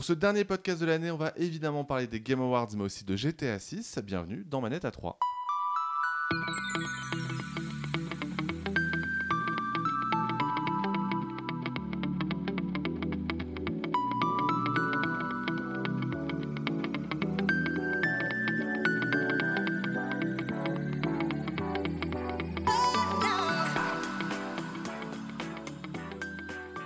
Pour ce dernier podcast de l'année, on va évidemment parler des Game Awards, mais aussi de GTA 6. Bienvenue dans Manette à 3.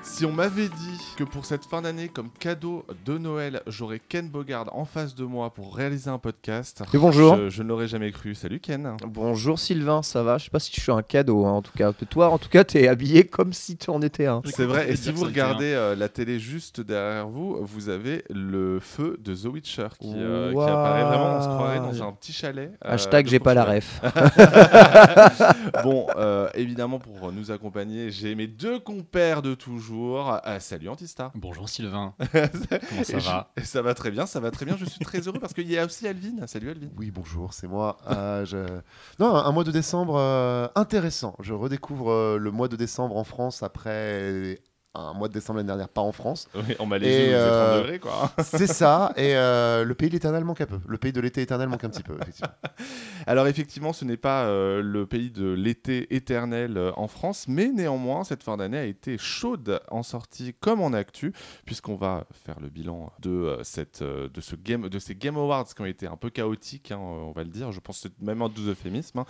Si on m'avait dit que pour cette fin d'année, comme cadeau de Noël, j'aurais Ken Bogard en face de moi pour réaliser un podcast, Et bonjour. je, je ne l'aurais jamais cru. Salut Ken. Bonjour Sylvain, ça va? Je sais pas si je suis un cadeau hein, en tout cas. Toi en tout cas t'es habillé comme si tu en étais un. C'est vrai, et si vous regardez euh, la télé juste derrière vous, vous avez le feu de The Witcher qui, euh, qui apparaît vraiment, on se croirait dans un petit chalet. euh, Hashtag j'ai pas la ref. Bon, euh, évidemment, pour nous accompagner, j'ai mes deux compères de toujours. Euh, salut Bonjour Sylvain, comment ça Et je- va et Ça va très bien, ça va très bien. Je suis très heureux parce qu'il y a aussi Alvin. Salut Alvin. Oui, bonjour, c'est moi. Euh, je- Non, un, un mois de décembre euh, intéressant. Je redécouvre euh, le mois de décembre en France après un mois de décembre l'année dernière, pas en France. Oui, en Malaisie, Et, il faisait 30 euh, degrés, quoi. C'est ça, et euh, le pays de l'éternel manque un peu. Le pays de l'été éternel manque un petit peu, effectivement. Alors effectivement, ce n'est pas euh, le pays de l'été éternel en France, mais néanmoins, cette fin d'année a été chaude en sortie comme en actu, puisqu'on va faire le bilan de, cette, de, ce game, de ces Game Awards qui ont été un peu chaotiques, hein, on va le dire, je pense que c'est même un doux euphémisme. hein.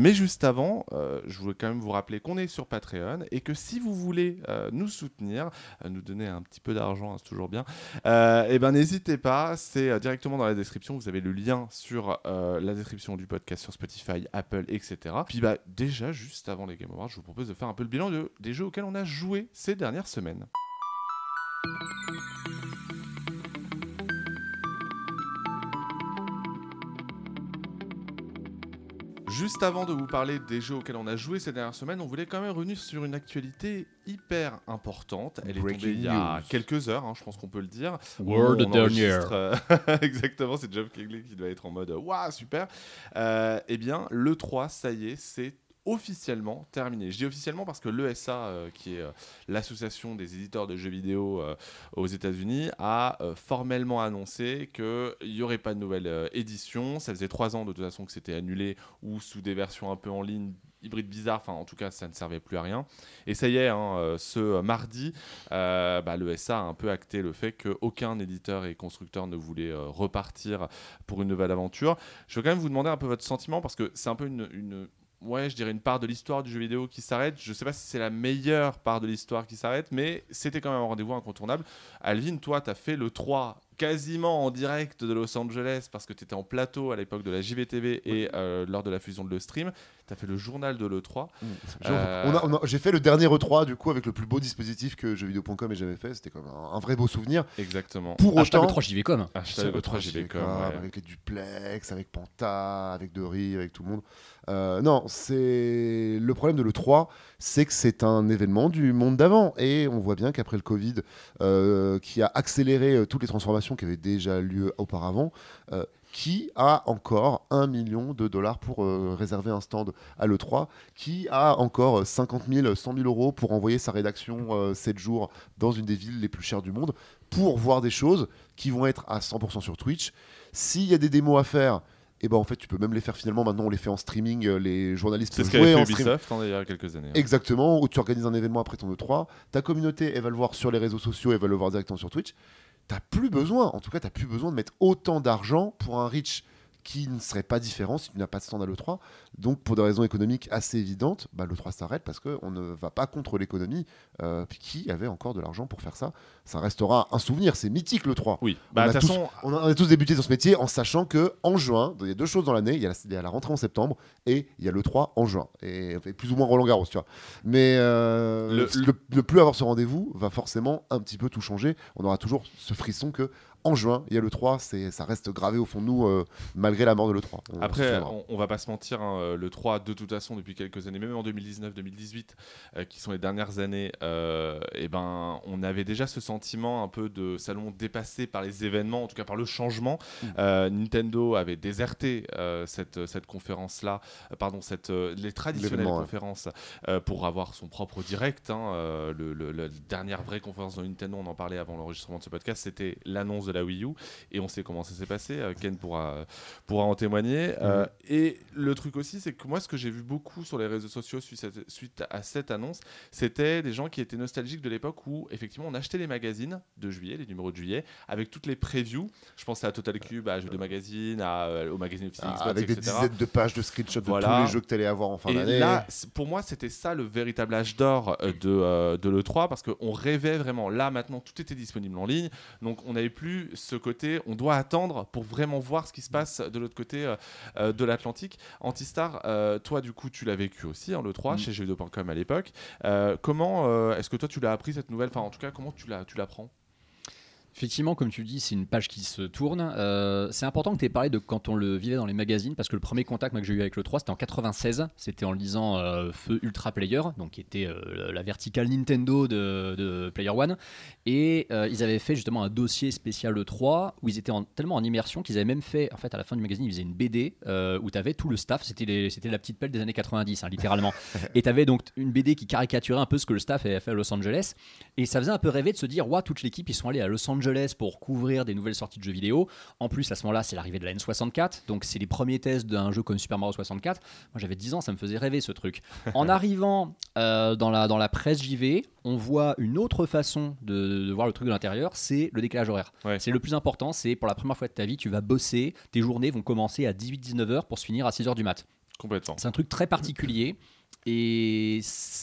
Mais juste avant, je voulais quand même vous rappeler qu'on est sur Patreon et que si vous voulez nous soutenir, euh, nous donner un petit peu d'argent, hein, c'est toujours bien, euh, eh ben n'hésitez pas, c'est euh, directement dans la description, vous avez le lien sur la description du podcast sur Spotify, Apple, etc. Puis bah déjà, juste avant les Game Awards, je vous propose de faire un peu le bilan de- des jeux auxquels on a joué ces dernières semaines. Juste avant de vous parler des jeux auxquels on a joué ces dernières semaines, on voulait quand même revenir sur une actualité hyper importante. Elle est Breaking tombée il y a news. quelques heures, hein, je pense qu'on peut le dire. Word On dernier. enregistre, euh, Exactement, c'est Jeff Keighley qui doit être en mode Waouh, super. Euh, eh bien, le 3, ça y est, c'est officiellement terminé. Je dis officiellement parce que l'ESA, euh, qui est euh, l'association des éditeurs de jeux vidéo euh, aux États-Unis, a formellement annoncé qu'il n'y aurait pas de nouvelle édition. Ça faisait trois ans de toute façon que c'était annulé ou sous des versions un peu en ligne hybrides bizarres, enfin en tout cas ça ne servait plus à rien. Et ça y est, hein, ce mardi, bah, l'ESA a un peu acté le fait qu'aucun éditeur et constructeur ne voulait repartir pour une nouvelle aventure. Je veux quand même vous demander un peu votre sentiment parce que c'est un peu une- ouais, je dirais une part de l'histoire du jeu vidéo qui s'arrête. Je sais pas si c'est la meilleure part de l'histoire qui s'arrête, mais c'était quand même un rendez-vous incontournable. Alvin, toi, tu as fait le 3 quasiment en direct de Los Angeles parce que tu étais en plateau à l'époque de la JVTV et euh, lors de la fusion de le stream. Tu as fait le journal de l'E3. Je- Euh, on a- on a- J'ai fait le dernier E3 du coup avec le plus beau dispositif que jeuxvideo.com ait jamais fait. C'était comme un, un vrai beau souvenir. Exactement. Pour Hashtag autant, le 3 JVcom. Hashtag Hashtag E3 JVcom, ouais. avec les duplex, avec Panta, avec Dory, avec tout le monde. Euh, non, c'est le problème de l'E3, c'est que c'est un événement du monde d'avant. Et on voit bien qu'après le Covid, euh, qui a accéléré toutes les transformations qui avaient déjà lieu auparavant, euh, qui a encore un million de dollars pour euh, réserver un stand à l'E3 Qui a encore euh, 50 000, 100 000 euros pour envoyer sa rédaction euh, 7 jours dans une des villes les plus chères du monde pour voir des choses qui vont être à 100% sur Twitch S'il y a des démos à faire, et ben en fait tu peux même les faire finalement. Maintenant on les fait en streaming. euh, Les journalistes peuvent jouer en stream. Ubisoft hein, il y a quelques années. hein. Exactement, où tu organises un événement après ton E3, ta communauté, elle va le voir sur les réseaux sociaux, elle va le voir directement sur Twitch. T'as plus besoin, en tout cas, t'as plus besoin de mettre autant d'argent pour un reach qui ne serait pas différent si tu n'as pas de stand à l'E3. Donc, pour des raisons économiques assez évidentes, bah, l'E3 s'arrête parce qu'on ne va pas contre l'économie. Euh, qui avait encore de l'argent pour faire ça Ça restera un souvenir, c'est mythique l'E3. Oui, bah On a façon, On a, on a tous débuté sur ce métier en sachant que en juin, il y a deux choses dans l'année, il y, a la- il y a la rentrée en septembre et il y a le 3 en juin. Et et plus ou moins Roland Garros, tu vois. Mais euh, Le- le, ne plus avoir ce rendez-vous va forcément un petit peu tout changer. On aura toujours ce frisson que en juin, il y a le 3, c'est, ça reste gravé au fond de nous, euh, malgré la mort de l'E3. On s'en Après, on, on va pas se mentir, hein, euh, le 3, de toute façon, depuis quelques années, même en 2019-2018, euh, qui sont les dernières années, euh, eh ben, on avait déjà ce sentiment un peu de salon dépassé par les événements, en tout cas par le changement. Mm. Euh, Nintendo avait déserté cette, cette conférence-là, pardon, cette, les traditionnelles ouais. conférences pour avoir son propre direct. hein, le, le- la dernière vraie conférence de Nintendo, on en parlait avant l'enregistrement de ce podcast, c'était l'annonce de la Wii U. Et on sait comment ça s'est passé. euh, Ken pourra, pourra en témoigner. Euh, et le truc aussi, c'est que moi, ce que j'ai vu beaucoup sur les réseaux sociaux suite, cette- suite à cette annonce, c'était des gens qui étaient nostalgiques de l'époque où, effectivement, on achetait les magazines de juillet, les numéros de juillet, avec toutes les previews. Je pense à Total Cube, à Jeux de Magazine, à, euh, au magazine officiel Ah, Xbox, avec des etc. dizaines de pages de screenshots Voilà. de tous les jeux que tu allais avoir en fin d'année. là, pour moi, c'était ça le véritable âge d'or euh, de, euh, de l'E3 parce qu'on rêvait vraiment. Là, maintenant, tout était disponible en ligne. Donc, on n'avait plus ce côté, on doit attendre pour vraiment voir ce qui se passe de l'autre côté euh, euh, de l'Atlantique. Antistar, euh, toi, du coup, tu l'as vécu aussi, hein, l'E3, Mm. chez jeuxvideo.com à l'époque. Comment est-ce que toi, tu l'as appris cette nouvelle? Enfin, en tout cas, comment tu la, tu l'apprends? Effectivement, comme tu dis, c'est une page qui se tourne. Euh, c'est important que tu aies parlé de quand on le vivait dans les magazines, parce que le premier contact moi, que j'ai eu avec le 3, c'était en 96. C'était en lisant euh, Feu Ultra Player, donc qui était euh, la verticale Nintendo de, de Player One. Et ils avaient fait justement un dossier spécial le 3 où ils étaient en- tellement en immersion qu'ils avaient même fait, en fait, à la fin du magazine, ils faisaient une BD où tu avais tout le staff. C'était la petite pelle des années 90, hein, littéralement. et tu avais donc une BD qui caricaturait un peu ce que le staff avait fait à Los Angeles. Et ça faisait un peu rêver de se dire, ouais, toute l'équipe, ils sont allés à Los Angeles pour couvrir des nouvelles sorties de jeux vidéo. En plus, à ce moment-là, c'est l'arrivée de la N64, donc c'est les premiers tests d'un jeu comme Super Mario 64. Moi, j'avais 10 ans, ça me faisait rêver ce truc. En arrivant euh, dans, la, dans la presse JV, on voit une autre façon de, de voir le truc de l'intérieur, c'est le décalage horaire. Ouais. C'est le plus important, c'est pour la première fois de ta vie, tu vas bosser, tes journées vont commencer à 18-19 heures pour se finir à 6 heures du mat. Complètement. C'est un truc très particulier. Et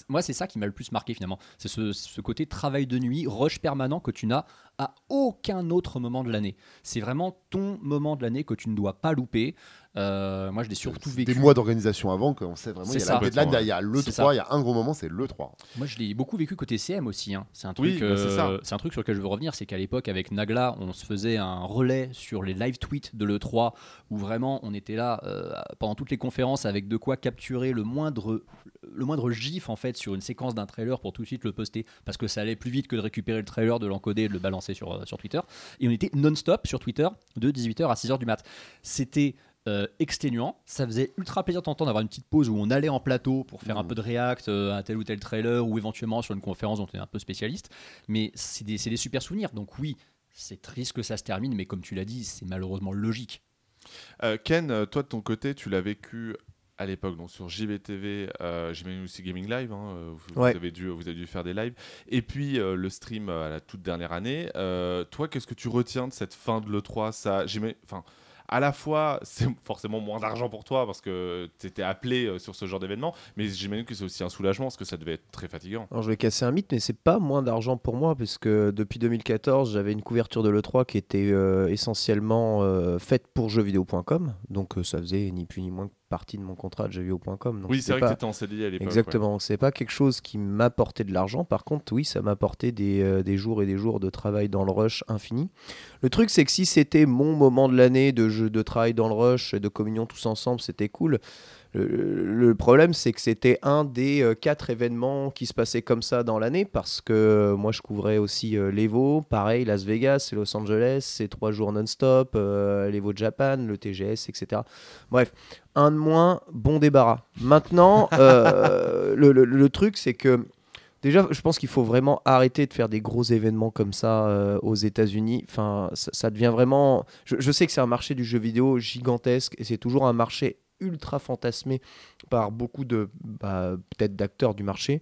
moi, c'est ça qui m'a le plus marqué finalement. C'est ce, ce côté travail de nuit, rush permanent que tu n'as à aucun autre moment de l'année. C'est vraiment ton moment de l'année que tu ne dois pas louper. Euh, moi, je l'ai surtout vécu. Des mois d'organisation avant, qu'on sait vraiment, il y a C'est la ça. deadline, Complètement, il y a le C'est 3, ça. il y a un gros moment, c'est le 3. Moi, je l'ai beaucoup vécu côté CM aussi. hein. C'est un truc, Oui, bah, ça. euh, c'est un truc sur lequel je veux revenir, c'est qu'à l'époque avec Nagla, on se faisait un relais sur les live tweets de le 3 où vraiment on était là euh, pendant toutes les conférences avec de quoi capturer le moindre le moindre gif en fait sur une séquence d'un trailer pour tout de suite le poster parce que ça allait plus vite que de récupérer le trailer, de l'encoder et de le balancer sur, euh, sur Twitter. Et on était non-stop sur Twitter de 18h à 6h du mat. C'était euh, exténuant. Ça faisait ultra plaisir de t'entendre d'avoir une petite pause où on allait en plateau pour faire un Mhm. peu de react euh, à un tel ou tel trailer ou éventuellement sur une conférence dont on est un peu spécialiste. Mais c'est des, c'est des super souvenirs. Donc oui, c'est triste que ça se termine, mais comme tu l'as dit, c'est malheureusement logique. Euh, Ken, euh, toi de ton côté, tu l'as vécu à l'époque donc sur JVTV, euh, j'imagine aussi Gaming Live. hein, euh, vous, Ouais. vous avez dû, vous avez dû faire des lives. Et puis euh, le stream euh, à la toute dernière année. Toi, qu'est-ce que tu retiens de cette fin de l'E3 Ça, enfin. À la fois, c'est forcément moins d'argent pour toi parce que tu étais appelé sur ce genre d'événement, mais j'imagine que c'est aussi un soulagement parce que ça devait être très fatigant. Alors je vais casser un mythe, mais c'est pas moins d'argent pour moi, parce que depuis 2014, j'avais une couverture de l'E3 qui était euh, essentiellement euh, faite pour jeuxvideo.com, donc euh, ça faisait ni plus ni moins que partie de mon contrat de jeuxvideo.com. oui, c'est vrai pas- que tu étais en CDI à l'époque. ouais. Exactement, c'est pas quelque chose qui m'apportait de l'argent. Par contre, oui, ça m'apportait des, euh, des jours et des jours de travail dans le rush infini. Le truc, c'est que si c'était mon moment de l'année de jeu de travail dans le rush, de communion tous ensemble, c'était cool. Le, problème, c'est que c'était un des euh, quatre événements qui se passaient comme ça dans l'année parce que euh, moi, je couvrais aussi euh, l'Evo, pareil, Las Vegas, Los Angeles, c'est trois jours non-stop, l'Evo Japan, le TGS, etc. Bref, un de moins, bon débarras. Maintenant, le, le- le truc, c'est que déjà, je pense qu'il faut vraiment arrêter de faire des gros événements comme ça euh, aux États-Unis. Enfin, ça, ça devient vraiment. Je, je sais que c'est un marché du jeu vidéo gigantesque et c'est toujours un marché ultra fantasmé par beaucoup de bah, peut-être d'acteurs du marché.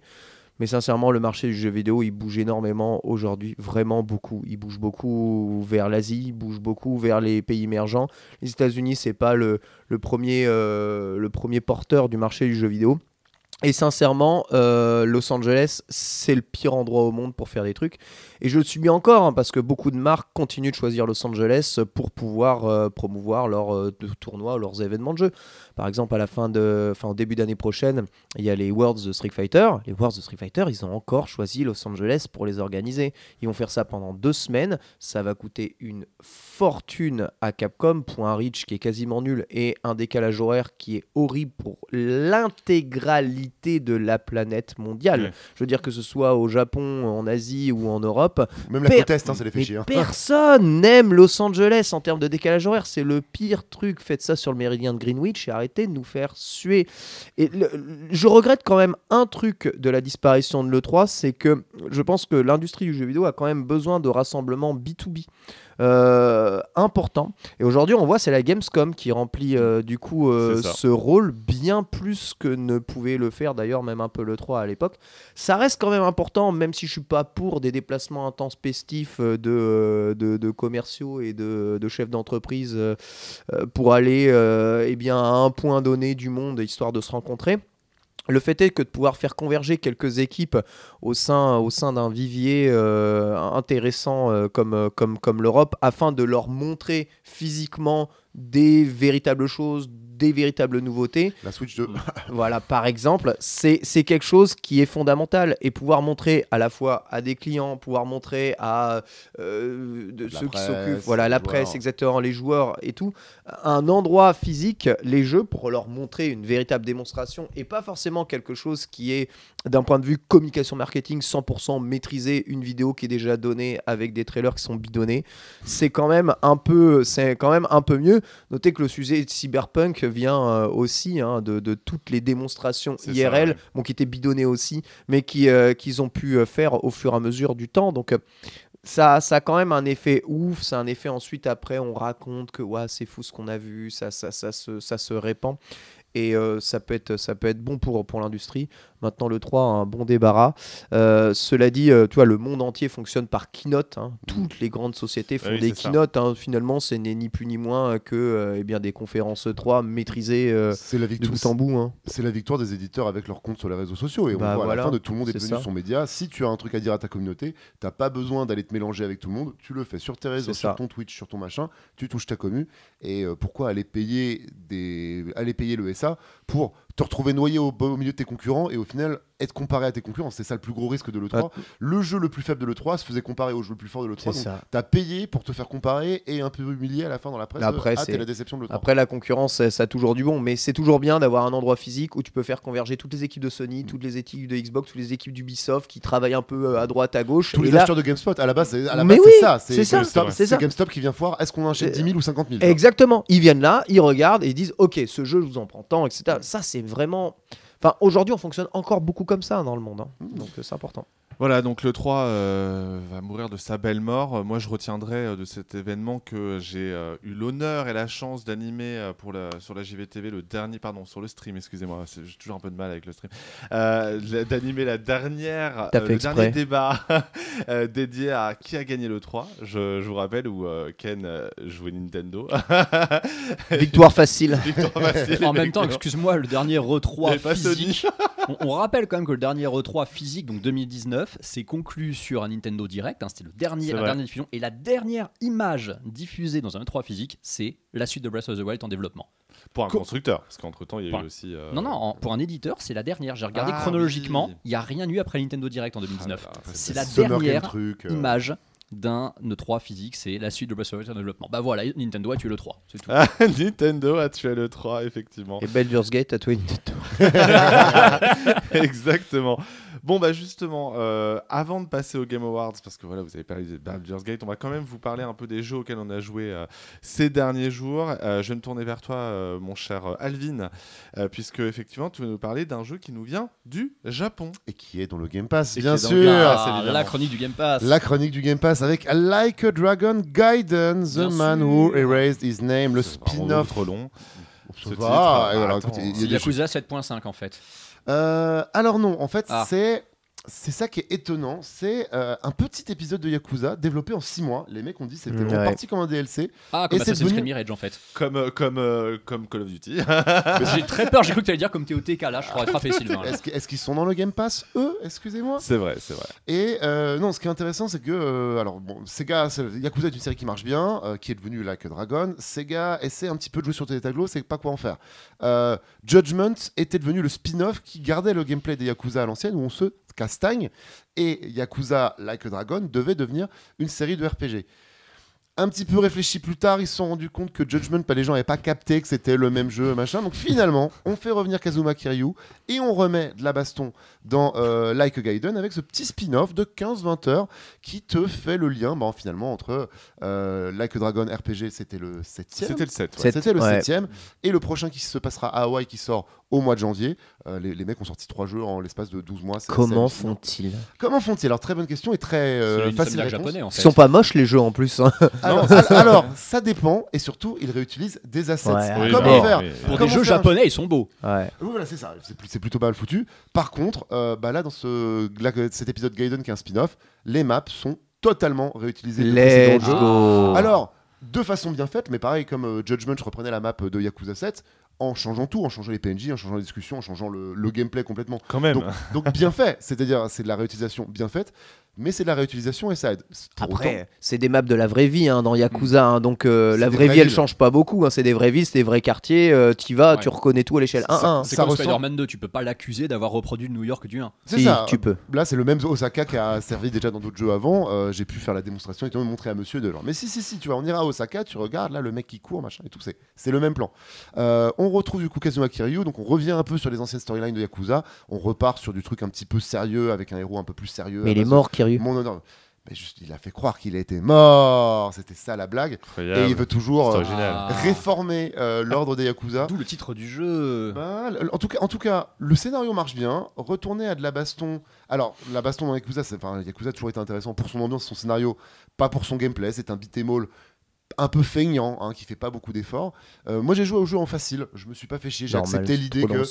Mais sincèrement, le marché du jeu vidéo, il bouge énormément aujourd'hui, vraiment beaucoup. Il bouge beaucoup vers l'Asie, il bouge beaucoup vers les pays émergents. Les États-Unis, c'est pas le, premier, euh, le premier porteur du marché du jeu vidéo. Et sincèrement, euh, Los Angeles, c'est le pire endroit au monde pour faire des trucs. Et je le subis encore, hein, parce que beaucoup de marques continuent de choisir Los Angeles pour pouvoir euh, promouvoir leurs euh, tournois, leurs événements de jeu. Par exemple, à la fin de, enfin, au début d'année prochaine, il y a les Worlds de Street Fighter. Les Worlds de Street Fighter, ils ont encore choisi Los Angeles pour les organiser. Ils vont faire ça pendant deux semaines. Ça va coûter une fortune à Capcom pour un reach qui est quasiment nul et un décalage horaire qui est horrible pour l'intégralité de la planète mondiale. Ouais. Je veux dire que ce soit au Japon, en Asie ou en Europe, Même la Per- côte est, hein, ça les fait chier. hein. personne n'aime Los Angeles en termes de décalage horaire. C'est le pire truc. Faites ça sur le méridien de Greenwich et arrêtez de nous faire suer. Et le- je regrette quand même un truc de la disparition de l'E3, c'est que je pense que l'industrie du jeu vidéo a quand même besoin de rassemblements B2B. Euh, important. Et aujourd'hui on voit c'est la Gamescom qui remplit euh, du coup euh, ce rôle bien plus que ne pouvait le faire d'ailleurs même un peu le 3 à l'époque. Ça reste quand même important, même si je suis pas pour des déplacements intempestifs euh, de, de, de commerciaux et de, de chefs d'entreprise pour aller eh bien, à un point donné du monde, histoire de se rencontrer. Le fait est que de pouvoir faire converger quelques équipes au sein, d'un vivier euh, intéressant euh, euh, comme l'Europe, afin de leur montrer physiquement des véritables choses, des véritables nouveautés, La Switch 2. voilà, par exemple, c'est quelque chose qui est fondamental. Et pouvoir montrer à la fois à des clients, pouvoir montrer à euh, de ceux qui s'occupent, voilà, la presse, exactement, les joueurs et tout, un endroit physique, les jeux, pour leur montrer une véritable démonstration et pas forcément quelque chose qui est, d'un point de vue communication marketing, 100% maîtrisé, une vidéo qui est déjà donnée avec des trailers qui sont bidonnés. C'est quand même un peu, c'est quand même un peu mieux. Notez que le sujet de cyberpunk vient euh, aussi hein, de, de toutes les démonstrations IRL, ça, ouais. bon, qui étaient bidonnées aussi, mais qui, euh, qu'ils ont pu euh, faire au fur et à mesure du temps. Donc ça, ça a quand même un effet ouf, c'est un effet ensuite après on raconte que ouais, c'est fou ce qu'on a vu, ça, ça, ça, se, ça se répand. Et euh, ça, peut être, ça peut être bon pour, pour l'industrie. Maintenant, le 3 a un bon débarras. Euh, cela dit, euh, tu vois, le monde entier fonctionne par keynote. hein. Toutes les grandes sociétés font Mm. Oui, des keynotes. hein. Finalement, ce n'est ni plus ni moins que euh, eh bien, des conférences 3 maîtrisées euh, C'est la de victoire. bout en bout. hein. C'est la victoire des éditeurs avec leurs comptes sur les réseaux sociaux. Et on Bah voit à la fin de tout le monde est, devenu ça. son média. Si tu as un truc à dire à ta communauté, t'as pas besoin d'aller te mélanger avec tout le monde. Tu le fais sur tes réseaux, sur ça. ton Twitch, sur ton machin. Tu touches ta commu. Et euh, pourquoi aller payer, des... aller payer le SA pour te retrouver noyé au, au milieu de tes concurrents et au final être comparé à tes concurrents C'est ça le plus gros risque de l'E3. Le jeu le plus faible de l'E3 se faisait comparer au jeu le plus fort de l'E3. C'est Donc, ça. T'as payé pour te faire comparer et un peu humilié à la fin dans la presse. Après, ah, la déception de l'E3. Après, la concurrence, ça a toujours du bon, mais c'est toujours bien d'avoir un endroit physique où tu peux faire converger toutes les équipes de Sony, toutes les équipes de Xbox, toutes les équipes d'Ubisoft qui travaillent un peu euh, à droite, à gauche. Tous Et les là, acheteurs de GameSpot, à la base, c'est oui, ça. c'est ça, GameStop, GameStop qui vient voir. Est-ce qu'on achète Euh, 10 000 ou 50 000 Exactement. Ils viennent là, ils regardent et ils disent Ok, ce jeu, je vous en prends tant, etc. Ça, c'est vraiment. Enfin, aujourd'hui, on fonctionne encore beaucoup comme ça dans le monde. hein. Donc, euh, c'est important. Voilà, donc le 3 euh, va mourir de sa belle mort. Moi, je retiendrai euh, de cet événement que j'ai euh, eu l'honneur et la chance d'animer euh, pour la, sur la JVTV le dernier, pardon, sur le stream, excusez-moi, c'est- j'ai toujours un peu de mal avec le stream, euh, d'animer la dernière, euh, le dernier débat dédié à qui a gagné le 3. Je, je vous rappelle où euh, Ken jouait Nintendo. Victoire facile. Victoire facile, En même temps, excuse-moi, le dernier Il y E3 avait pas Sony. physique. on, on rappelle quand même que le dernier E3 physique, donc 2019, s'est conclu sur un Nintendo Direct. hein, C'était le dernier, C'est la vrai. dernière diffusion. Et la dernière image diffusée dans un E3 physique, c'est la suite de Breath of the Wild en développement. Pour un Co- constructeur, parce qu'entre temps, il y a Pour eu un- aussi. euh, Non, non, en- pour un éditeur, c'est la dernière. J'ai regardé Ah, chronologiquement, oui. il n'y a rien eu après Nintendo Direct en 2019. Ah c'est la dernière truc, euh, image d'un E3 physique, c'est la suite de Breath of the Wild en développement. Bah voilà, Nintendo a tué le 3, c'est tout. Ah, Nintendo a tué le 3, effectivement. Et Baldur's Gate à toi, Nintendo. Exactement. Bon, bah justement, euh, avant de passer aux Game Awards, parce que voilà, vous avez parlé de Baldur's Gate, on va quand même vous parler un peu des jeux auxquels on a joué euh, ces derniers jours. Euh, je vais me tourner vers toi, euh, mon cher Alvin, euh, puisque effectivement, tu vas nous parler d'un jeu qui nous vient du Japon. Et qui est dans le Game Pass, Et bien sûr. Game Pass, Ah, évidemment. la chronique du Game Pass. La chronique du Game Pass avec Like a Dragon Gaiden, The Bien Man sûr. Who Erased His Name, le spin-off. trop long. Ah, et alors, attends, écoute, il y a C'est des Yakuza 7.5 en fait. Euh, alors non, en fait, Ah. c'est c'est ça qui est étonnant, c'est euh, un petit épisode de Yakuza développé en 6 mois. Les mecs ont dit c'était Mm, ouais. parti comme un DLC. Ah, comme Et c'est Assassin's Creed devenu- Mirage en fait. Comme, euh, comme, euh, comme Call of Duty. J'ai très peur, j'ai cru que tu allais dire comme TOTK là, je crois attraper Sylvain. Est-ce qu'ils sont dans le Game Pass, eux? Excusez-moi. c'est vrai, c'est vrai. Et euh, non, ce qui est intéressant, c'est que euh, alors bon, Sega, Yakuza est une série qui marche bien, euh, qui est devenue Like a Dragon. Sega essaie un petit peu de jouer sur Télétaglo, c'est pas quoi en faire. Euh, Judgment était devenu le spin-off qui gardait le gameplay des Yakuza à l'ancienne, où on se castagne, et Yakuza Like a Dragon devait devenir une série de RPG. Un petit peu réfléchi plus tard, ils se sont rendus compte que Judgment, bah, les gens n'avaient pas capté que c'était le même jeu, machin. Donc finalement, on fait revenir Kazuma Kiryu et on remet de la baston dans euh, Like a Gaiden avec ce petit spin-off de 15-20 heures qui te fait le lien bah, finalement entre euh, Like a Dragon RPG, c'était le 7 C'était le 7. C'est- C'était le ouais. 7 et le prochain qui se passera à Hawaï qui sort au mois de janvier. Euh, les, les mecs ont sorti trois jeux en l'espace de 12 mois. Comment font-ils? Comment font-ils? Alors très bonne question et très euh, facile réponse. japonais en Ils sont pas moches les jeux en plus. hein. Alors, al- alors, ça dépend et surtout ils réutilisent des assets. Ouais, Oui, Comment mais- faire mais- Pour Comment des jeux faire japonais, ils sont beaux. Ouais. Oui, voilà, c'est ça. C'est plus- c'est plutôt pas mal foutu. Par contre, euh, bah là, dans ce, là, cet épisode Gaiden qui est un spin-off, les maps sont totalement réutilisées. Let's go. Alors, de façon bien faite, mais pareil, comme euh, Judgment, je reprenais la map de Yakuza 7 en changeant tout, en changeant les PNJ, en changeant les discussions, en changeant le, le gameplay complètement. Quand même. Donc, donc bien fait, c'est-à-dire c'est de la réutilisation bien faite, mais c'est de la réutilisation et ça aide. Pour autant- Après, c'est des maps de la vraie vie hein, dans Yakuza, hein, donc euh, la vraie vie elle villes. change pas beaucoup. hein, c'est des vraies villes, c'est des vrais quartiers. euh, T'y vas, Ouais. tu reconnais tout à l'échelle Ça- 1-1. C'est Ça comme Spider-Man 2, tu peux pas l'accuser d'avoir reproduit New York du 1. c'est Si, ça. tu peux. Là, c'est le même Osaka qui a servi déjà dans d'autres jeux avant. Euh, J'ai pu faire la démonstration et montrer à monsieur de genre. Mais si, si, si, tu vois, on ira à Osaka, tu regardes là le mec qui court, machin et tout. C'est c'est le même plan. Euh, on retrouve du coup Kazuma Kiryu, donc on revient un peu sur les anciennes storylines de Yakuza. On repart sur du truc un petit peu sérieux avec un héros un peu plus sérieux. Mais il est mort, Kiryu. Mon honneur. Mais juste, il a fait croire qu'il était mort. C'était ça la blague. Incroyable. Et il veut toujours euh. Ah. réformer euh, l'ordre des Yakuza. D'où le titre du jeu. Bah, en, tout cas, en tout cas, le scénario marche bien. Retourner à de la baston. Alors, la baston dans Yakuza, Yakuza a toujours été intéressant pour son ambiance, son scénario, pas pour son gameplay. C'est un beat'em all un peu feignant, hein, qui fait pas beaucoup d'efforts. Euh, moi, j'ai joué au jeu en facile. Je me suis pas fait chier. J'ai Normal, accepté l'idée que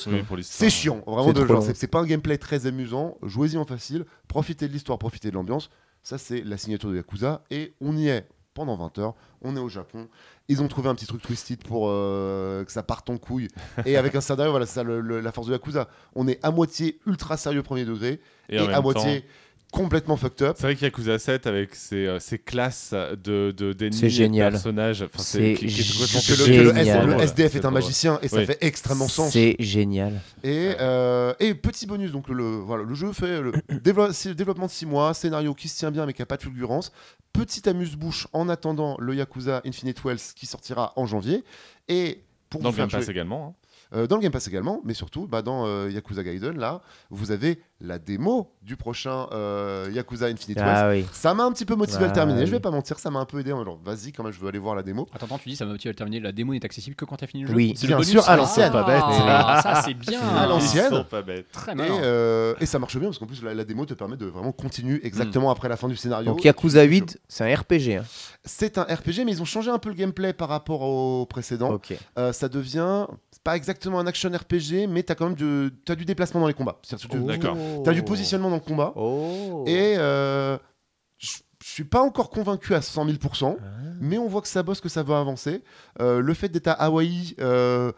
c'est chiant. Vraiment C'est de genre, c'est pas un gameplay très amusant. Jouez-y en facile. Profitez de l'histoire, profitez de l'ambiance. Ça, c'est la signature de Yakuza. Et on y est pendant 20 heures. On est au Japon. Ils ont trouvé un petit truc twisted pour euh, que ça parte en couille. Et avec un scénario, voilà, c'est ça le- le- la force de Yakuza. On est à moitié ultra sérieux premier degré et, à moitié temps, complètement fucked up. C'est vrai qu'Yakuza 7 avec ses, euh, ses classes de, de d'ennemis C'est et de génial. personnages, enfin, C'est qui- qui est complètement Que le, que le S- Génial. le drôle. SDF C'est est un magicien et ça Oui. fait extrêmement sens. C'est génial. Et, euh, et petit bonus, donc le, voilà, le jeu fait le dévelop- c'est le développement de 6 mois, scénario qui se tient bien mais qui n'a pas de fulgurance. Petit amuse-bouche en attendant le Yakuza Infinite Wells qui sortira en janvier. Et pour Dans le Game Pass jouer- également. hein. euh, dans le Game Pass également, mais surtout bah, dans euh, Yakuza Gaiden, là, vous avez la démo du prochain euh, Yakuza Infinite. Ah oui. Ça m'a un petit peu motivé à le Ah terminer, je oui. vais pas mentir, ça m'a un peu aidé. en genre, vas-y, quand même, je veux aller voir la démo. Attends, attends, tu dis ça m'a motivé à le terminer. La démo n'est accessible que quand t'as fini le jeu. Oui. C'est le Bien bonus, sûr, à ça l'ancienne. Pas bête. Ah, ça c'est bien. À l'ancienne. Pas. Très Et, malin. euh, et ça marche bien parce qu'en plus, la, la démo te permet de vraiment continuer exactement après la fin du scénario. Donc Yakuza 8, c'est un RPG. hein. C'est un RPG, mais ils ont changé un peu le gameplay par rapport au précédent. Ok. Euh, ça devient pas exactement un action RPG, mais t'as quand même du, du déplacement dans les combats. C'est-à-dire D'accord. T'as du positionnement dans le combat. Oh. Et euh, je je suis pas encore convaincu à 100 000 Ah. mais on voit que ça bosse, que ça va avancer. Euh, le fait d'être à Hawaï, euh,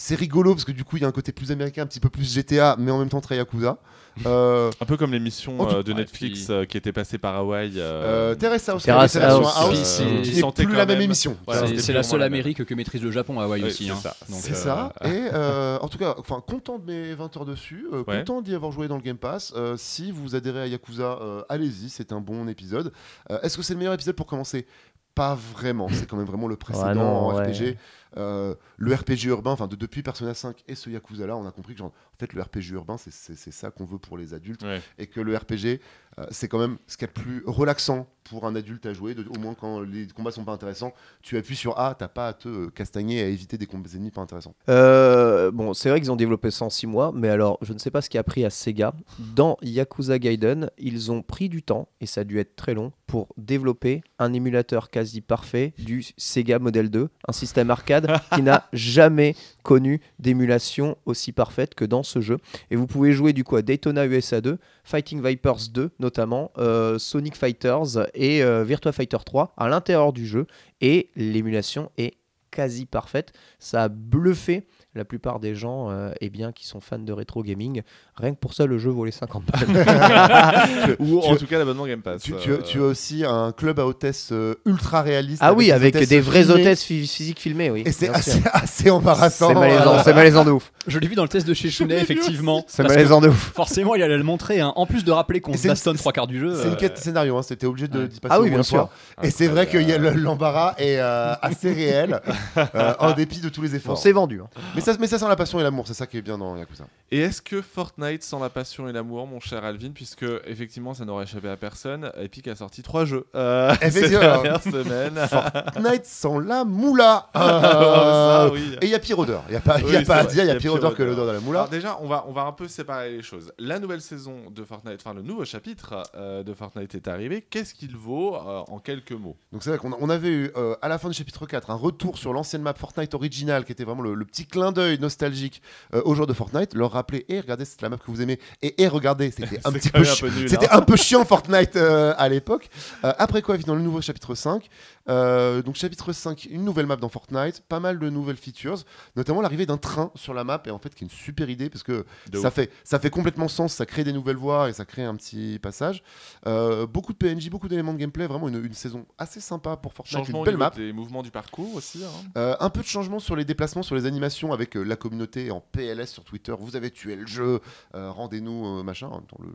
c'est rigolo parce que du coup, il y a un côté plus américain, un petit peu plus GTA, mais en même temps très Yakuza. Euh, Un peu comme l'émission euh, de Ouais, Netflix puis- euh, qui était passée par Hawaii. euh, euh, Terrace House, Terrace qui plus quand la même même- émission. Voilà, C'est- la seule. Amérique que maîtrise le Japon à Hawaï Oui, aussi. c'est hein. ça. Donc, C'est euh, ça. Et euh, en tout cas, enfin, content de mes 20 heures dessus, euh, Ouais. content d'y avoir joué dans le Game Pass. Euh, si vous adhérez à Yakuza, euh, allez-y, c'est un bon épisode. Euh, Est-ce que c'est le meilleur épisode pour commencer? Pas vraiment. C'est quand même vraiment le précédent non, en ouais. RPG. Euh, le RPG urbain, enfin de, depuis Persona 5 et ce Yakuza là, on a compris que genre, en fait le RPG urbain c'est- c'est c'est ça qu'on veut pour les adultes Ouais. et que le RPG euh, c'est quand même ce qu'il y a de plus relaxant pour un adulte à jouer. de- au moins, quand les combats sont pas intéressants, tu appuies sur A, t'as pas à te euh, castagner, à éviter des combats ennemis pas intéressants. Euh, bon, c'est vrai qu'ils ont développé ça en 6 mois, mais alors je ne sais pas ce qui a pris à Sega. Dans Yakuza Gaiden, ils ont pris du temps, et ça a dû être très long, pour développer un émulateur quasi parfait du Sega Model 2, un système arcade qui n'a jamais connu d'émulation aussi parfaite que dans ce jeu. Et vous pouvez jouer du coup à Daytona USA 2, Fighting Vipers 2 notamment, euh, Sonic Fighters et euh, Virtua Fighter 3 à l'intérieur du jeu, et l'émulation est quasi parfaite. Ça a bluffé la plupart des gens euh, eh bien, qui sont fans de rétro gaming. Rien que pour ça, le jeu vaut les 50 balles. Ou Tu- en tout cas l'abonnement Game Pass. Tu, euh, tu as- tu as aussi un club à hôtesse euh, ultra réaliste. ah oui, avec des vraies filmées, hôtesses phy- physiques filmées, oui. Et c'est assez, assez embarrassant. C'est malaisant, c'est malaisant de ouf. Je l'ai vu dans le test de chez Chounet, effectivement. C'est malaisant de ouf. Forcément, il allait le montrer. hein. En plus de rappeler qu'on se c'est bastonne trois quarts du jeu. C'est une euh, quête scénario, hein, c'était obligé de ouais. d'y passer Ah oui, bien sûr. Et c'est vrai que y a le- l'embarras est euh, assez réel, euh, en dépit de tous les On efforts. s'est vendu. hein. mais, ça, mais ça sent la passion et l'amour, c'est ça qui est bien dans Yakuza. Et est-ce que Fortnite sent la passion et l'amour, mon cher Alvin, puisque effectivement ça n'aurait échappé à personne, Epic a sorti trois jeux euh, cette Effectivement. dernière semaine. Fortnite sent la moula. Ça, oui. Et il y a pire odeur. Il n'y a pas, y a pas à dire, il y y a pire odeur que odeur. l'odeur de la moula. Alors déjà, on va, on va un peu séparer les choses. La nouvelle saison de Fortnite, enfin le nouveau chapitre euh, de Fortnite est arrivé. Qu'est-ce qu'il vaut euh, en quelques mots? Donc c'est vrai qu'on on avait eu euh, à la fin du chapitre 4 un retour sur l'ancienne map Fortnite originale qui était vraiment le, le petit clin d'œil nostalgique euh, aux joueurs de Fortnite, leur rappeler et regardez c'est la map que vous aimez et, et regardez c'était un petit peu c'était hein. un peu chiant Fortnite euh, à l'époque. Euh, après quoi dans le nouveau chapitre 5 euh, donc chapitre 5 une nouvelle map dans Fortnite, pas mal de nouvelles features, notamment l'arrivée d'un train sur la map et en fait qui est une super idée parce que De ça ouf. fait, ça fait complètement sens, ça crée des nouvelles voies et ça crée un petit passage. Euh, beaucoup de PNJ, beaucoup d'éléments de gameplay, vraiment une, une saison assez sympa pour Fortnite, Changement une belle map. des mouvements du parcours aussi. hein. Euh, un peu de changement sur les déplacements, sur les animations avec la communauté en PLS sur Twitter. Vous avez tué le jeu, rendez-nous, machin. Dans le,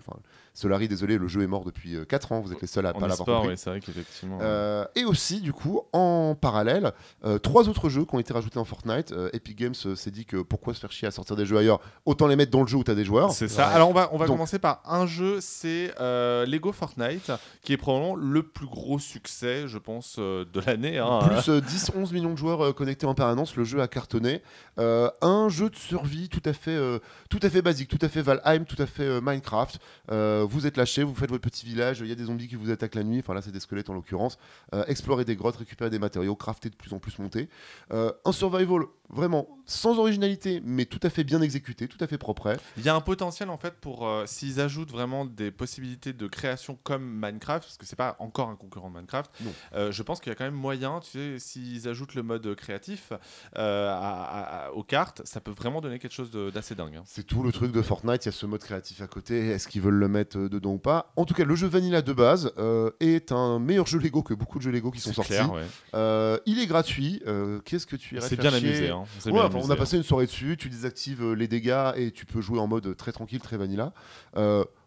Solari, désolé, le jeu est mort depuis 4 ans, vous êtes les seuls à En pas l'avoir compris. c'est vrai qu'effectivement. Et aussi, du coup, en parallèle, euh, trois autres jeux qui ont été rajoutés en Fortnite. Euh, Epic Games euh, s'est dit que pourquoi se faire chier à sortir des jeux ailleurs Autant les mettre dans le jeu où t'as des joueurs. C'est ça. Ouais. Alors on va, on va Donc- commencer par un jeu, c'est euh, Lego Fortnite, qui est probablement le plus gros succès, je pense, euh, de l'année. hein. Plus euh, 10-11 millions de joueurs euh, connectés en permanence, le jeu a cartonné. Euh, un jeu de survie tout à fait, euh, tout à fait basique, tout à fait Valheim, tout à fait euh, Minecraft. Euh, vous êtes lâché, vous faites votre petit village, il y a des zombies qui vous attaquent la nuit, enfin là c'est des squelettes en l'occurrence. Euh, explorer des grottes, récupérer des matériaux, crafter de plus en plus monter. Euh, un survival vraiment sans originalité, mais tout à fait bien exécuté, tout à fait propre. Il y a un potentiel en fait pour euh, s'ils ajoutent vraiment des possibilités de création comme Minecraft, parce que c'est pas encore un concurrent de Minecraft. Euh, je pense qu'il y a quand même moyen, tu sais, s'ils ajoutent le mode créatif à- à- à- aux cartes, ça peut vraiment donner quelque chose d'assez dingue. hein. C'est tout le truc de Fortnite, il y a ce mode créatif à côté, est-ce qu'ils veulent le mettre dedans ou pas? En tout cas, le jeu Vanilla de base est un meilleur jeu Lego que beaucoup de jeux Lego qui sont C'est sortis. clair, ouais. Euh, il est gratuit, euh, qu'est-ce que tu irais C'est bien amusé. hein. On s'est Ouais, bien enfin, on amusé, a hein. passé une soirée dessus, tu désactives euh, les dégâts et tu peux jouer en mode très tranquille, très vanilla.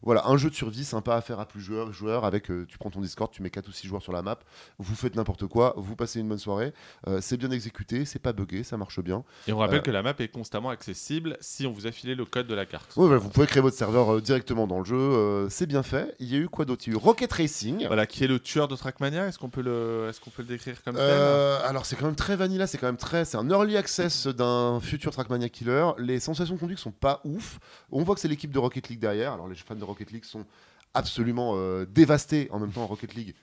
Voilà, un jeu de survie sympa à faire à plus joueurs, joueurs avec, euh, tu prends ton Discord, tu mets 4 ou 6 joueurs sur la map, vous faites n'importe quoi, vous passez une bonne soirée, Euh, c'est bien exécuté, c'est pas buggé, ça marche bien. Et on rappelle Euh, que la map est constamment accessible si on vous a filé le code de la carte. Voilà, vous pouvez créer votre serveur directement dans le jeu, c'est bien fait. Il y a eu quoi d'autre? Il y a eu Rocket Racing. Voilà, qui est le tueur de Trackmania Est-ce qu'on peut le, est-ce qu'on peut le décrire comme tel? Alors c'est quand même très vanilla, c'est quand même très, c'est un early access d'un futur Trackmania Killer. Les sensations de conduite sont pas ouf. On voit que c'est l'équipe de Rocket League derrière. Alors les fans de Rocket League sont absolument euh, dévastés. En même temps, Rocket League,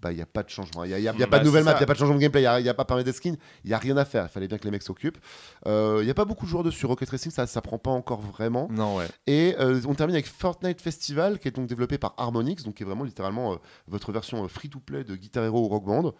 bah il y a pas de changement. Il y a, y a- y a Bah, pas de nouvelle c'est map, il y a pas de changement de gameplay, il y a, pas permis de skin, il y a rien à faire. Il fallait bien que les mecs s'occupent. Euh, Il y a pas beaucoup de joueurs dessus. Rocket Racing, ça, ça prend pas encore vraiment. Non, ouais. Et euh, on termine avec Fortnite Festival, qui est donc développé par Harmonix, donc qui est vraiment littéralement euh, votre version free-to-play de Guitar Hero ou Rock Band.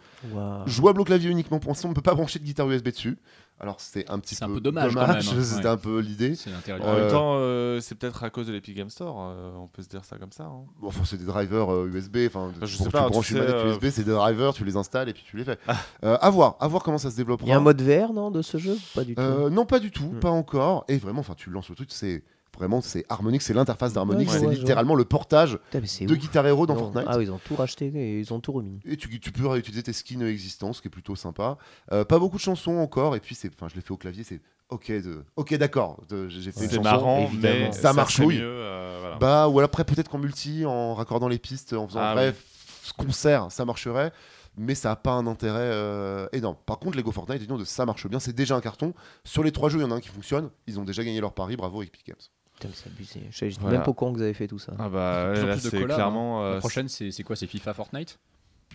Jouable au clavier uniquement pour l'instant, on ne peut pas brancher de guitare USB dessus. Alors c'est un petit C'est un peu, peu dommage, hein. C'était Ouais. un peu l'idée. C'est l'intérieur. En Euh, même temps, euh, c'est peut-être à cause de l'Epic Game Store. euh, on peut se dire ça comme ça. hein. Bon, enfin, c'est des drivers euh, USB. Enfin, Bah, je sais pas, tu tu branches une manette euh, USB, c'est des drivers, tu les installes et puis tu les fais. Euh, à voir, à voir comment ça se développera. Il y a un mode VR, non, de ce jeu? Pas du tout. Euh, non, pas du tout, Hmm. pas encore. Et vraiment, enfin, tu lances le truc, c'est vraiment c'est Harmonix, c'est l'interface d'Harmonix, Ouais, c'est littéralement le portage Putain, de ouf. Guitar Hero dans Fortnite. Ah oui, ils ont tout racheté et ils ont tout remis. Et tu, tu peux réutiliser tes skins existants, ce qui est plutôt sympa. Euh, pas beaucoup de chansons encore, et puis c'est, enfin, je l'ai fait au clavier, c'est ok, de, ok, d'accord. J'ai fait une C'est chanson. marrant, mais Ça ça marche, oui. mieux, euh, voilà. Bah, ou après peut-être qu'en multi, en raccordant les pistes, en faisant Ah bref. concert, ça marcherait. Mais ça n'a pas un intérêt euh, énorme. Par contre, Lego Fortnite, disons de ça marche bien, c'est déjà un carton. Sur les trois jeux, il y en a un qui fonctionne. Ils ont déjà gagné leur pari. Bravo Epic Games. Putain, c'est abusé. Je sais Voilà. même pas au courant que vous avez fait tout ça. Ah bah là c'est collabs, clairement. hein. euh, La prochaine, c'est quoi? C'est FIFA Fortnite?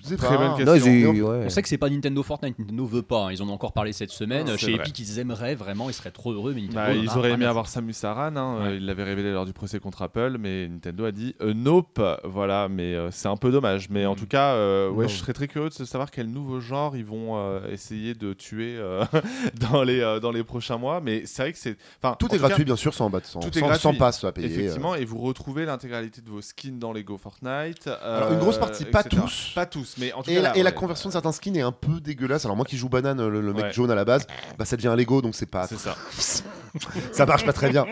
Sais Très bonne Non, question. ouais. On sait que c'est pas Nintendo Fortnite, Nintendo veut pas. hein. Ils en ont encore parlé cette semaine. Ah, c'est Chez vrai. Epic, ils aimeraient vraiment, ils seraient trop heureux, mais Nintendo. Bah, ils auraient aimé avoir Samus Aran, hein, Ouais. ils l'avaient révélé lors du procès contre Apple, mais Nintendo a dit euh, nope, voilà, mais euh, c'est un peu dommage. Mais en Mm. tout cas, euh, ouais, je serais très curieux de savoir quel nouveau genre ils vont euh, essayer de tuer euh, dans, les, euh, dans les prochains mois. Mais c'est vrai que c'est. enfin, Tout est tout cas, gratuit, bien sûr, sans, bat- sans, tout est sans, gratuit. sans passe à payer. Effectivement, et vous retrouvez l'intégralité de vos skins dans Lego Fortnite. Alors, une grosse partie, pas etc. tous. Pas tous, mais en tout Et, cas. la, là, et la ouais. conversion de certains skins est un peu dégueulasse. Alors moi qui joue banane, le, le mec Ouais. jaune à la base, bah ça devient un Lego donc c'est pas, C'est ça. ça marche pas très bien.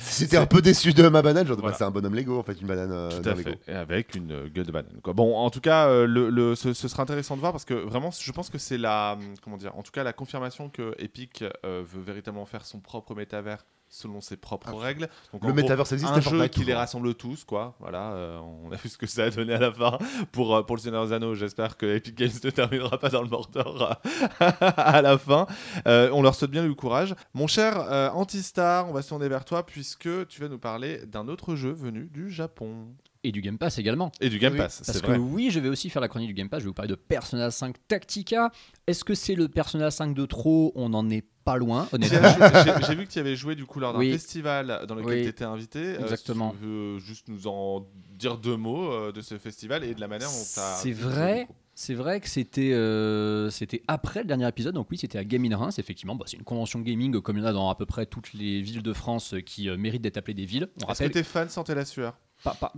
Si j'étais un peu déçu de ma banane, genre Voilà. bah, c'est un bonhomme Lego en fait, une banane euh, Tout à Lego. fait. Et avec une euh, gueule de banane. Quoi. Bon, en tout cas, euh, le, le- ce, ce sera intéressant de voir parce que vraiment, je pense que c'est la, hum, comment dire, en tout cas, la confirmation que Epic veut véritablement faire son propre métavers selon ses propres Ah. règles. Donc, Le métaverse existe, un jeu qui les rassemble tous, quoi. Voilà, euh, on a vu ce que ça a donné à la fin pour, euh, pour le Seigneur des Anneaux. J'espère que Epic Games ne terminera pas dans le Mordor à la fin. Euh, on leur souhaite bien du courage. Mon cher euh, Antistar, on va se tourner vers toi puisque tu vas nous parler d'un autre jeu venu du Japon. Et du Game Pass également. Et du Game Oui, Pass, Parce c'est que vrai. oui, je vais aussi faire la chronique du Game Pass. Je vais vous parler de Persona 5 Tactica. Est-ce que c'est le Persona 5 de trop? On n'en est pas loin, J'ai honnêtement. j'ai- j'ai vu que tu avais joué du coup lors d'un Oui. festival dans lequel Oui. tu étais invité. Euh, Exactement. si tu veux juste nous en dire deux mots euh, de ce festival et de la manière dont tu as. C'est vrai. C'est vrai que c'était euh, c'était après le dernier épisode, donc oui, c'était à Game in Reims, effectivement. Bah, c'est une convention gaming comme il y en a dans à peu près toutes les villes de France euh, qui euh, méritent d'être appelées des villes. On Est-ce que tes fans sentaient la sueur? Pas, pas,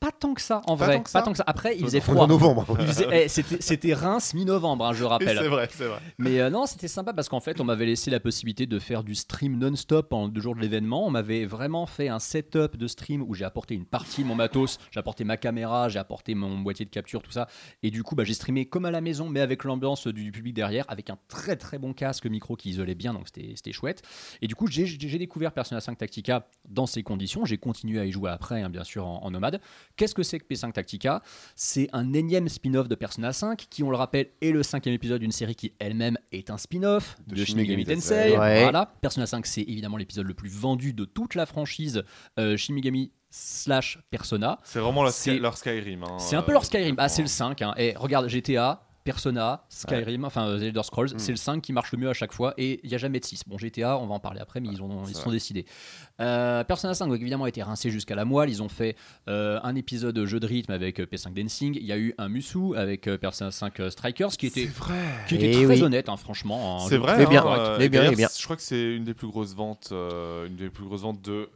pas tant que ça, en Pas vrai. tant ça Pas tant que ça. Après, il faisait froid. en novembre. Faisait- eh, c'était Reims mi-novembre, hein, je rappelle. C'est vrai, c'est vrai. Mais euh, non, c'était sympa parce qu'en fait, on m'avait laissé la possibilité de faire du stream non-stop en deux jours de l'événement. On m'avait vraiment fait un setup de stream où j'ai apporté une partie de mon matos, j'ai apporté ma caméra, j'ai apporté mon boîtier de capture, tout ça. Et du coup, bah, j'ai streamé comme à la maison, mais avec l'ambiance du public derrière, avec un très très bon casque micro qui isolait bien, donc c'était chouette. Et du coup, j'ai- j'ai découvert Persona 5 Tactica dans ces conditions. J'ai continué à y jouer après, hein, bien sûr, en, en nomade. Qu'est-ce que c'est que P5 Tactica? C'est un énième spin-off de Persona 5 qui, on le rappelle, est le cinquième épisode d'une série qui elle-même est un spin-off De de, Shin Megami Tensei. Tensei. Ouais. Voilà. Persona 5, c'est évidemment l'épisode le plus vendu de toute la franchise euh, Shin Megami slash Persona. C'est vraiment leur, C'est- Sky- leur Skyrim. hein, C'est un peu euh, leur Skyrim. Ah, c'est le complètement. 5. Hein. Et regarde, GTA, Persona, Skyrim, enfin euh, The Elder Scrolls, Mm. c'est le 5 qui marche le mieux à chaque fois. Et il n'y a jamais de 6. Bon, GTA, on va en parler après, mais ils, ont, ils vrai. sont décidés. Euh, Persona 5, donc, évidemment, a été rincé jusqu'à la moelle. Ils ont fait euh, un épisode de jeu de rythme avec euh, P5 Dancing. Il y a eu un Musu avec euh, Persona 5 euh, Strikers qui était, C'est vrai. qui était Eh très oui. honnête, hein, franchement. C'est vrai. Bien, euh, mais et bien, d'ailleurs, mais bien. Je crois que c'est une des plus grosses ventes, euh, une des plus grosses ventes de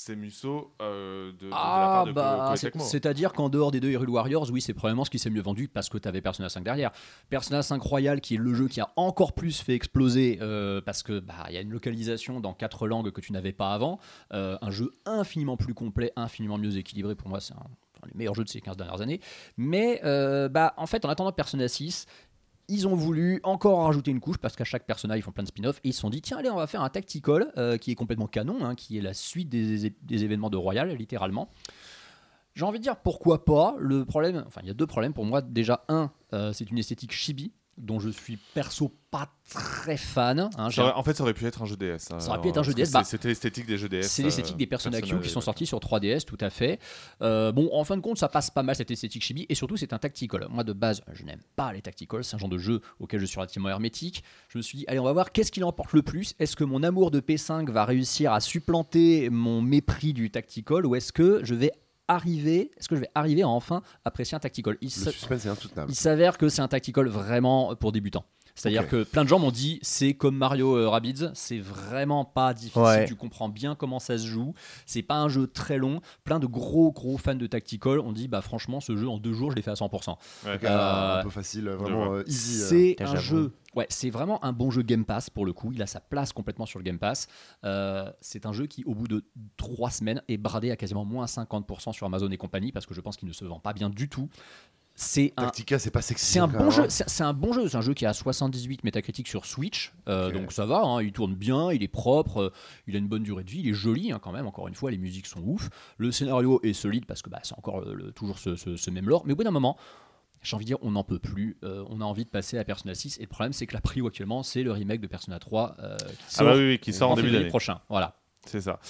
ces Musso euh, de, de- de la Ah part de bah, c'est- c'est-à-dire qu'en dehors des deux Hyrule Warriors, oui, c'est probablement ce qui s'est mieux vendu parce que tu avais Persona 5 derrière. Persona 5 Royal, qui est le jeu qui a encore plus fait exploser euh, parce que bah il y a une localisation dans quatre langues que tu n'avais pas avant, Euh, un jeu infiniment plus complet, infiniment mieux équilibré. Pour moi, c'est un, des meilleurs jeux de ces 15 dernières années. Mais euh, bah en fait, en attendant Persona 6, ils ont voulu encore rajouter une couche parce qu'à chaque personnage ils font plein de spin-offs et ils se sont dit tiens allez on va faire un tactical euh, qui est complètement canon hein, qui est la suite des, des événements de Royal littéralement. J'ai envie de dire pourquoi pas. Le problème enfin il y a deux problèmes pour moi. Déjà un euh, c'est une esthétique chibi dont je suis perso pas très fan hein. Ça en fait, ça aurait pu être un jeu DS. hein, Ça aurait pu être un jeu DS, bah, C'était l'esthétique des jeux DS. c'est l'esthétique euh, des Persona Q personne qui sont sortis sur 3DS, tout à fait. Euh, bon, en fin de compte, ça passe pas mal cette esthétique chibi, et surtout, c'est un tactical. Moi, de base, je n'aime pas les tacticals, c'est un genre de jeu auquel je suis relativement hermétique. Je me suis dit, allez, on va voir qu'est-ce qui l'emporte le plus? Est-ce que mon amour de P5 va réussir à supplanter mon mépris du tactical, ou est-ce que je vais arriver, est-ce que je vais arriver à enfin apprécier un tactical? Il Le sa- suspense est insoutenable. il s'avère que c'est un tactical vraiment pour débutants. C'est-à-dire que plein de gens m'ont dit c'est comme Mario euh, Rabbids, c'est vraiment pas difficile, Ouais. tu comprends bien comment ça se joue, c'est pas un jeu très long. Plein de gros gros fans de tactical ont dit bah franchement ce jeu en deux jours je l'ai fait à 100%. Ouais. Ok, Euh, un peu facile, vraiment euh, easy. euh. C'est un jeu, ouais, c'est vraiment un bon jeu Game Pass pour le coup. Il a sa place complètement sur le Game Pass. Euh, c'est un jeu qui, au bout de trois semaines, est bradé à quasiment moins 50% sur Amazon et compagnie parce que je pense qu'il ne se vend pas bien du tout. C'est un, Tactica, c'est pas sexy. c'est un hein, bon même, jeu. hein. C'est un bon jeu. C'est un jeu qui a 78 métacritiques sur Switch, euh, donc ça va. hein, il tourne bien, il est propre, euh, il a une bonne durée de vie, il est joli hein, quand même. Encore une fois, les musiques sont ouf. Le scénario est solide parce que bah, c'est encore le- le- toujours ce, ce- ce même lore. Mais au bout d'un moment. J'ai envie de dire, on n'en peut plus. euh, on a envie de passer à Persona 6. Et le problème, c'est que la prio actuellement, c'est le remake de Persona 3 euh, qui Ah sort bah oui, oui, qui sort en début février d'année. prochain. Voilà. C'est ça.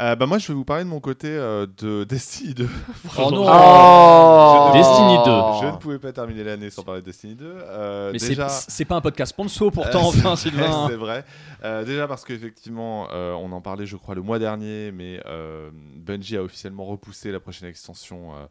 Euh, bah moi, je vais vous parler de mon côté euh, de Destiny 2. Oh non Oh Destiny 2. Je ne pouvais pas terminer l'année sans parler de Destiny 2. Euh, Mais c'est déjà... c'est pas un podcast sponsor pourtant, Euh, enfin, c'est- Sylvain. C'est vrai. Euh, déjà parce qu'effectivement, euh, on en parlait, je crois, le mois dernier, mais euh, Bungie a officiellement repoussé la prochaine extension, euh,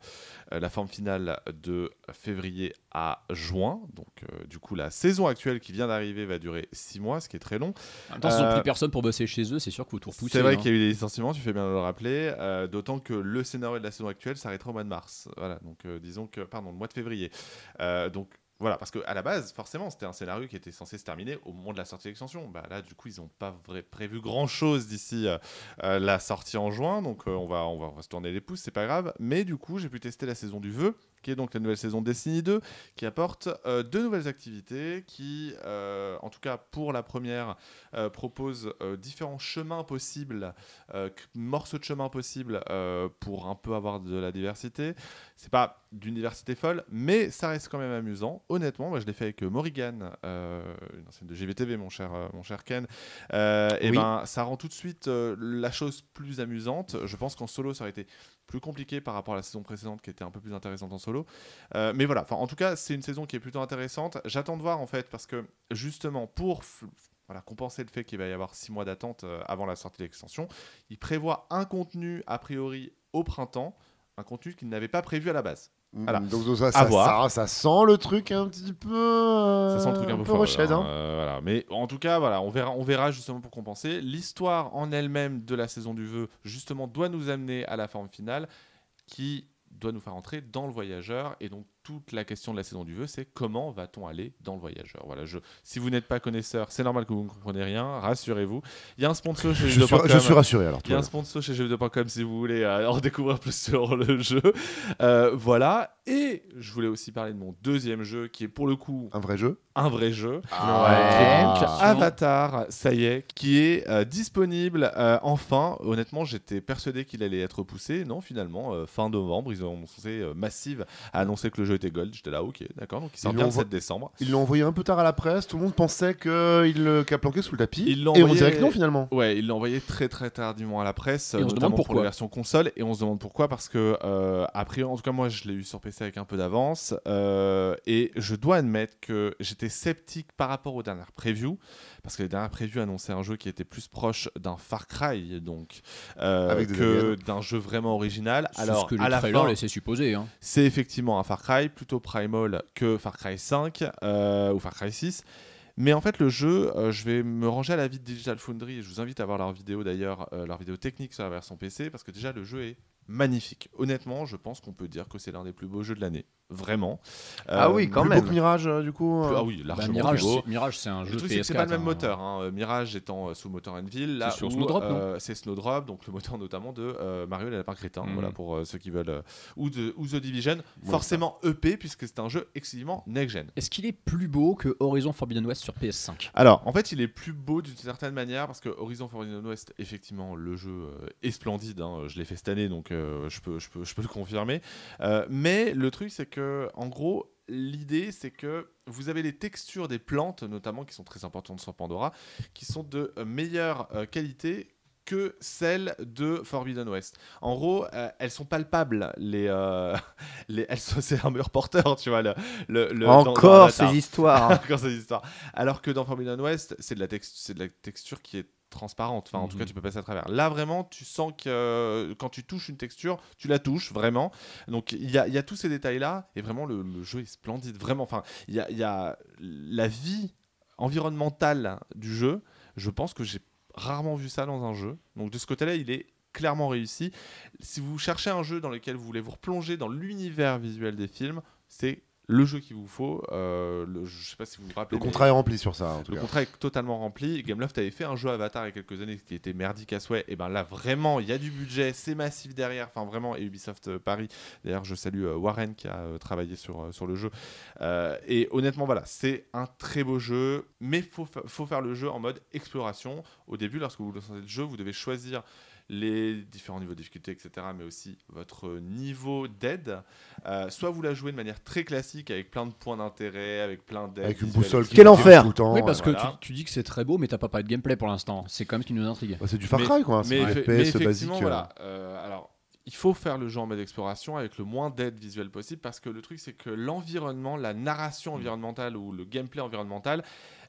euh, la forme finale de février à juin. Donc, euh, du coup, la saison actuelle qui vient d'arriver va durer 6 mois, ce qui est très long. En même temps, n'ont Euh, plus personne pour bosser chez eux, c'est sûr qu'il faut tout. C'est vrai hein. qu'il y a eu des licenciements, tu fais bien de le rappeler, euh, d'autant que le scénario de la saison actuelle s'arrêtera au mois de mars. Voilà, donc euh, disons que, pardon, le mois de février. Euh, donc voilà, parce qu'à la base, forcément, c'était un scénario qui était censé se terminer au moment de la sortie de l'extension. Bah, là, du coup, ils n'ont pas prévu grand-chose d'ici la sortie en juin, donc on, va, on, va, on va se tourner les pouces, c'est pas grave. Mais du coup, j'ai pu tester la saison du vœu, qui est donc la nouvelle saison de Destiny 2, qui apporte euh, deux nouvelles activités, qui, euh, en tout cas pour la première, euh, propose euh, différents chemins possibles, morceaux de chemin possibles pour un peu avoir de la diversité. C'est pas d'une diversité folle, mais ça reste quand même amusant. Honnêtement, moi je l'ai fait avec Morrigan, une ancienne de GVTV, mon cher, mon cher Ken. Et Oui. ben, ça rend tout de suite la chose plus amusante. Je pense qu'en solo, ça aurait été plus compliqué par rapport à la saison précédente qui était un peu plus intéressante en solo. Euh, mais voilà, en tout cas, c'est une saison qui est plutôt intéressante. J'attends de voir en fait, parce que justement, pour compenser le fait qu'il va y avoir 6 mois d'attente euh, avant la sortie de l'extension, il prévoit un contenu a priori au printemps, un contenu qu'il n'avait pas prévu à la base. Voilà. Mm, Donc, ça, ça, voir. ça- ça sent le truc un petit peu. euh, Ça sent le truc un peu, voilà, hein. euh, voilà. Mais en tout cas, voilà, on verra, on verra justement pour compenser. L'histoire en elle-même de la saison du vœu, justement, doit nous amener à la forme finale qui doit nous faire entrer dans le voyageur. Et donc, toute la question de la saison du vœu, c'est comment va-t-on aller dans le voyageur? Voilà, je, si vous n'êtes pas connaisseur, c'est normal que vous ne compreniez rien, rassurez-vous. Il y a un sponsor chez Je suis, jeuxvideo.com. je suis rassuré alors. Il y a un sponsor chez jeuxvideo.com si vous voulez euh, en découvrir plus sur le jeu. Euh, voilà. Et je voulais aussi parler de mon deuxième jeu qui est pour le coup Un vrai jeu un vrai jeu. Ah. Donc, Avatar, ça y est, qui est euh, disponible euh, enfin. Honnêtement, j'étais persuadé qu'il allait être repoussé. Non, finalement, euh, fin novembre, ils ont annoncé euh, Massive a annoncé que le jeu était gold. J'étais là, ok, d'accord. Donc il sort Ils bien l'ont le vo- 7 décembre. Ils l'ont envoyé un peu tard à la presse. Tout le monde pensait qu'il le qu'a planqué sous le tapis. Ils l'ont Et on dirait que non finalement. Ouais, il l'a envoyé très très tardivement à la presse, Et on se notamment demande pour pourquoi. la version console. Et on se demande pourquoi parce que euh, après, en tout cas moi, je l'ai eu sur PC avec un peu d'avance. euh, et je dois admettre que j'étais sceptique par rapport aux dernières previews parce que les dernières previews annonçaient un jeu qui était plus proche d'un Far Cry, donc euh, que d'un jeu vraiment original. Alors ce que à la fin, laissaient supposer. hein. c'est effectivement un Far Cry, plutôt primal que Far Cry 5 euh, ou Far Cry 6. Mais en fait, le jeu, euh, je vais me ranger à la vie de Digital Foundry. et Je vous invite à voir leur vidéo d'ailleurs, euh, leur vidéo technique sur la version PC, parce que déjà le jeu est magnifique. Honnêtement, je pense qu'on peut dire que c'est l'un des plus beaux jeux de l'année. Vraiment. Ah oui, quand Plus même. beau que Mirage euh, du coup. plus- euh. Ah oui, Bah, largement Mirage, plus beau. c'est- Mirage, c'est un jeu Le truc, c'est que PS4. c'est pas le même hein. moteur. hein. Euh, Mirage étant euh, sous moteur Envil, là C'est sur où, Snowdrop, non euh, c'est Snowdrop, donc le moteur notamment de euh, Mario et les lapins crétins. Mhm. Voilà pour euh, ceux qui veulent. euh, ou, de, ou The Division, Ouais, forcément EP puisque c'est un jeu exclusivement next-gen. Est-ce qu'il est plus beau que Horizon Forbidden West sur PS5 Alors, en fait, il est plus beau d'une certaine manière parce que Horizon Forbidden West, effectivement, le jeu euh, est splendide. hein. Je l'ai fait cette année, donc euh, je, peux, je, peux, je peux le confirmer. Euh, mais le truc, c'est que, en gros, l'idée, c'est que vous avez les textures des plantes, notamment, qui sont très importantes sur Pandora, qui sont de euh, meilleure euh, qualité que celles de Forbidden West. En gros, euh, elles sont palpables. Les, euh, les, elles sont, c'est un mur porteur, tu vois. Le, le, le- dans- dans Encore ces histoires. Encore cette histoire. Alors que dans Forbidden West, c'est de, la tex- c'est de la texture qui est transparente. Enfin, en tout Mhm. cas, tu peux passer à travers. Là, vraiment, tu sens que euh, quand tu touches une texture, tu la touches vraiment. Donc, il y a, il y a tous ces détails-là. Et vraiment, le, le jeu est splendide. Vraiment, enfin, il y a, y a la vie environnementale du jeu. Je pense que j'ai rarement vu ça dans un jeu. Donc, de ce côté-là, il est clairement réussi. Si vous cherchez un jeu dans lequel vous voulez vous replonger dans l'univers visuel des films, c'est le jeu qu'il vous faut. Euh, le, je sais pas si vous vous rappelez. Le contrat est rempli sur ça, en tout le cas. contrat est totalement rempli. Gameloft avait fait un jeu Avatar il y a quelques années qui était merdique à souhait. Et ben là, vraiment, il y a du budget, c'est massif derrière. Enfin, vraiment, et Ubisoft euh, Paris. D'ailleurs, je salue euh, Warren qui a euh, travaillé sur, sur le jeu. Euh, et honnêtement, voilà, c'est un très beau jeu, mais faut, fa- faut faire le jeu en mode exploration. Au début, lorsque vous lancez le jeu, vous devez choisir les différents niveaux de difficulté, etc., mais aussi votre niveau d'aide. Euh, soit vous la jouez de manière très classique, avec plein de points d'intérêt, avec plein d'aides. Avec une boussole qui Quel enfer tout le temps. Oui, parce que voilà. tu, tu dis que c'est très beau, mais t'as pas parlé de gameplay pour l'instant. C'est quand même ce qui nous intrigue. Bah, c'est du Far Cry, quoi. hein, C'est mais FPS basique. euh. voilà. euh, alors, il faut faire le jeu en mode exploration avec le moins d'aide visuelle possible parce que le truc, c'est que l'environnement, la Mm. narration environnementale ou le gameplay environnemental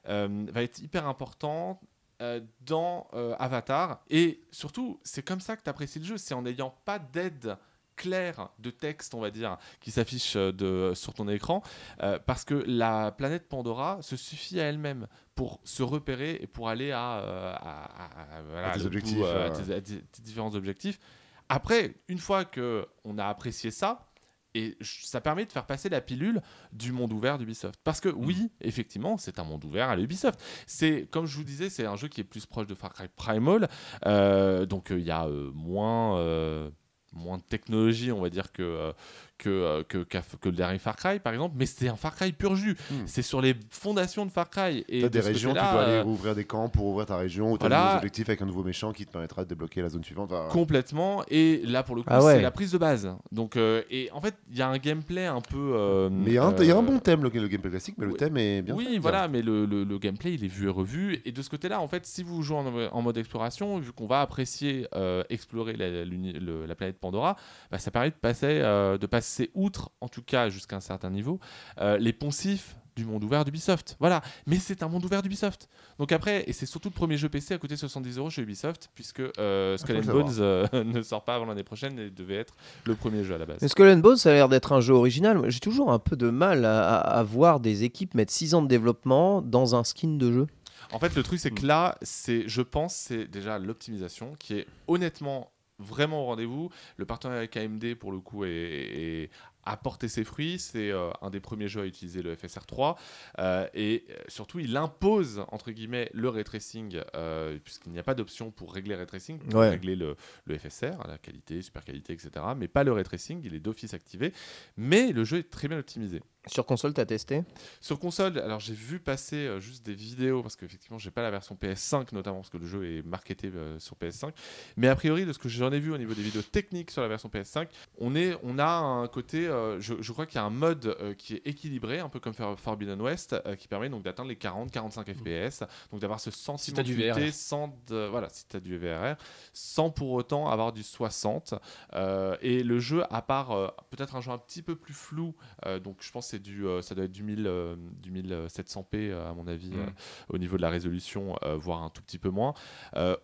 euh, va être hyper important euh, dans euh, Avatar. Et surtout, c'est comme ça que tu apprécies le jeu. C'est en n'ayant pas d'aide claire de texte, on va dire, qui s'affiche euh, de, sur ton écran, euh, parce que la planète Pandora se suffit à elle-même pour se repérer et pour aller à, à- à- à- voilà, À tes le bout, objectifs, à tes- à tes- tes différents objectifs. Après, une fois que on a apprécié ça, et ça permet de faire passer la pilule du monde ouvert d'Ubisoft. Parce que oui, effectivement, c'est un monde ouvert à l'Ubisoft. C'est, comme je vous disais, c'est un jeu qui est plus proche de Far Cry Primal. Euh, donc euh, il y a euh, moins, moins de technologie, on va dire, que, que, euh, que, que le dernier Far Cry, par exemple. Mais c'est un Far Cry pur jus. Hmm. C'est sur les fondations de Far Cry. T'as de des régions, tu dois aller euh, ouvrir des camps pour ouvrir ta région, ou t'as voilà. des nouveaux objectifs avec un nouveau méchant qui te permettra de débloquer la zone suivante. Enfin, Complètement. Et là, pour le coup, Ah ouais. c'est la prise de base. Donc, euh, et en fait, il y a un gameplay un peu. euh, Mais il y, a un- il y a un bon thème, le, le gameplay classique, mais le thème est bien oui, fait, voilà, mais le, le- le gameplay, il est vu et revu. Et de ce côté-là, en fait, si vous jouez en, en mode exploration, vu qu'on va apprécier euh, explorer la, l'uni- le- la planète Pandora, bah, ça permet de passer, euh, de passer outre, en tout cas jusqu'à un certain niveau, euh, les poncifs du monde ouvert d'Ubisoft. Voilà, mais c'est un monde ouvert d'Ubisoft. Donc après, et c'est surtout le premier jeu PC à coûter 70 euros chez Ubisoft, puisque euh, Skull and le Bones euh, ne sort pas avant l'année prochaine et devait être le premier jeu à la base. Mais Skull and Bones, ça a l'air d'être un jeu original. J'ai toujours un peu de mal à voir des équipes mettre 6 ans de développement dans un skin de jeu. En fait, le truc, c'est que là, c'est, je pense, c'est déjà l'optimisation qui est honnêtement vraiment au rendez-vous. Le partenariat avec AMD, pour le coup, est, est- a porté ses fruits. C'est euh, un des premiers jeux à utiliser le FSR3. euh, et euh, surtout, il impose, entre guillemets, le ray tracing, euh, puisqu'il n'y a pas d'option pour régler ray tracing, pour Ouais. régler le, le FSR, la qualité, super qualité, etc. Mais pas le ray tracing, il est d'office activé. Mais le jeu est très bien optimisé. Sur console, t'as testé? Sur console, alors j'ai vu passer euh, juste des vidéos parce qu'effectivement j'ai pas la version PS5 notamment parce que le jeu est marketé euh, sur PS5. Mais a priori de ce que j'en ai vu au niveau des vidéos techniques sur la version PS5, on, est, on a un côté, euh, je, je crois qu'il y a un mode euh, qui est équilibré, un peu comme For- Forbidden West, euh, qui permet donc d'atteindre les 40-45 FPS, donc d'avoir ce sentiment t'as du VRR. sans de- voilà si tu as du VRR, sans pour autant avoir du 60. Euh, et le jeu, à part euh, peut-être un jeu un petit peu plus flou, euh, donc je pense que c'est du, euh, ça doit être du, 1000, euh, du 1700p euh, à mon avis Mm. au niveau de la résolution, voire un tout petit peu moins.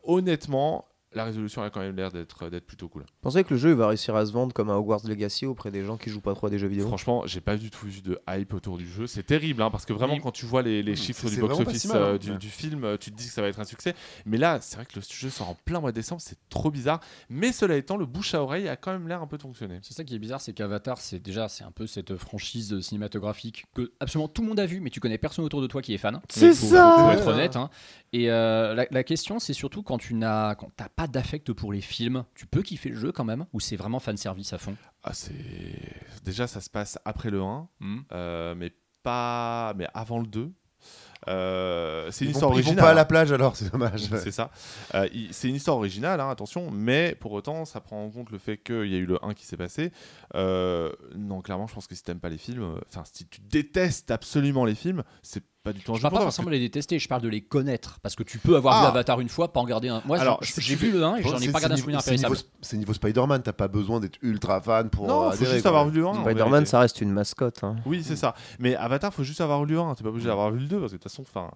Honnêtement, la résolution a quand même l'air d'être d'être plutôt cool. Pensez que le jeu va réussir à se vendre comme un Hogwarts Legacy auprès des gens qui jouent pas trop à des jeux vidéo? Franchement, j'ai pas du tout vu de hype autour du jeu. C'est terrible, hein, parce que vraiment, Mais- quand tu vois les, les Mm, chiffres du box-office si mal, hein. euh, du, Ouais. du film, euh, tu te dis que ça va être un succès. Mais là, c'est vrai que le jeu sort en plein mois de décembre, c'est trop bizarre. Mais cela étant, le bouche à oreille a quand même l'air un peu de fonctionner. C'est ça qui est bizarre, c'est qu'Avatar, c'est déjà c'est un peu cette franchise cinématographique que absolument tout le monde a vu, mais tu connais personne autour de toi qui est fan. C'est ça faut être honnête. hein. Et euh, la, la question, c'est surtout quand tu n'as quand t'as pas d'affect pour les films, tu peux kiffer le jeu quand même, ou c'est vraiment fan service à fond? Ah, c'est déjà ça se passe après le 1, Hmm. euh, mais pas, mais avant le 2. Euh, c'est une Ils vont, histoire ils vont originale. pas à hein. la plage alors, c'est dommage. C'est ça. Euh, c'est une histoire originale, hein, attention, mais pour autant, ça prend en compte le fait qu'il y a eu le 1 qui s'est passé. Euh, non, clairement, je pense que si t'aimes pas les films, euh, enfin, si tu détestes absolument les films, c'est pas du tout Je jeu parle pour pas forcément de les détester, je parle de les connaître, parce que tu peux avoir Ah. vu Avatar une fois, pas en garder un. Moi, Alors, j'ai- vu le 1 et j'en ai pas gardé un c'est souvenir niveau- c'est niveau, impérissable. c'est niveau Spider-Man, t'as pas besoin d'être ultra fan pour que- Non, euh, faut adhérer, juste quoi. avoir vu le 1. en Spider-Man, ça reste une mascotte. hein. Oui, c'est ça. Mais Avatar, faut juste avoir lu le 1. T'es pas obligé d'avoir vu le 2 parce que de toute façon, enfin.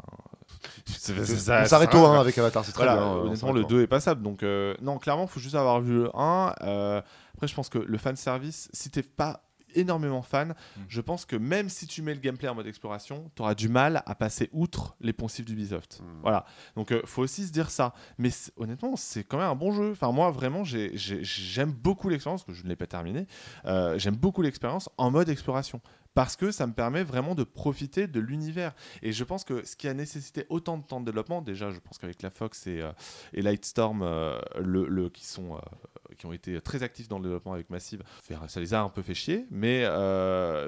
On ça s'arrête au rien. 1 avec Avatar, c'est très bien. euh, on honnêtement, le au 2 est passable. Donc, euh, non, clairement, faut juste avoir vu le 1. Euh, après, je pense que le fan service, si t'es pas énormément fan, Mm. je pense que même si tu mets le gameplay en mode exploration, tu auras du mal à passer outre les poncifs d'Ubisoft. Mm. Voilà. Donc, euh, faut aussi se dire ça. Mais honnêtement, c'est quand même un bon jeu. Enfin, moi, vraiment, j'ai- j'ai- j'aime beaucoup l'expérience, que je ne l'ai pas terminé. Euh, J'aime beaucoup l'expérience en mode exploration. Parce que ça me permet vraiment de profiter de l'univers. Et je pense que ce qui a nécessité autant de temps de développement, déjà, je pense qu'avec la Fox et, euh, et Lightstorm, euh, le, le- qui sont euh, qui ont été très actifs dans le développement avec Massive, ça les a un peu fait chier, mais,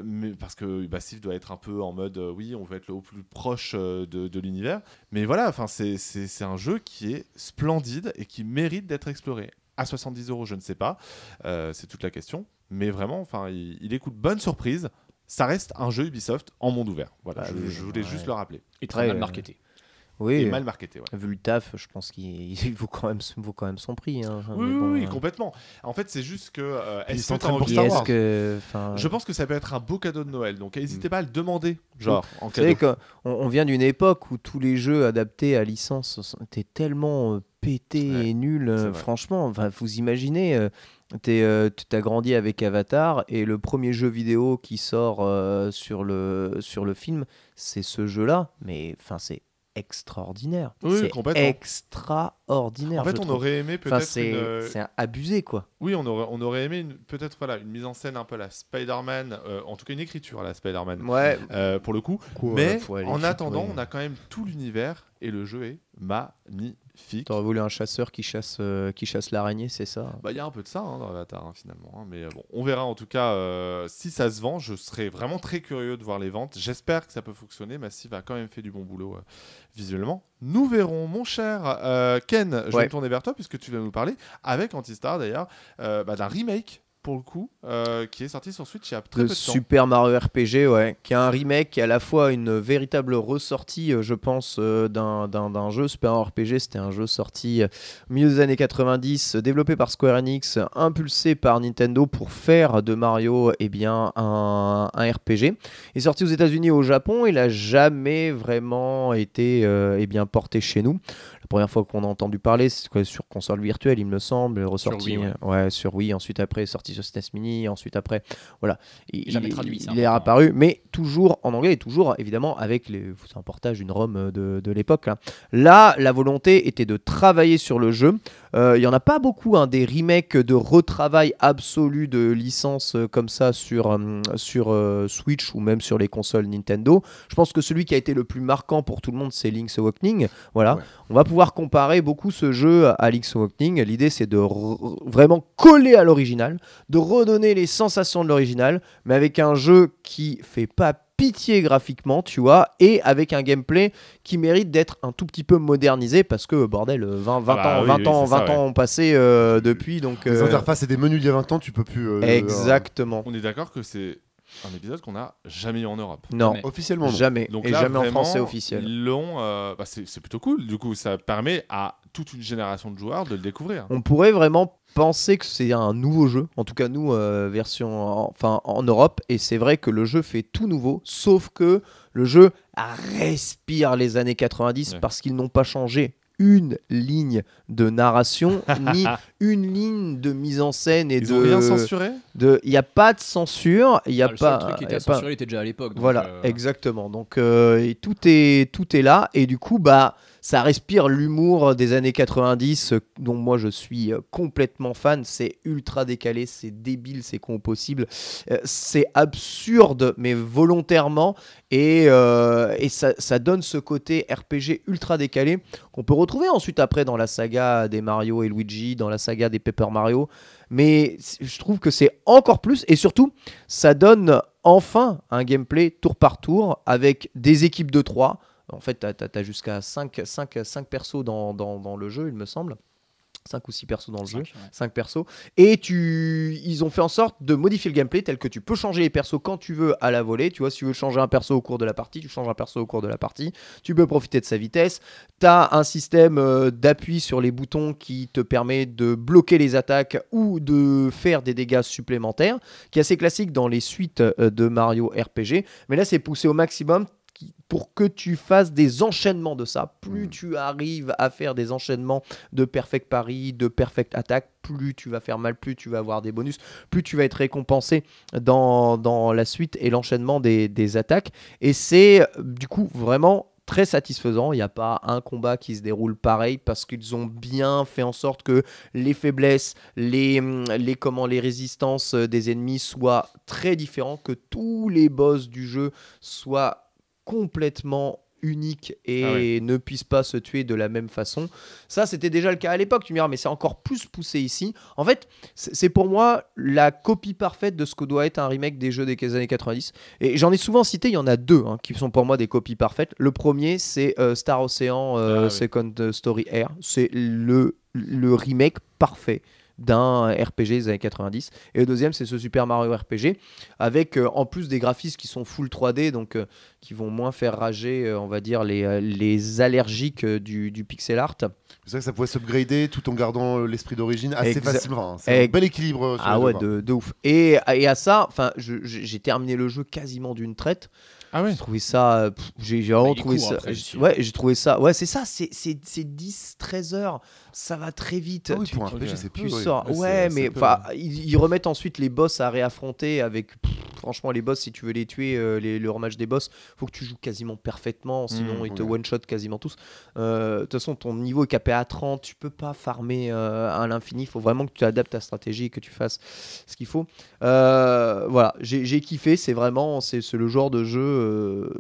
mais parce que Massive doit être un peu en mode oui, on veut être le plus proche de, de l'univers. Mais voilà, c'est un jeu qui est splendide et qui mérite d'être exploré. À 70 euros, je ne sais pas, c'est toute la question. Mais vraiment, enfin, il, il bonne surprise. Ça reste un jeu Ubisoft en monde ouvert. Voilà, Bah je, voulais ouais. juste le rappeler. Et très mal euh, marketé. Oui, Et mal marketé, ouais. vu le taf, je pense qu'il il vaut quand même, vaut quand même son prix. hein. Oui, Mais oui, bon, oui, euh, complètement. En fait, c'est juste que. euh, est-ce sont que Star Wars. que, Je pense que ça peut être un beau cadeau de Noël. Donc, n'hésitez Mm. pas à le demander. Genre, en Vous savez cadeau. qu'on on vient d'une époque où tous les jeux adaptés à licence étaient tellement euh, pétés Ouais, et nuls. euh, franchement, vous imaginez, t'es, euh, tu t'as grandi avec Avatar et le premier jeu vidéo qui sort euh, sur, le, sur le film, c'est ce jeu-là. Mais enfin, c'est extraordinaire. Oui, c'est complètement. extraordinaire. En fait, on trouve. aurait aimé Enfin, peut-être c'est une. euh, abusé, quoi. Oui, on aurait, on aurait aimé peut-être voilà, une mise en scène un peu à la Spider-Man, euh, en tout cas une écriture à la Spider-Man, Ouais, euh, pour le coup. Mais en attendant, on a quand même tout l'univers et le jeu est magnifique. T'aurais voulu un chasseur qui chasse, euh, qui chasse l'araignée, c'est ça Bah, il y a un peu de ça hein, dans Avatar hein, finalement. hein, mais euh, bon, on verra en tout cas euh, si ça se vend. Je serais vraiment très curieux de voir les ventes. J'espère que ça peut fonctionner. Massive a quand même fait du bon boulot euh, visuellement. Nous verrons, mon cher Ken. Je vais me tourner vers toi puisque tu vas nous parler avec Antistar d'ailleurs bah, d'un remake pour le coup euh, qui est sorti sur Switch il y a très de peu de temps. Super Mario RPG, ouais, qui est un remake, qui est à la fois une véritable ressortie, euh, je pense, euh, d'un jeu. Super Mario RPG, c'était un jeu sorti au milieu des années 90, euh, développé par Square Enix, impulsé par Nintendo pour faire de Mario eh bien, un, un RPG. Il est sorti aux États-Unis et au Japon, il a jamais vraiment été euh, eh bien, porté chez nous. La première fois qu'on a entendu parler, c'est sur console virtuelle, il me semble, ressorti Wii, ouais. euh, ouais, sur Wii, ensuite après sorti sur SNES Mini, ensuite après, voilà. Il, Jamais il- traduit, c'est il est important. apparu, mais toujours en anglais et toujours évidemment avec les, un portage d'une ROM euh, de, de l'époque. hein. Là, la volonté était de travailler sur le jeu. Euh, Il y en a pas beaucoup, hein, des remakes de retravail absolu de licences euh, comme ça sur, euh, sur euh, Switch ou même sur les consoles Nintendo. Je pense que celui qui a été le plus marquant pour tout le monde, c'est Link's Awakening. Voilà. Ouais. On va pouvoir comparer beaucoup ce jeu à Link's Awakening. L'idée, c'est de vraiment coller à l'original, de redonner les sensations de l'original, mais avec un jeu qui fait pas pitié graphiquement, tu vois, et avec un gameplay qui mérite d'être un tout petit peu modernisé parce que bordel, euh, 20, 20 Ah bah ans, oui, 20 oui, ans, c'est ça, 20 ans ont passé euh, depuis, donc Les euh, interfaces et des menus d'il y a 20 ans, tu peux plus. euh, exactement. On est d'accord que c'est un épisode qu'on n'a jamais eu en Europe. Non, Mais- officiellement, non. jamais, Donc et là, jamais en vraiment, français officiel. Ils l'ont. euh, bah, c'est c'est plutôt cool. Du coup, ça permet à toute une génération de joueurs de le découvrir. On pourrait vraiment penser que c'est un nouveau jeu, en tout cas nous, euh, version en- enfin, en Europe, et c'est vrai que le jeu fait tout nouveau, sauf que le jeu respire les années 90 Ouais. parce qu'ils n'ont pas changé une ligne de narration ni une ligne de mise en scène et Ils de ont rien censuré de il n'y a pas de censure il y a Ah, le pas seul truc qui était pas- censuré, était déjà à l'époque. voilà, euh, exactement. Donc euh, et tout est tout est là et du coup bah ça respire l'humour des années 90 euh, dont moi je suis euh, complètement fan. C'est ultra décalé, c'est débile, c'est con au possible, Euh, c'est absurde mais volontairement et, ça, donne ce côté RPG ultra décalé qu'on peut retrouver ensuite après dans la saga des Mario et Luigi, dans la saga des Paper Mario. Mais je trouve que c'est encore plus et surtout ça donne enfin un gameplay tour par tour avec des équipes de 3. En fait, tu as, jusqu'à 5, 5, 5 persos dans, dans, dans le jeu, il me semble. 5 ou 6 persos dans le jeu. cinq, ouais. 5 persos. Et tu, ils ont fait en sorte de modifier le gameplay tel que tu peux changer les persos quand tu veux à la volée. Tu vois, si tu veux changer un perso au cours de la partie, tu changes un perso au cours de la partie. Tu peux profiter de sa vitesse. Tu as un système euh, d'appui sur les boutons qui te permet de bloquer les attaques ou de faire des dégâts supplémentaires, qui est assez classique dans les suites euh, de Mario RPG. Mais là, c'est poussé au maximum qui- pour que tu fasses des enchaînements de ça. Plus Mm. tu arrives à faire des enchaînements de perfect parry, de perfect attack, plus tu vas faire mal, plus tu vas avoir des bonus, plus tu vas être récompensé dans, dans la suite et l'enchaînement des, des attaques. Et c'est euh, du coup vraiment très satisfaisant. Il n'y a pas un combat qui se déroule pareil parce qu'ils ont bien fait en sorte que les faiblesses, les, hum, les, comment, les résistances euh, des ennemis soient très différents, que tous les boss du jeu soient complètement uniques et Ah ouais. ne puissent pas se tuer de la même façon. Ça, c'était déjà le cas à l'époque, tu me diras, mais c'est encore plus poussé ici. En fait, c'est pour moi la copie parfaite de ce que doit être un remake des jeux des années 90. Et j'en ai souvent cité, il y en a deux hein, qui sont pour moi des copies parfaites. Le premier, c'est euh, Star Ocean euh, Ah oui. Second Story Air. C'est le, le remake parfait d'un RPG des années 90 et le deuxième c'est ce Super Mario RPG avec euh, en plus des graphismes qui sont full 3D donc euh, qui vont moins faire rager euh, on va dire les, les allergiques euh, du, du pixel art C'est vrai que ça pouvait s'upgrader tout en gardant l'esprit d'origine assez Exa- facilement. Enfin, c'est un bel équilibre. sur ah ouais de, de ouf et, et à ça j'ai terminé le jeu quasiment d'une traite Ah ouais J'ai trouvé ça. J'ai j'ai vraiment est trouvé ça. après. Ouais, j'ai trouvé ça. Ouais, c'est ça. C'est c'est- c'est 10, 13 heures. Ça va très vite. Ah oui, Tu- pour un tu- RPG, c'est tu plus. ouais. sors. Ouais, mais ils, ils remettent ensuite les boss à réaffronter avec. pff, franchement, les boss, si tu veux les tuer, euh, les, le rematch des boss, faut que tu joues quasiment parfaitement, sinon Mmh, ils te ouais. one-shot quasiment tous. Euh, De toute façon, ton niveau est capé à 30, tu peux pas farmer euh, à l'infini. Il faut vraiment que tu adaptes ta stratégie et que tu fasses ce qu'il faut. Euh, voilà, j'ai kiffé. C'est vraiment, c'est le genre de jeu,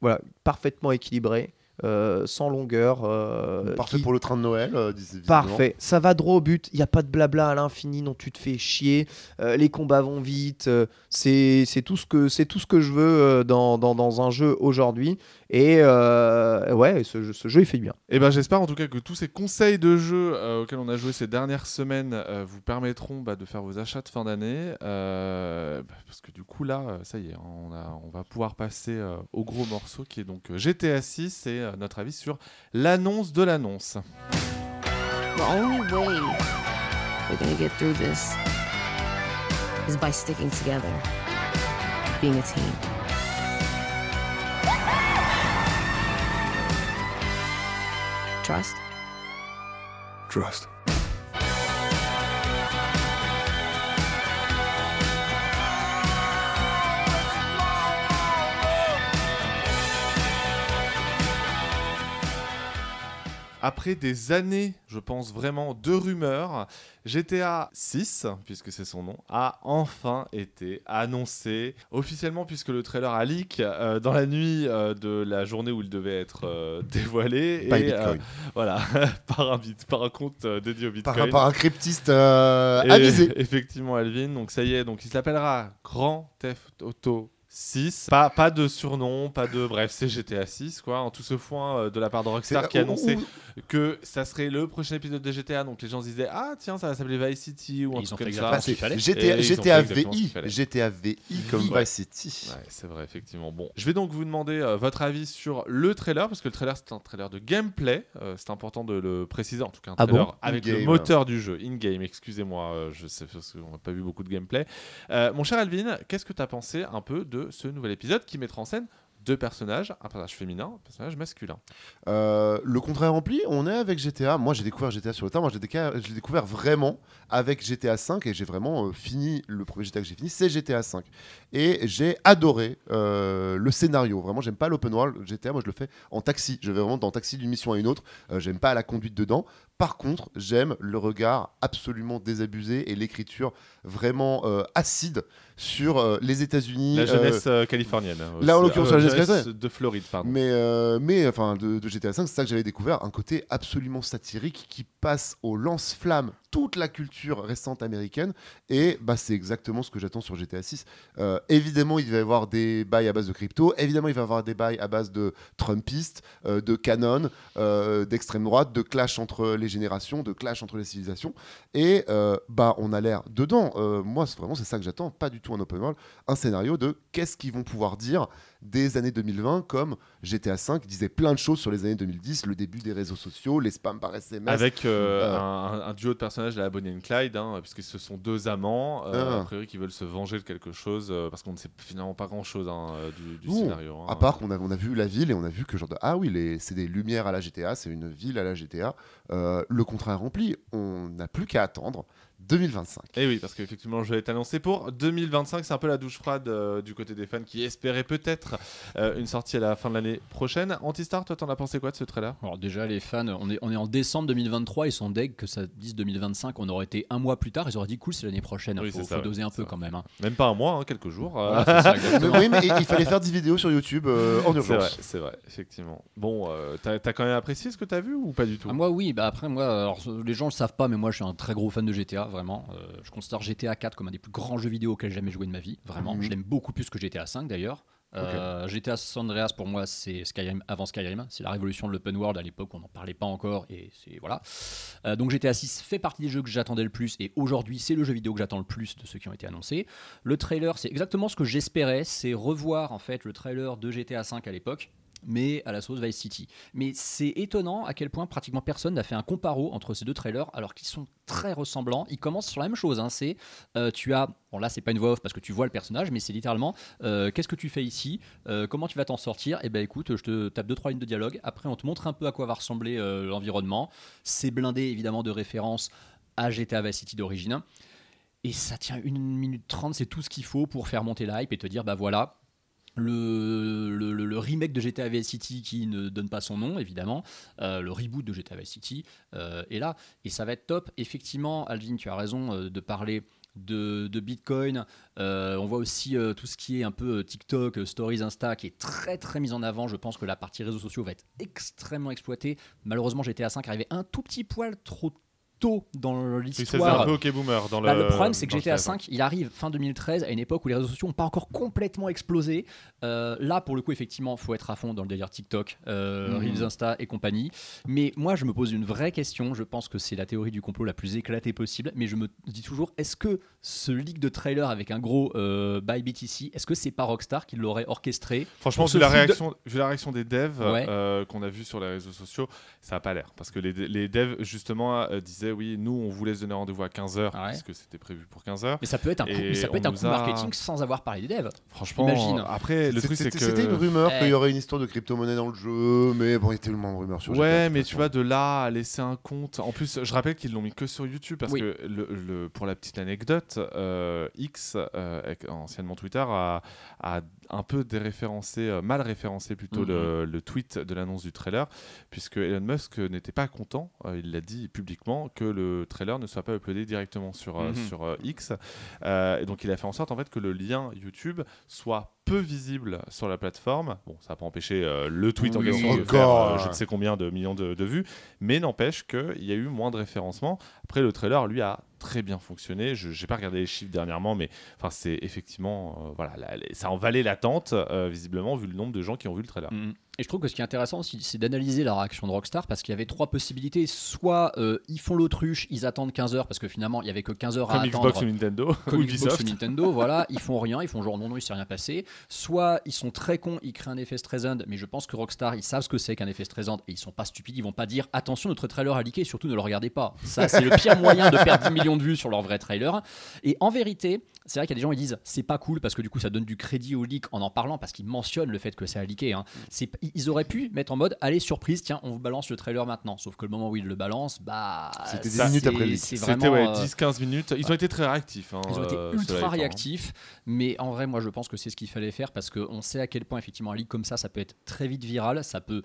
voilà, parfaitement équilibré, euh, sans longueur. euh, Parfait qui- pour le train de Noël. euh. Parfait, ça va droit au but, il n'y a pas de blabla à l'infini dont tu te fais chier, les combats vont vite, c'est tout, ce que- c'est tout ce que je veux dans, dans- dans un jeu aujourd'hui. Et euh, ouais, ce, jeu- ce jeu il fait du bien. Et ben j'espère en tout cas que tous ces conseils de jeux euh, auxquels on a joué ces dernières semaines euh, vous permettront bah, de faire vos achats de fin d'année. euh, bah, parce que du coup là, ça y est, on, a, on va pouvoir passer euh, au gros morceau qui est donc GTA 6 et euh, notre avis sur l'annonce de l'annonce. The only way we're gonna get through this is by sticking together, being a team. Trust? Trust. Après des années, je pense vraiment, de rumeurs, GTA 6, puisque c'est son nom, a enfin été annoncé officiellement, puisque le trailer a leak euh, dans la nuit euh, de la journée où il devait être euh, dévoilé. By et, Bitcoin. voilà, par, un bit, par un compte dédié au Bitcoin. Par, un- par un cryptiste avisé. Effectivement, Alvin. Donc ça y est, donc il s'appellera Grand Theft Auto 6. Pas, pas de surnom, pas de. Bref, c'est GTA 6, quoi. En tout ce foin euh, de la part de Rockstar qui a ou- annoncé ou- que ça serait le prochain épisode de GTA. Donc les gens se disaient Ah, tiens, ça va s'appeler Vice City ou un ils truc comme ça. fallait. GTA, Et ils ont GTA VI. GTA VI comme Ouais. Vice City. Ouais, c'est vrai, effectivement. Bon, je vais donc vous demander euh, votre avis sur le trailer, parce que le trailer, c'est un trailer de gameplay. Euh, c'est important de le préciser, en tout cas, un Ah trailer bon avec le moteur du jeu, in-game, excusez-moi, euh, je sais parce qu'on n'a pas vu beaucoup de gameplay. Euh, mon cher Alvin, qu'est-ce que tu as pensé un peu de ce nouvel épisode qui mettra en scène deux personnages, un personnage féminin, un personnage masculin Euh, le contrat est rempli, on est avec GTA. Moi j'ai découvert GTA sur le temps, moi je découvert vraiment avec GTA 5 et j'ai vraiment euh, fini, le premier GTA que j'ai fini c'est GTA 5. Et j'ai adoré euh, le scénario, vraiment j'aime pas l'open world, GTA moi je le fais en taxi, je vais vraiment dans taxi d'une mission à une autre, j'aime pas la conduite dedans. Par contre j'aime le regard absolument désabusé et l'écriture vraiment euh, acide sur euh, les États-Unis. La euh, jeunesse euh, californienne. là, en l'occurrence, la jeunesse de Floride, pardon. Mais, mais enfin, de, de GTA 5, c'est ça que j'avais découvert, un côté absolument satirique qui passe au lance-flamme toute la culture récente américaine. Et bah, c'est exactement ce que j'attends sur GTA 6. Euh, évidemment, il va y avoir des bails à base de crypto. Évidemment, il va y avoir des bails à base de Trumpistes, euh, de canon, euh, d'extrême droite, de clash entre les générations, de clash entre les civilisations. Et bah, on a l'air dedans. Moi, vraiment, c'est ça que j'attends. Pas du tout un open world. Un scénario de qu'est-ce qu'ils vont pouvoir dire des années 2020, comme GTA 5 disait plein de choses sur les années 2010, le début des réseaux sociaux, les spams par SMS. Avec euh, Euh. un, un duo de personnages, la Bonnie and Clyde, hein, puisque ce sont deux amants, euh, Ah. a priori qui veulent se venger de quelque chose, parce qu'on ne sait finalement pas grand-chose hein, du, scénario. hein. À part qu'on a, on a vu la ville et on a vu que genre de, ah oui, c'est des lumières à la GTA, c'est une ville à la GTA. Le contrat est rempli, on n'a plus qu'à attendre. 2025. Et Eh oui, parce qu'effectivement, je vais être annoncé pour 2025. C'est un peu la douche froide euh, du côté des fans qui espéraient peut-être euh, une sortie à la fin de l'année prochaine. Antistar, toi, t'en as pensé quoi de ce trailer? Alors déjà les fans, on est, on est en décembre 2023, ils sont deg que ça dise 2025, on aurait été un mois plus tard, ils auraient dit cool c'est l'année prochaine, Oui, faut, ça, faut doser un peu ça. quand même. hein. Même pas un mois, hein, quelques jours. euh, Voilà, c'est ça, Mais oui, mais il fallait faire 10 vidéos sur YouTube euh, en c'est vrai, urgence. c'est vrai, effectivement. Bon, euh, t'as quand même apprécié ce que t'as vu ou pas du tout? Ah, moi oui, bah après moi, alors, les gens le savent pas, mais moi je suis un très gros fan de GTA, vraiment. Euh, je considère GTA 4 comme un des plus grands jeux vidéo auxquels j'ai jamais joué de ma vie, vraiment. Mhm. Je l'aime beaucoup plus que GTA 5 d'ailleurs. Euh, GTA San Andreas pour moi c'est Skyrim avant Skyrim, c'est la révolution de l'open world à l'époque on n'en parlait pas encore et c'est voilà. Euh, donc GTA 6 fait partie des jeux que j'attendais le plus et aujourd'hui c'est le jeu vidéo que j'attends le plus de ceux qui ont été annoncés. Le trailer c'est exactement ce que j'espérais, c'est revoir en fait le trailer de GTA 5 à l'époque mais à la sauce Vice City. Mais c'est étonnant à quel point pratiquement personne n'a fait un comparo entre ces deux trailers alors qu'ils sont très ressemblants. Ils commencent sur la même chose. hein, c'est euh, tu as bon là c'est pas une voix off parce que tu vois le personnage, mais c'est littéralement euh, qu'est-ce que tu fais ici, Euh, comment tu vas t'en sortir? Et ben écoute, je te tape deux trois lignes de dialogue. Après on te montre un peu à quoi va ressembler l'environnement. C'est blindé évidemment de références à GTA Vice City d'origine. Et ça tient une minute trente, c'est tout ce qu'il faut pour faire monter la hype et te dire bah voilà, le, remake de GTA Vice City qui ne donne pas son nom, évidemment, euh, le reboot de GTA Vice City euh, est là et ça va être top. Effectivement, Alvin, tu as raison euh, de parler de, Bitcoin. On voit aussi tout ce qui est un peu TikTok, Stories, Insta qui est très très mis en avant. Je pense que la partie réseaux sociaux va être extrêmement exploitée. Malheureusement, GTA 5 arrivait un tout petit poil trop tôt dans Oui, l'histoire. un peu OK Boomer dans Bah, le. problème, c'est que GTA 5, il arrive fin 2013 à une époque où les réseaux sociaux n'ont pas encore complètement explosé. Euh, là, pour le coup, effectivement, faut être à fond dans le délire TikTok, euh, Mhm. Reels, Insta et compagnie. Mais moi, je me pose une vraie question. Je pense que c'est la théorie du complot la plus éclatée possible. Mais je me dis toujours, est-ce que ce leak de trailer avec un gros euh, by BTC, est-ce que c'est pas Rockstar qui l'aurait orchestré Franchement, vu la, de- réaction, vu la réaction des devs Ouais. euh, qu'on a vu sur les réseaux sociaux, ça n'a pas l'air. Parce que les, les devs, justement, euh, oui, nous, on voulait se donner rendez-vous à 15h, Ouais. puisque c'était prévu pour 15h. Mais ça peut être un coup, mais ça peut être un coup a- marketing sans avoir parlé des devs. Franchement, Imagine. après, le truc, c'est C'était que. c'était une rumeur Eh. qu'il y aurait une histoire de crypto-monnaie dans le jeu, mais bon, il y a tellement de rumeurs sur Ouais, mais tu vois, de là à laisser un compte. En plus, je rappelle qu'ils l'ont mis que sur YouTube parce Oui. que, le, le- pour la petite anecdote, euh, X, euh, anciennement Twitter, a, a un peu déréférencé, euh, mal référencé plutôt Mhm. le, le tweet de l'annonce du trailer, puisque Elon Musk n'était pas content, euh, il l'a dit publiquement, que le trailer ne soit pas uploadé directement sur, euh, Mhm. sur euh, X. Euh, et donc, il a fait en sorte en fait, que le lien YouTube soit peu visible sur la plateforme. Bon, ça n'a pas empêché euh, le tweet en Oui, question de encore. faire euh, je ne sais combien de millions de, de vues, mais n'empêche qu'il y a eu moins de référencement. Après, le trailer, lui, a très bien fonctionné. Je n'ai pas regardé les chiffres dernièrement, mais enfin, c'est effectivement, euh, voilà, la- ça en valait l'attente, euh, visiblement, vu le nombre de gens qui ont vu le trailer. Mhm. Et je trouve que ce qui est intéressant aussi, c'est d'analyser la réaction de Rockstar parce qu'il y avait trois possibilités. Soit euh, ils font l'autruche, ils attendent 15 heures parce que finalement il y avait que 15 heures à Comme attendre. Xbox ou Nintendo, comme ou Xbox ou Nintendo, voilà, ils font rien, ils font genre non, non, il s'est rien passé. Soit ils sont très cons, ils créent un effet Streisand, mais je pense que Rockstar, ils savent ce que c'est qu'un effet Streisand et ils sont pas stupides, ils vont pas dire attention, notre trailer a leaké, surtout ne le regardez pas. Ça, c'est le pire moyen de perdre 10 millions de vues sur leur vrai trailer. Et en vérité, c'est vrai qu'il y a des gens qui disent c'est pas cool parce que du coup ça donne du crédit au leak en en parlant parce qu'ils mentionnent le fait que ça a leaké. hein. C'est- Ils auraient pu mettre en mode allez, surprise, tiens, on vous balance le trailer maintenant. Sauf que le moment où ils le balancent, bah. C'était des minutes après le C'était vraiment, ouais, euh, 10-15 minutes. Ils ont été très réactifs. hein, ils ont été euh, ultra hein. réactifs, mais en vrai, moi je pense que c'est ce qu'il fallait faire parce qu'on sait à quel point, effectivement, un leak comme ça, ça peut être très vite viral. Ça peut.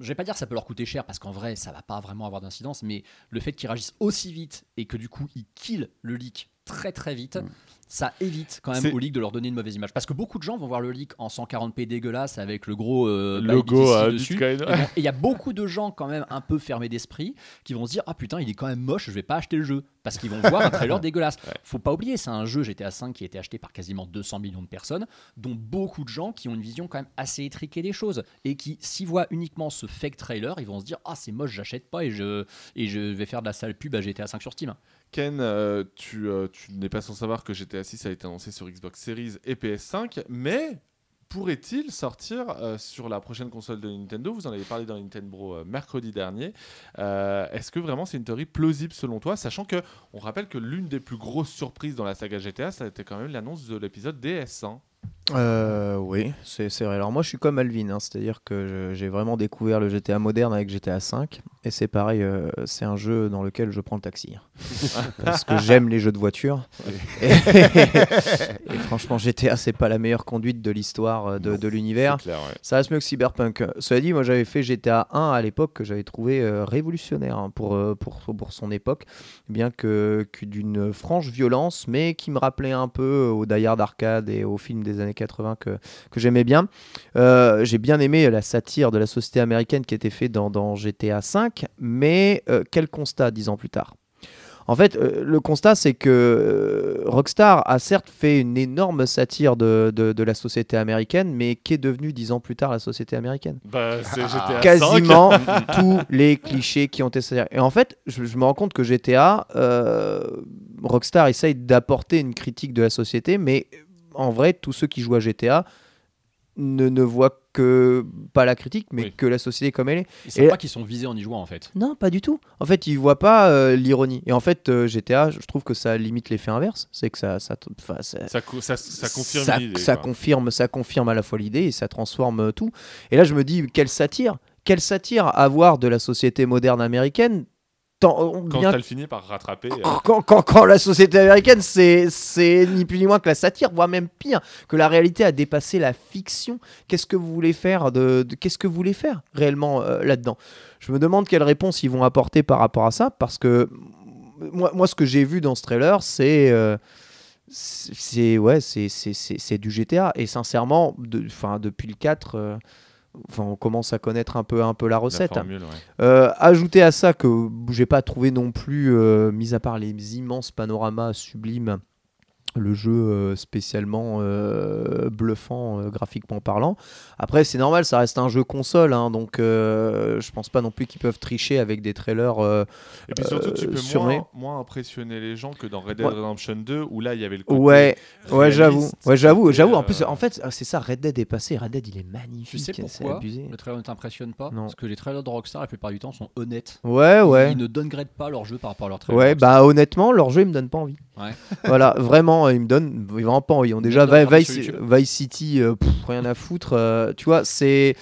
Je vais pas dire que ça peut leur coûter cher parce qu'en vrai, ça va pas vraiment avoir d'incidence, mais le fait qu'ils réagissent aussi vite et que du coup ils killent le leak très très vite, Mm. ça évite quand même au leak de leur donner une mauvaise image. Parce que beaucoup de gens vont voir le leak en 140p dégueulasse avec le gros euh, logo euh, dessus. Bitcoin. Et bon, il y a beaucoup de gens quand même un peu fermés d'esprit qui vont se dire ah putain il est quand même moche je vais pas acheter le jeu parce qu'ils vont voir un trailer dégueulasse. Faut pas oublier c'est un jeu GTA 5 qui a été acheté par quasiment 200 millions de personnes dont beaucoup de gens qui ont une vision quand même assez étriquée des choses et qui s'y voient uniquement ce fake trailer ils vont se dire ah c'est moche j'achète pas et je et je vais faire de la sale pub à GTA 5 sur Steam. Ken, euh, tu, euh, tu n'es pas sans savoir que GTA 6 a été annoncé sur Xbox Series et PS5, mais pourrait-il sortir euh, sur la prochaine console de Nintendo? Vous en avez parlé dans Nintendo euh, mercredi dernier. Est-ce que vraiment c'est une théorie plausible selon toi? Sachant que on rappelle que l'une des plus grosses surprises dans la saga GTA, ça a été quand même l'annonce de l'épisode DS. hein. Euh, oui, c'est vrai. Alors moi, je suis comme Alvin, hein, c'est-à-dire que j'ai vraiment découvert le GTA moderne avec GTA 5. Et c'est pareil, euh, c'est un jeu dans lequel je prends le taxi. hein. Parce que j'aime les jeux de voiture. Et, et franchement, GTA, c'est pas la meilleure conduite de l'histoire euh, de, de l'univers. Ouais. Ça reste mieux que Cyberpunk. Cela dit, moi j'avais fait GTA 1 à l'époque que j'avais trouvé euh, révolutionnaire hein, pour, pour, pour son époque, bien que, que d'une franche violence, mais qui me rappelait un peu au Die Hard arcade et aux films des années 80 que, que j'aimais bien. Euh, J'ai bien aimé la satire de la société américaine qui était faite dans, dans GTA 5, mais euh, quel constat dix ans plus tard? En fait, euh, le constat, c'est que Rockstar a certes fait une énorme satire de, de- de la société américaine, mais qu'est devenue dix ans plus tard la société américaine? Bah, c'est GTA Quasiment tous les clichés qui ont été satirés. Et en fait, je, je me rends compte que GTA, euh, Rockstar essaye d'apporter une critique de la société, mais en vrai, tous ceux qui jouent à GTA ne, ne voient que pas la critique, mais Oui. que la société comme elle est. Ils savent Et- pas qu'ils sont visés en y jouant en fait. Non, pas du tout. En fait, ils voient pas euh, l'ironie. Et en fait, euh, GTA, je trouve que ça limite l'effet inverse. C'est que ça, ça, enfin, ça, Ça, co- ça, ça confirme ça, confirme, ça confirme à la fois l'idée et ça transforme euh, tout. Et là, je me dis, quelle satire, quelle satire avoir de la société moderne américaine. Tant- Quand bien elle finit par rattraper. euh, quand, quand- quand- la société américaine, c'est ni plus ni moins que la satire, voire même pire, que la réalité a dépassé la fiction. Qu'est-ce que vous voulez faire de, de- Qu'est-ce que vous voulez faire réellement euh, là-dedans? Je me demande quelle réponse ils vont apporter par rapport à ça, parce que moi, moi ce que j'ai vu dans ce trailer, c'est euh, c'est ouais, c'est du GTA. Et sincèrement, de, 'fin, depuis le 4. Enfin, on commence à connaître un peu, un peu la la recette. formule, ouais. Euh, ajoutez à ça que j'ai pas trouvé non plus, euh, mis à part les immenses panoramas sublimes, le jeu euh, spécialement euh, bluffant euh, graphiquement parlant. Après, c'est normal, ça reste un jeu console, hein, donc euh, je pense pas non plus qu'ils peuvent tricher avec des trailers. euh, Et puis surtout, tu peux sur moins, impressionner les gens que dans Red Dead Ouais. Redemption 2 où là il y avait le côté Ouais, ouais, j'avoue, ouais, j'avoue, j'avoue. En plus, en fait, ah, c'est ça. Red Dead est passé. Red Dead, il est magnifique. Tu sais pourquoi abusé. le trailer ne t'impressionne pas? Non. Parce que les trailers de Rockstar, la plupart du temps, sont honnêtes. Ouais, ouais. Ils ne downgradent pas leur jeu par rapport à leur trailer. Ouais, Rockstar. bah honnêtement, leur jeu il me donne pas envie. Ouais. voilà, vraiment, euh, il me donne vraiment pas envie. On déjà Vice, City, euh, pff, rien à foutre. euh, tu vois, c'est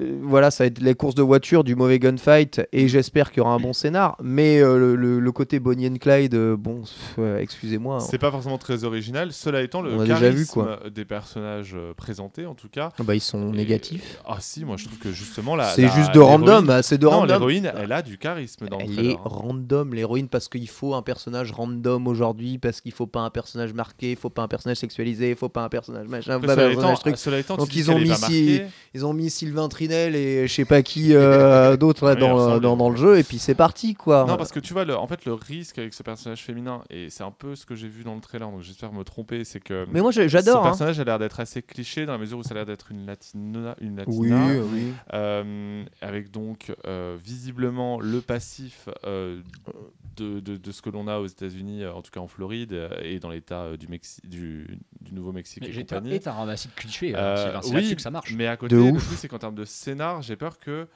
euh, voilà, ça va être les courses de voiture, du mauvais gunfight, et j'espère qu'il y aura un bon scénar. Mais euh, le, le- le côté Bonnie and Clyde, euh, bon, euh, excusez-moi. hein. C'est pas forcément très original. Cela étant, le déjà charisme vu, quoi. des personnages présentés, en tout cas. Bah, ils sont négatifs. Ah si, moi je trouve que justement la. C'est la- juste de random, ah, c'est de Non, random. l'héroïne, elle a du charisme dans le Elle est hein. random, l'héroïne, parce qu'il faut un personnage random aujourd'hui, parce qu'il faut pas un personnage marqué, il faut pas un personnage sexualisé, il faut pas un personnage machin, Après, pas un personnage truc. Donc, ils ont mis pas si- marquée. Ils ont mis Sylvain Trinel et je sais pas qui euh, d'autre là, dans, le jeu, et puis c'est parti quoi. Non, parce que tu vois, le, en fait, le risque avec ce personnage féminin, et c'est un peu ce que j'ai vu dans le trailer, donc j'espère me tromper, c'est que. Mais moi j'adore. Ce hein. personnage a l'air d'être assez cliché dans la mesure où ça a l'air d'être une latina, une latina Oui, oui. euh, avec donc euh, visiblement le passif de, de- de ce que l'on a aux États-Unis, en tout cas en Floride euh, et dans l'État euh, du, Mexi- du, du Nouveau-Mexique Mais et compagnie. est un ramassis de clichés. Euh, c'est oui, là-dessus que ça marche. Mais à côté, De le ouf. truc, c'est qu'en termes de scénar, j'ai peur que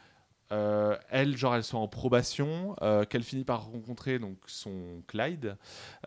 euh, elle, genre, elle soit en probation, euh, qu'elle finit par rencontrer donc son Clyde,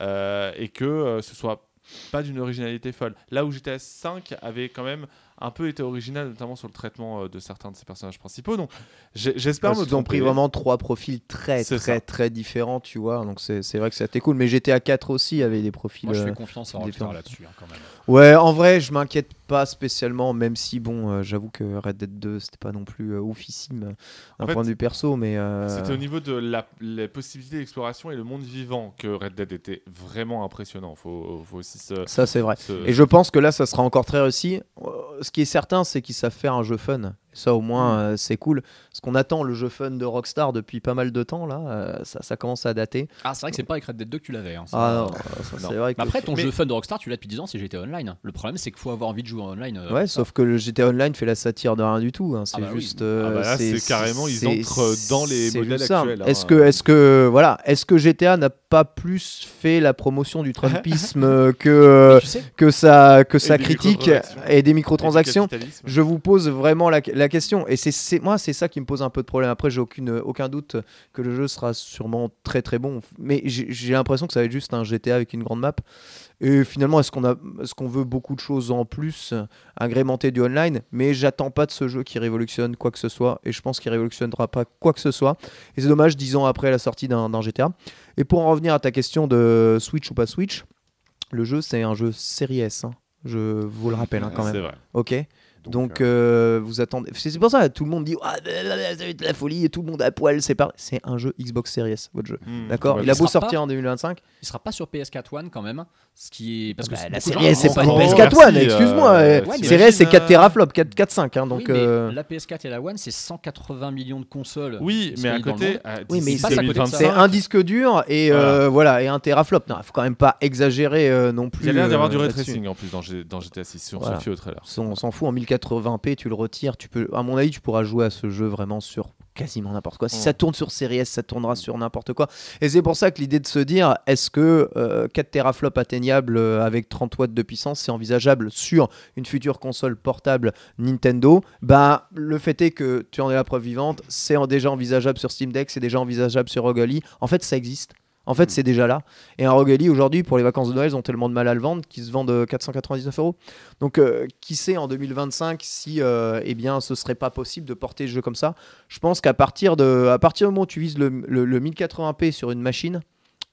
euh, et que euh, ce soit pas d'une originalité folle. Là où GTA 5 avait quand même un peu été original, notamment sur le traitement euh, de certains de ses personnages principaux. Donc, j'espère qu'ils ont pris vraiment trois profils très très ça. très différents, tu vois. Donc c'est c'est vrai que c'était cool. Mais GTA 4 aussi avait des profils. Moi, je euh, fais confiance à là-dessus, hein, quand même. Ouais, en vrai, je m'inquiète pas spécialement, même si bon, euh, j'avoue que Red Dead 2 c'était pas non plus euh, oufissime d'un point de vue perso, mais. euh, C'était au niveau de la, les possibilités d'exploration et le monde vivant que Red Dead était vraiment impressionnant. Faut, faut aussi se. Ça c'est vrai. se- Et je pense que là, ça sera encore très réussi. Euh, Ce qui est certain, c'est qu'ils savent faire un jeu fun. Ça, au moins, euh, c'est cool. Ce qu'on attend, le jeu fun de Rockstar depuis pas mal de temps, là, euh, ça, ça commence à dater. Ah, c'est vrai que c'est pas avec Red Dead 2 que tu l'avais. hein. Ah non, ça, Non. c'est vrai que. Mais après, ton Mais- jeu fun de Rockstar, tu l'as depuis 10 ans, c'est GTA Online. Le problème, c'est qu'il faut avoir envie de jouer en online. euh, Ouais, ça. sauf que le GTA Online fait la satire de rien du tout. hein. C'est Ah bah oui. juste. euh, Ah bah là, c'est carrément, ils c'est- entrent dans les c'est modèles actuels, hein. Est-ce que, est-ce que, voilà, est-ce que GTA n'a pas plus fait la promotion du Trumpisme euh, que euh, Mais tu sais, que sa que sa critique microtransactions. et des microtransactions? Je vous pose vraiment la, la la question. Et c'est- c'est moi, c'est ça qui me pose un peu de problème. Après, j'ai aucune, aucun doute que le jeu sera sûrement très très bon. Mais j'ai l'impression que ça va être juste un GTA avec une grande map. Et finalement, est-ce qu'on a, est-ce qu'on veut beaucoup de choses en plus, agrémenter du online? Mais j'attends pas de ce jeu qui révolutionne quoi que ce soit. Et je pense qu'il révolutionnera pas quoi que ce soit. Et c'est dommage, dix ans après la sortie d'un GTA. Et pour en revenir à ta question de Switch ou pas Switch, le jeu c'est un jeu série S. hein. Je vous le rappelle hein, quand C'est même. vrai. Ok. Donc, euh, euh, vous attendez. C'est pour ça tout le monde dit ah, ça va être la folie et tout le monde à poil. C'est pas. C'est un jeu Xbox Series S, votre jeu. Hmm. D'accord? Ouais, Il a beau sortir pas- en 2025. Il sera pas sur PS4 One quand même, ce qui est parce que Bah, la gens S, c'est pas une bon, pas- PS4 One. merci, Excuse-moi. euh, euh, ouais, mais Series S, c'est 4 euh, teraflops, 4 4-5. hein, donc. Oui, mais euh, la PS4 et la One, c'est 180 millions de consoles. Oui, mais à côté, à Oui, mais d'ici passe à côté de ça. 2025, C'est un disque dur et euh, voilà et un teraflop. Non, faut quand même pas exagérer euh, non plus. Il y a l'air d'y avoir euh, du ray tracing en plus dans, G- dans GTA 6, si on Voilà. se fie au trailer. On on s'en fout en 1080p, tu le retires, tu peux à mon avis tu pourras jouer à ce jeu vraiment sur quasiment n'importe quoi. Si Ouais. ça tourne sur Series S, ça tournera sur n'importe quoi. Et c'est pour ça que l'idée de se dire est-ce que euh, 4 teraflops atteignables euh, avec 30 watts de puissance, c'est envisageable sur une future console portable Nintendo? Bah le fait est que tu en es la preuve vivante, c'est déjà envisageable sur Steam Deck, c'est déjà envisageable sur Ally. En fait, ça existe. En fait, c'est déjà là. Et un ROG Ally, aujourd'hui, pour les vacances de Noël, ils ont tellement de mal à le vendre qu'ils se vendent euh, 499 euros. Donc, euh, qui sait en 2025 si euh, eh bien, ce serait pas possible de porter le jeu comme ça Je pense qu'à partir, de, à partir du moment où tu vises le, le- le 1080p sur une machine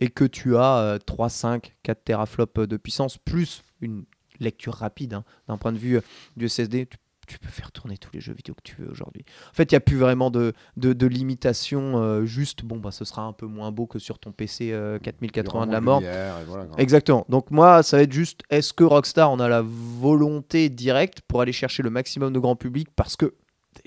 et que tu as euh, 3, 5, 4 teraflops de puissance plus une lecture rapide hein, d'un point de vue euh, du SSD, tu, tu peux faire tourner tous les jeux vidéo que tu veux aujourd'hui. En fait, il n'y a plus vraiment de, de, de limitation. euh, juste, bon, bah, ce sera un peu moins beau que sur ton PC euh, il y 4080 aura de la mort. voilà. Exactement. Donc moi, ça va être juste, est-ce que Rockstar en a la volonté directe pour aller chercher le maximum de grand public Parce que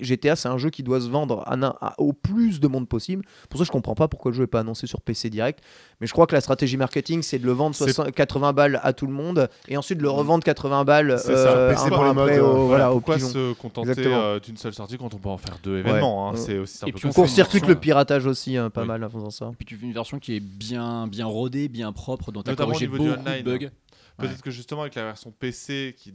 GTA, c'est un jeu qui doit se vendre à n'im- à- au plus de monde possible. Pour ça, je comprends pas pourquoi le jeu n'est pas annoncé sur PC direct. Mais je crois que la stratégie marketing, c'est de le vendre C'est- 60 80 balles à tout le monde et ensuite de le revendre 80 balles C'est ça. euh, PC un pour après modes, au- euh, voilà, Voilà, au pourquoi pigeon. se contenter euh, d'une seule sortie quand on peut en faire deux événements hein. C'est aussi un Et peu puis on Court-circuite le piratage aussi, hein, pas Oui. mal en faisant ça. Et puis tu fais une version qui est bien, bien rodée, bien propre, dont tu as Notamment au corrigé niveau beaucoup du de online, bugs. Peut-être Ouais. que justement avec la version PC qui,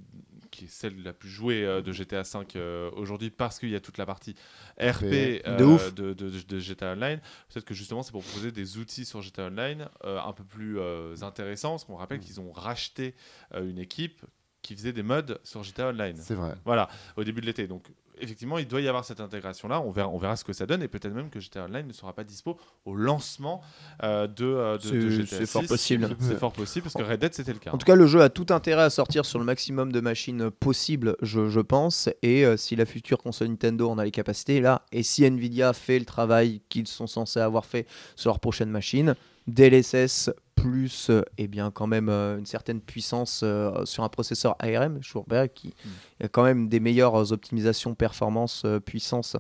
qui est celle la plus jouée euh, de GTA V euh, aujourd'hui parce qu'il y a toute la partie RP euh, De ouf. de, de- de GTA Online, peut-être que justement c'est pour proposer des outils sur GTA Online euh, un peu plus euh, intéressants parce qu'on rappelle Mm. qu'ils ont racheté euh, une équipe qui faisait des mods sur GTA Online. C'est vrai. Voilà, au début de l'été. Donc, effectivement, il doit y avoir cette intégration-là. On verra, on verra ce que ça donne et peut-être même que GTA Online ne sera pas dispo au lancement euh, de, euh, de, de C'est- GTA c'est fort 6. possible. C'est fort possible parce que Red Dead, c'était le cas. En tout cas, le jeu a tout intérêt à sortir sur le maximum de machines possible, je, je pense. Et euh, si la future console Nintendo en a les capacités, là, et si Nvidia fait le travail qu'ils sont censés avoir fait sur leur prochaine machine, DLSS plus, euh, eh bien, quand même euh, une certaine puissance euh, sur un processeur ARM, je vous rappelle qu'il y a quand même des meilleures optimisations performance euh, puissance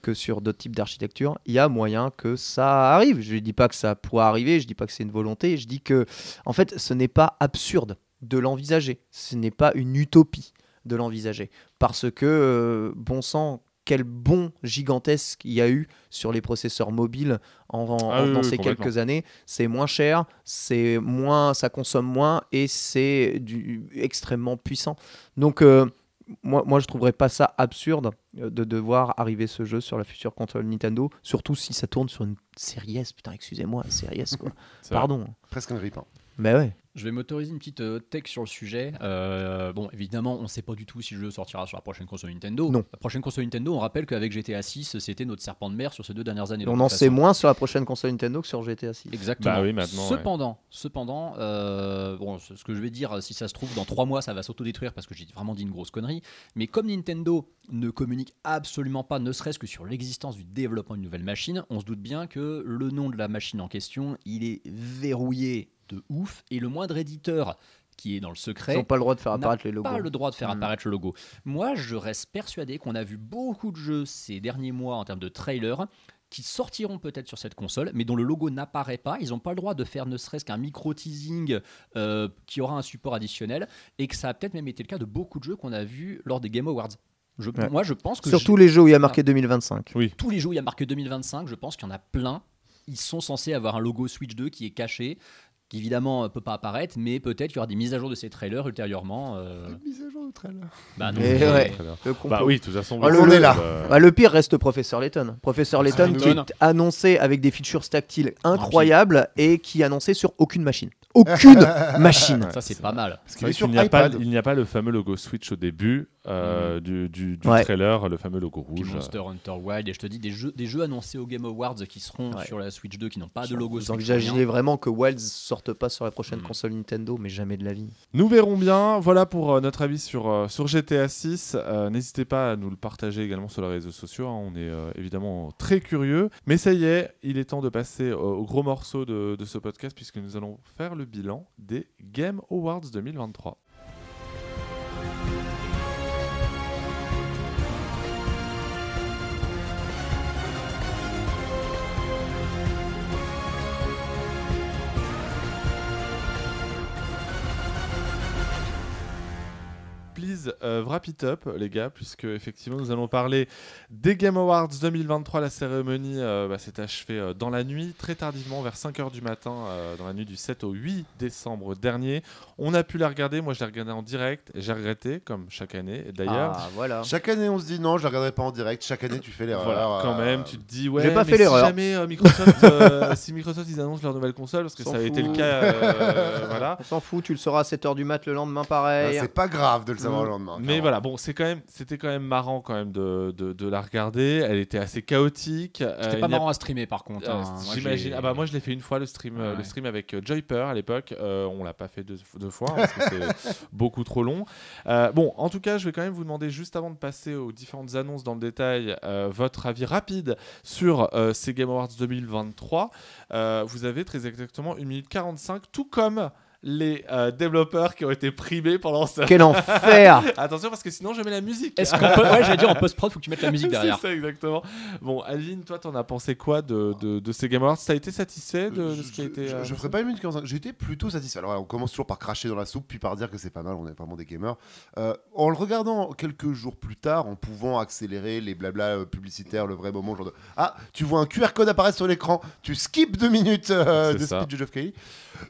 que sur d'autres types d'architecture. Il y a moyen que ça arrive. Je ne dis pas que ça pourra arriver, je dis pas que c'est une volonté, je dis que en fait, ce n'est pas absurde de l'envisager. Ce n'est pas une utopie de l'envisager. Parce que, bon sang, quel bond gigantesque il y a eu sur les processeurs mobiles en, en- Ah oui, dans oui, ces quelques années. C'est moins cher, c'est moins, ça consomme moins et c'est du extrêmement puissant. Donc, euh, moi, moi, je trouverais pas ça absurde euh, de devoir arriver ce jeu sur la future console Nintendo, surtout si ça tourne sur une série S. Putain, excusez-moi, série S, quoi. Pardon. Presque un grip. Mais ouais. Je vais m'autoriser une petite euh, tech sur le sujet. Euh, bon, évidemment, on ne sait pas du tout si le jeu sortira sur la prochaine console Nintendo. Non. La prochaine console Nintendo, on rappelle qu'avec GTA 6, c'était notre serpent de mer sur ces deux dernières années. On en sait moins sur la prochaine console Nintendo que sur GTA 6. Exactement. Bah oui, maintenant, ouais. Cependant, cependant, euh, bon, ce ce que je vais dire, si ça se trouve, dans trois mois, ça va s'autodétruire parce que j'ai vraiment dit une grosse connerie. Mais comme Nintendo ne communique absolument pas, ne serait-ce que sur l'existence du développement d'une nouvelle machine, on se doute bien que le nom de la machine en question, il est verrouillé de ouf et le moindre éditeur qui est dans le Ils secret n'ont pas le droit de faire apparaître les logos. pas le droit de faire Mm. apparaître le logo. Moi, je reste persuadé qu'on a vu beaucoup de jeux ces derniers mois en termes de trailers qui sortiront peut-être sur cette console, mais dont le logo n'apparaît pas. Ils n'ont pas le droit de faire ne serait-ce qu'un micro-teasing euh, qui aura un support additionnel, et que ça a peut-être même été le cas de beaucoup de jeux qu'on a vus lors des Game Awards. Je- Ouais. Moi, je pense que Surtout les jeux où il y a marqué 2025. tous les jeux où il y a marqué 2025, je pense qu'il y en a plein. Ils sont censés avoir un logo Switch 2 qui est caché. Qui évidemment euh, peut pas apparaître, mais peut-être qu'il y aura des mises à jour de ces trailers ultérieurement. euh, Mise à jour de trailer. bah non, Et mais- ouais. Le Bah oui, de toute façon. Oh, le- on est là. euh, Ah, le pire reste Professeur Layton. Professeur Layton qui est annoncé avec des features tactiles incroyables et qui est annoncé sur aucune machine. Aucune machine. Ça, c'est pas mal. Parce n'y a, il n'y a pas le fameux logo Switch au début euh, du, du- du Ouais. trailer, le fameux logo rouge. Monster Hunter Wild, et je te dis des jeux, des jeux annoncés au Game Awards qui seront Ouais. sur la Switch 2 qui n'ont pas de logo Vous Switch. envisagez vraiment que Wilds sorte pas sur la prochaine Mm. console Nintendo, mais jamais de la vie. Nous verrons bien. Voilà pour euh, notre avis sur, euh, sur GTA 6. Euh, N'hésitez pas à nous le partager également sur les réseaux sociaux. hein. On est euh, évidemment très curieux. Mais ça y est, il est temps de passer au, au gros morceau de, de ce podcast puisque nous allons faire le bilan des Game Awards 2023. Please, euh, wrap it up, les gars, puisque effectivement nous allons parler des Game Awards 2023. La cérémonie euh, bah, s'est achevée euh, dans la nuit, très tardivement, vers 5h du matin, euh, dans la nuit du 7 au 8 décembre dernier. On a pu la regarder, moi je l'ai regardée en direct, et j'ai regretté, comme chaque année. Et D'ailleurs, Ah, voilà. Chaque année, on se dit non, je la regarderai pas en direct. Chaque année, tu fais l'erreur. voilà, quand euh, même, tu te dis, ouais, J'ai pas mais fait si l'erreur. jamais euh, Microsoft, euh, si Microsoft ils annoncent leur nouvelle console, parce que ça a été le cas, euh, voilà. On s'en fout, tu le sauras à 7h du mat le lendemain pareil. C'est pas grave de le savoir Mm. le lendemain. Mais clairement. voilà, bon, c'est quand même, c'était quand même marrant quand même de, de, de la regarder. Elle était assez chaotique. Euh, C'était il pas a- marrant à streamer par contre. Euh, hein. J'imagine. Ah bah moi je l'ai fait une fois le stream, euh, Ouais. le stream avec euh, Joyper à l'époque. Euh, on l'a pas fait deux, deux fois hein, parce que c'est beaucoup trop long. Euh, bon, en tout cas, je vais quand même vous demander juste avant de passer aux différentes annonces dans le détail, euh, votre avis rapide sur euh, ces Game Awards 2023. Euh, vous avez très exactement 1 minute 45, tout comme les euh, développeurs qui ont été primés pendant ça. Quel enfer Attention parce que sinon je mets la musique. Est-ce qu'on peut. Ouais, j'allais dire en post-prod, faut que tu mettes la musique derrière. C'est ça, exactement. Bon, Aline, toi, t'en as pensé quoi de, de, de ces Game Awards? T'as été satisfait de, de ce qui a été. Je, euh, je ferai pas une minute 45. J'ai été plutôt satisfait. Alors, on commence toujours par cracher dans la soupe, puis par dire que c'est pas mal, on est vraiment des gamers. Euh, en le regardant quelques jours plus tard, en pouvant accélérer les blabla euh, publicitaires, le vrai moment, genre de Ah, tu vois un QR code apparaître sur l'écran, tu skips deux minutes euh, de ça. speech de Geoff Kelly.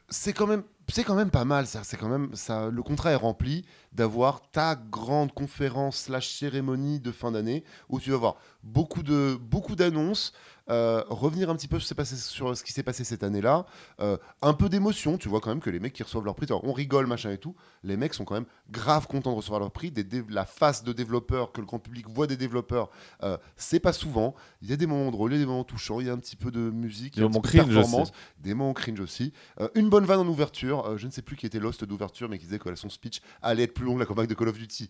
C'est quand même. C'est quand même pas mal, ça. C'est quand même ça. Le contrat est rempli d'avoir ta grande conférence slash cérémonie de fin d'année où tu vas voir beaucoup de beaucoup d'annonces, euh, revenir un petit peu sur, ce qui s'est passé- sur ce qui s'est passé cette année-là, euh, un peu d'émotion. Tu vois quand même que les mecs qui reçoivent leur prix, on rigole machin et tout, les mecs sont quand même grave contents de recevoir leur prix. Des la face de développeurs que le grand public voit des développeurs, euh, c'est pas souvent. Il y a des moments drôles, il y a des moments touchants, il y a un petit peu de musique, il y a Des moments cringe performance, des moments cringe aussi. Une bonne vanne en ouverture, je ne sais plus qui était l'host d'ouverture, mais qui disait que son speech allait être plus long que la campagne de Call of Duty.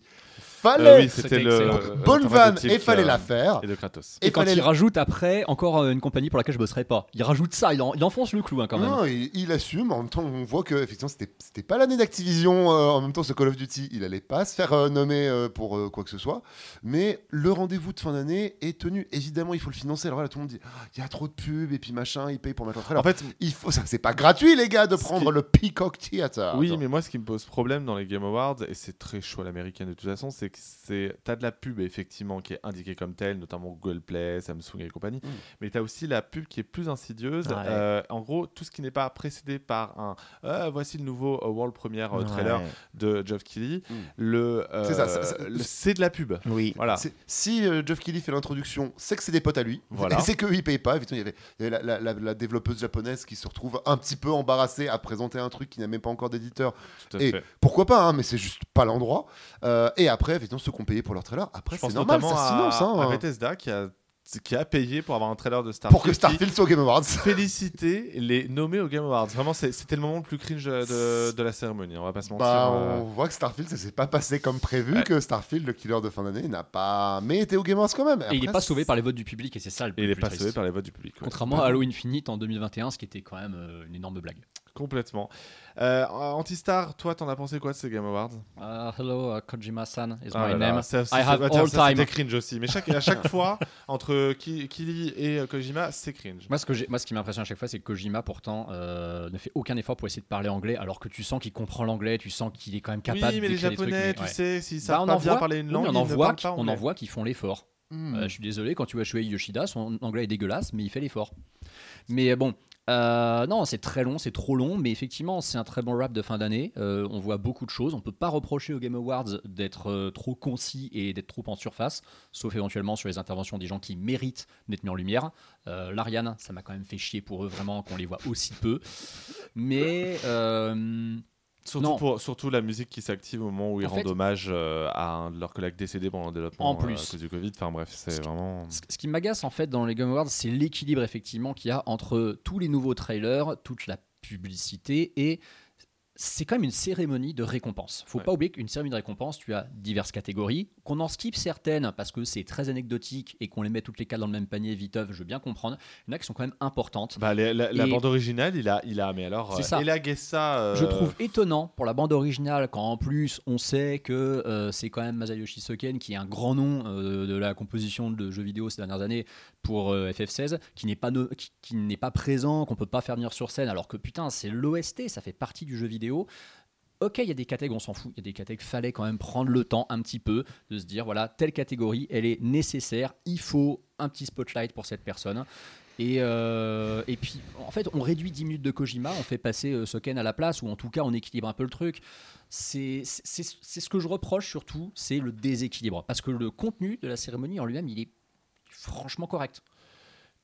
Fallait Euh, oui, C'était le. euh, Bonne vanne et fallait euh, la faire. Et de Kratos. Et, Et quand fallait il rajoute après encore euh, une compagnie pour laquelle je bosserai pas. Il rajoute ça, il, en- il enfonce le clou hein, quand même. Non, il, il assume. En même temps, on voit que effectivement, c'était c'était pas l'année d'Activision. euh, en même temps, ce Call of Duty, il allait pas se faire euh, nommer euh, pour euh, quoi que ce soit. Mais le rendez-vous de fin d'année est tenu. Évidemment, il faut le financer. Alors voilà, tout le monde dit, Ah, il y a trop de pubs et puis machin, ils payent pour mettre un trailer. En fait, il faut ça. C'est pas gratuit, les gars, de Ce prendre qui- le Peacock Theater. oui, Attends. mais moi, ce qui me pose problème dans les Game Awards, et c'est très chaud à l'américaine de toute façon, c'est que c'est t'as de la pub effectivement qui est indiquée comme telle, notamment Google Play, Samsung et compagnie, Mm. mais t'as aussi la pub qui est plus insidieuse. Ouais. Euh, en gros, tout ce qui n'est pas précédé par un Ah, voici le nouveau euh, world premiere euh, trailer Ouais. de Geoff Keighley, Mm. le euh, C'est de la pub. Oui. Voilà. Si euh, Geoff Keighley fait l'introduction, c'est que c'est des potes à lui. Voilà. Et c'est qu'eux, ils payent pas. Il y avait, il y avait la, la- la- la développeuse japonaise qui se retrouve un petit peu embarrassée à présenter un truc qui n'a même pas encore d'éditeur. Et fait. pourquoi pas, hein, mais c'est juste pas l'endroit. Euh, et après, effectivement, ceux qui ont payé pour leur trailer, après, Je c'est pense normal, notamment ça à, hein. à Bethesda qui a, qui a payé pour avoir un trailer de Starfield. pour que Starfield soit au Game Awards. féliciter les nommés au Game Awards. Vraiment, c'était le moment le plus cringe de, de la cérémonie, on va pas se mentir. Bah, euh. on voit que Starfield, ça s'est pas passé comme prévu, Ouais. que Starfield, le killer de fin d'année, n'a pas. Mais était au Game Awards quand même. Et il n'est pas sauvé par les votes du public et c'est ça le Et il est plus pas triste. sauvé par les votes du public. ouais. Contrairement à Halo Infinite en 2021, ce qui était quand même euh, une énorme blague. Complètement. Euh, Antistar, toi, t'en as pensé quoi de ces Game Awards? Uh, hello, uh, Kojima-san is Ah my là name. ça- ça- I have bah, all ça, time. C'était cringe aussi. Mais chaque, à chaque fois, entre Ki- Kili et euh, Kojima, c'est cringe. Moi, ce, que moi, ce qui m'impressionne à chaque fois, c'est que Kojima, pourtant, euh, ne fait aucun effort pour essayer de parler anglais, alors que tu sens qu'il comprend l'anglais, tu sens qu'il est quand même capable oui, mais de les Japonais, tu ouais. sais, s'ils Bah, savent on pas en bien voit- parler une oui, langue, ils on en voit, pas on en voit qui font l'effort. Hmm. Euh, je suis désolé, quand tu vois Shuei Yoshida, son anglais est dégueulasse, mais il fait l'effort. Mais bon, Euh, non, c'est très long, c'est trop long, mais effectivement, c'est un très bon rap de fin d'année. Euh, on voit beaucoup de choses. On peut pas reprocher aux Game Awards d'être euh, trop concis et d'être trop en surface, sauf éventuellement sur les interventions des gens qui méritent d'être mis en lumière. L'Ariane, ça m'a quand même fait chier pour eux, vraiment, qu'on les voit aussi peu. Mais. Surtout, pour, surtout la musique qui s'active au moment où ils En rendent fait- hommage euh, à un de leurs collègues décédés pendant le développement En euh, plus. à cause du Covid. Enfin bref, c'est Ce qui- vraiment. Ce ce qui m'agace en fait dans les Game Awards, c'est l'équilibre effectivement qu'il y a entre tous les nouveaux trailers, toute la publicité et c'est quand même une cérémonie de récompense. Faut Ouais. pas oublier qu'une cérémonie de récompense, tu as diverses catégories, qu'on en skip certaines parce que c'est très anecdotique et qu'on les met toutes les quatre dans le même panier viteuf, je veux bien comprendre. Il y en a qui sont quand même importantes. Bah, les- la, bande originale, il a, il a mais alors, C'est euh, ça. élagué ça. euh, Je trouve étonnant pour la bande originale quand en plus on sait que euh, c'est quand même Masayoshi Soken qui est un grand nom euh, de la composition de jeux vidéo ces dernières années pour euh, FF16 qui n'est pas no- qui, qui n'est pas présent qu'on peut pas faire venir sur scène alors que putain c'est l'OST ça fait partie du jeu vidéo Ok, il y a des catégories, on s'en fout. Il y a des catégories, fallait quand même prendre le temps un petit peu de se dire voilà, telle catégorie, elle est nécessaire. Il faut un petit spotlight pour cette personne. Et, euh, et puis, en fait, on réduit 10 minutes de Kojima, on fait passer euh, Soken à la place, ou en tout cas, on équilibre un peu le truc. C'est ce que je reproche surtout, c'est le déséquilibre. Parce que le contenu de la cérémonie en lui-même, il est franchement correct.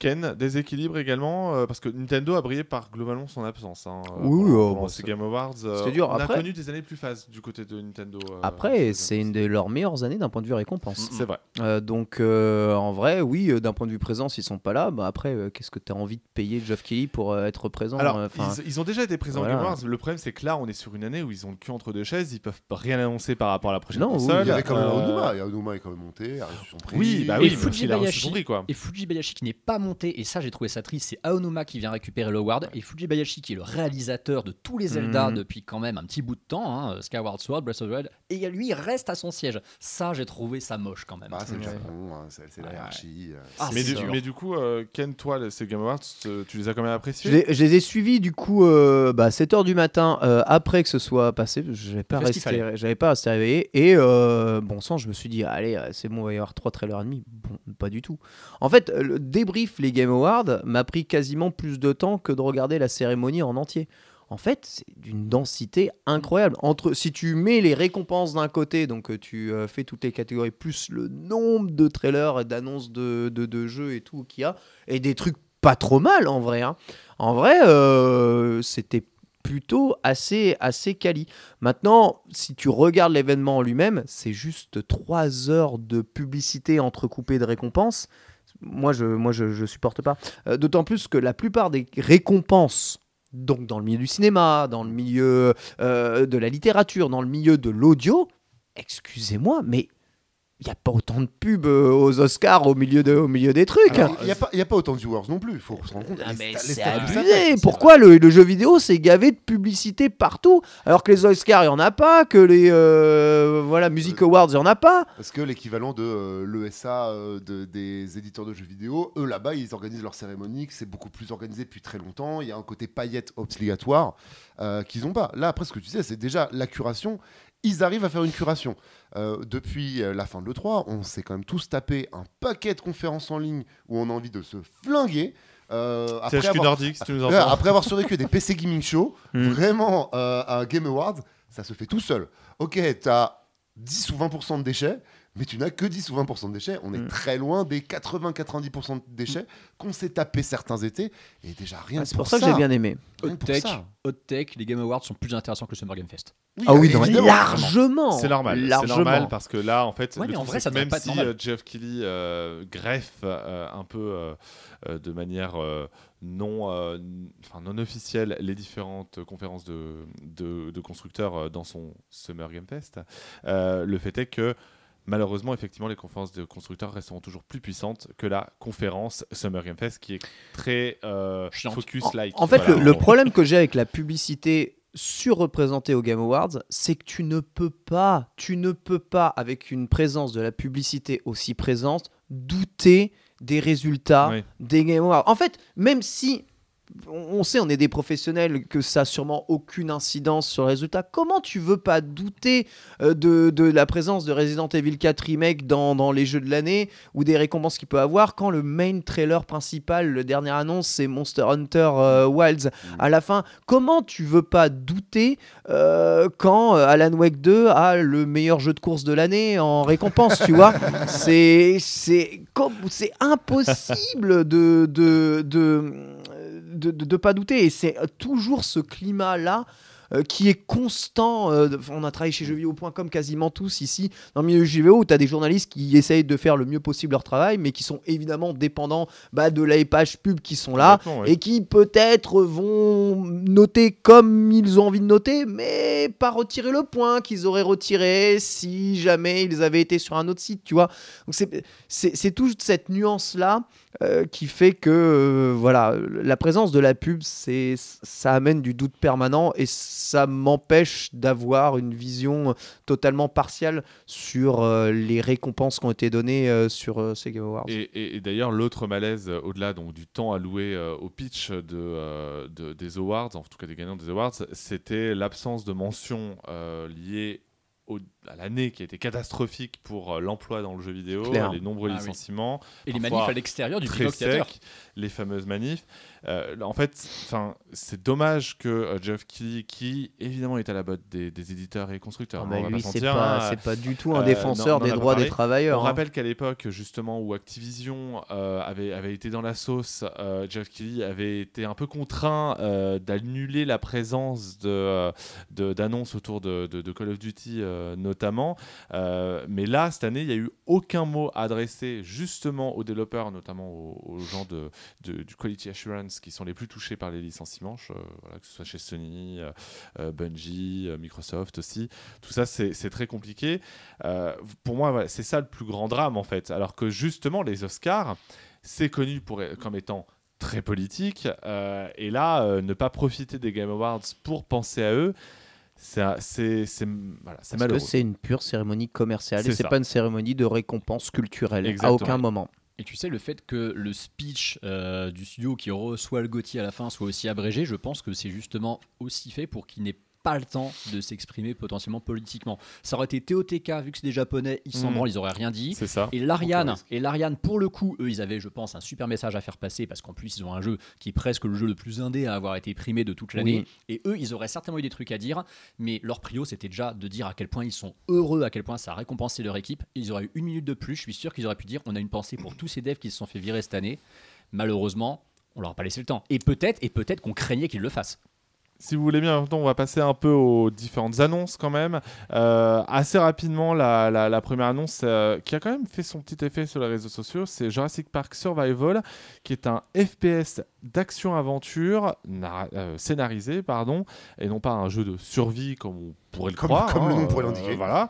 Ken, déséquilibre également, euh, parce que Nintendo a brillé par globalement son absence. hein, Oui, pendant- oh, pendant ces c'est- Game Awards. euh, dur. On a Après- connu des années plus phases du côté de Nintendo. euh, Après, c'est une de leurs meilleures années d'un point de vue récompense. C'est vrai. Euh, donc, euh, en vrai, oui, d'un point de vue présence, ils sont pas là. Bah, après, euh, qu'est-ce que tu as envie de payer Geoff Kelly pour euh, être présent Alors, euh, ils, ils ont déjà été présents voilà. au Game Awards. Le problème, c'est que là, on est sur une année où ils ont le cul entre deux chaises. Ils peuvent rien annoncer par rapport à la prochaine Non, oui, console. Il y avait quand même Euh, Aonuma, et Aonuma est quand même monté. Oui, bah Et oui, mais Fuji il a reçu Bayashi- son prix, quoi. Et Fuji Bayashi qui n'est pas monté, et ça j'ai trouvé ça triste, c'est Aonuma qui vient récupérer l'award, et Fuji Bayashi qui est le réalisateur de tous les Zelda Mhm. depuis quand même un petit bout de temps, hein, Skyward Sword, Breath of the Wild, et lui il reste à son siège. Ça j'ai trouvé ça moche quand même. Bah, c'est le Ouais. Japon, hein, c'est la Ouais. hiérarchie. euh, Ah, mais, du, dur. mais du coup, euh, Ken, toi, le- ces Game Awards, euh, tu les as quand même Je appréciés les, je les ai suivis du coup euh, bah, 7h du matin euh, après que ce soit passé. Je n'avais pas, j'avais pas resté réveillé. Et euh, bon sang, je me suis dit, allez, euh, c'est bon, il va y avoir 3 trailers et demi. Bon, pas du tout. En fait, euh, le débrief les Game Awards m'a pris quasiment plus de temps que de regarder la cérémonie en entier. En fait, c'est d'une densité incroyable. Entre, si tu mets les récompenses d'un côté, donc euh, tu euh, fais toutes les catégories, plus le nombre de trailers et d'annonces de, de, jeux et tout qu'il y a, et des trucs pas trop mal en vrai. hein. En vrai, euh, c'était plutôt assez, assez quali. Maintenant, si tu regardes l'événement en lui-même, c'est juste 3 heures de publicité entrecoupée de récompenses. Moi, je moi, supporte pas. Euh, D'autant plus que la plupart des récompenses, donc dans le milieu du cinéma, dans le milieu euh, de la littérature, dans le milieu de l'audio, excusez-moi, mais il n'y a pas autant de pubs euh, aux Oscars au milieu, de, au milieu des trucs. Il n'y a, pas- il y a pas autant de viewers non plus, il faut se rendre compte. Ah, mais c'est abusé. Pourquoi le, le jeu vidéo c'est gavé de publicité partout alors que les Oscars il y en a pas, que les euh, voilà Music Awards il y en a pas. Parce que l'équivalent de euh, l'ESA euh, de- des éditeurs de jeux vidéo, eux là-bas, ils organisent leur cérémonie, que c'est beaucoup plus organisé depuis très longtemps. Il y a un côté paillette obligatoire euh, qu'ils n'ont pas. Là, après, ce que tu disais, c'est déjà la curation. Ils arrivent à faire une curation. Euh, depuis euh, la fin de l'E3, on s'est quand même tous tapé un paquet de conférences en ligne où on a envie de se flinguer. Euh, après, avoir, Nordic, si tu nous après avoir survécu à des PC Gaming Show, Hmm. vraiment, un Game Awards, ça se fait tout seul. Ok, tu as 10 ou 20% de déchets, mais tu n'as que 10 ou 20% de déchets. On est Mm. très loin des 80-90% de déchets qu'on s'est tapé certains étés. Et déjà, rien Ah, c'est pour ça que j'ai bien aimé. Hot tech, hot tech, les Game Awards sont plus intéressants que le Summer Game Fest. Ah oui, non, largement. C'est normal, c'est normal parce que là, en fait, Ouais, le en vrai, ça même si normal. euh, Jeff Kelly euh, greffe euh, un peu de manière euh, non, euh, enfin, non officielle les différentes conférences de, de, de constructeurs euh, dans son Summer Game Fest, euh, le fait est que malheureusement, effectivement, les conférences de constructeurs resteront toujours plus puissantes que la conférence Summer Game Fest qui est très euh, focus-like. En fait, Voilà, le, problème que j'ai avec la publicité surreprésentée aux Game Awards, c'est que tu ne peux pas, tu ne peux pas, avec une présence de la publicité aussi présente, douter des résultats Oui. des Game Awards. En fait, même si on sait, on est des professionnels, que ça a sûrement aucune incidence sur le résultat. Comment tu veux pas douter euh, de, de la présence de Resident Evil 4 Remake dans, dans les jeux de l'année ou des récompenses qu'il peut avoir quand le main trailer principal, le dernier annonce, c'est Monster Hunter euh, Wilds à la fin? Comment tu veux pas douter euh, quand Alan Wake 2 a le meilleur jeu de course de l'année en récompense, tu vois? C'est impossible de de, de, de, de- de pas douter et c'est toujours ce climat là qui est constant. euh, on a travaillé chez jeuxvideo.com quasiment tous ici dans le milieu du jeu vidéo où tu as des journalistes qui essayent de faire le mieux possible leur travail mais qui sont évidemment dépendants bah, de la page pub qui sont là ouais. et qui peut-être vont noter comme ils ont envie de noter, mais pas retirer le point qu'ils auraient retiré si jamais ils avaient été sur un autre site, tu vois. Donc c'est toute cette nuance-là euh, qui fait que euh, voilà, la présence de la pub, c'est ça amène du doute permanent et ça m'empêche d'avoir une vision totalement partiale sur euh, les récompenses qui ont été données sur ces Game Awards. Et, d'ailleurs, l'autre malaise, au-delà donc du temps alloué au pitch de, de- des awards, en tout cas des gagnants des awards, c'était l'absence de mention euh, liée au- à l'année qui a été catastrophique pour euh, l'emploi dans le jeu vidéo, Clair. les nombreux Ah oui. licenciements, Et les manifs à l'extérieur du très sec, les fameuses manifs. Euh, en fait, c'est dommage que euh, Jeff Keighley, qui évidemment est à la botte des, des éditeurs et constructeurs, Ah, hein, lui, c'est pas, hein, c'est pas du tout un euh, défenseur non, des droits des travailleurs. On hein. rappelle qu'à l'époque, justement, où Activision euh, avait, avait été dans la sauce, euh, Jeff Keighley avait été un peu contraint euh, d'annuler la présence de, de- d'annonces autour de, de- de Call of Duty, euh, notamment. Euh, mais là, cette année, il n'y a eu aucun mot adressé justement aux développeurs, notamment aux, gens du Quality Assurance qui sont les plus touchés par les licenciements, voilà, que ce soit chez Sony, euh, euh, Bungie, Microsoft aussi. Tout ça, c'est très compliqué. Pour moi, c'est ça le plus grand drame en fait. Alors que justement, les Oscars, c'est connu comme étant très politique. et là, ne pas profiter des Game Awards pour penser à eux, c'est voilà, c'est Parce que malheureux. c'est une pure cérémonie commerciale et C'est pas une cérémonie de récompense culturelle Exactement. à aucun moment. Et tu sais, le fait que le speech euh, du studio qui reçoit le Gauthier à la fin soit aussi abrégé, je pense que c'est justement aussi fait pour qu'il n'ait pas le temps de s'exprimer potentiellement politiquement. Ça aurait été TOTK, vu que c'est des japonais, ils s'en Mhm. branlent, ils auraient rien dit. C'est ça. Et l'Ariane, et l'Ariane, pour le coup, eux, ils avaient, je pense, un super message à faire passer parce qu'en plus, ils ont un jeu qui est presque le jeu le plus indé à avoir été primé de toute l'année. Et eux, ils auraient certainement eu des trucs à dire, mais leur prio, c'était déjà de dire à quel point ils sont heureux, à quel point ça a récompensé leur équipe. Ils auraient eu une minute de plus. Je suis sûr qu'ils auraient pu dire on a une pensée pour tous ces devs qui se sont fait virer cette année. Malheureusement, on leur a pas laissé le temps. Et peut-être, et peut-être qu'on craignait qu'ils le fassent. Si vous voulez bien, on va passer un peu aux différentes annonces quand même. Euh, assez rapidement, la, la- la première annonce euh, qui a quand même fait son petit effet sur les réseaux sociaux, c'est Jurassic Park Survival, qui est un FPS d'action-aventure euh, scénarisé, pardon, et non pas un jeu de survie comme on pourrait le Comme- croire. comme le hein, nom pourrait euh, l'indiquer. voilà.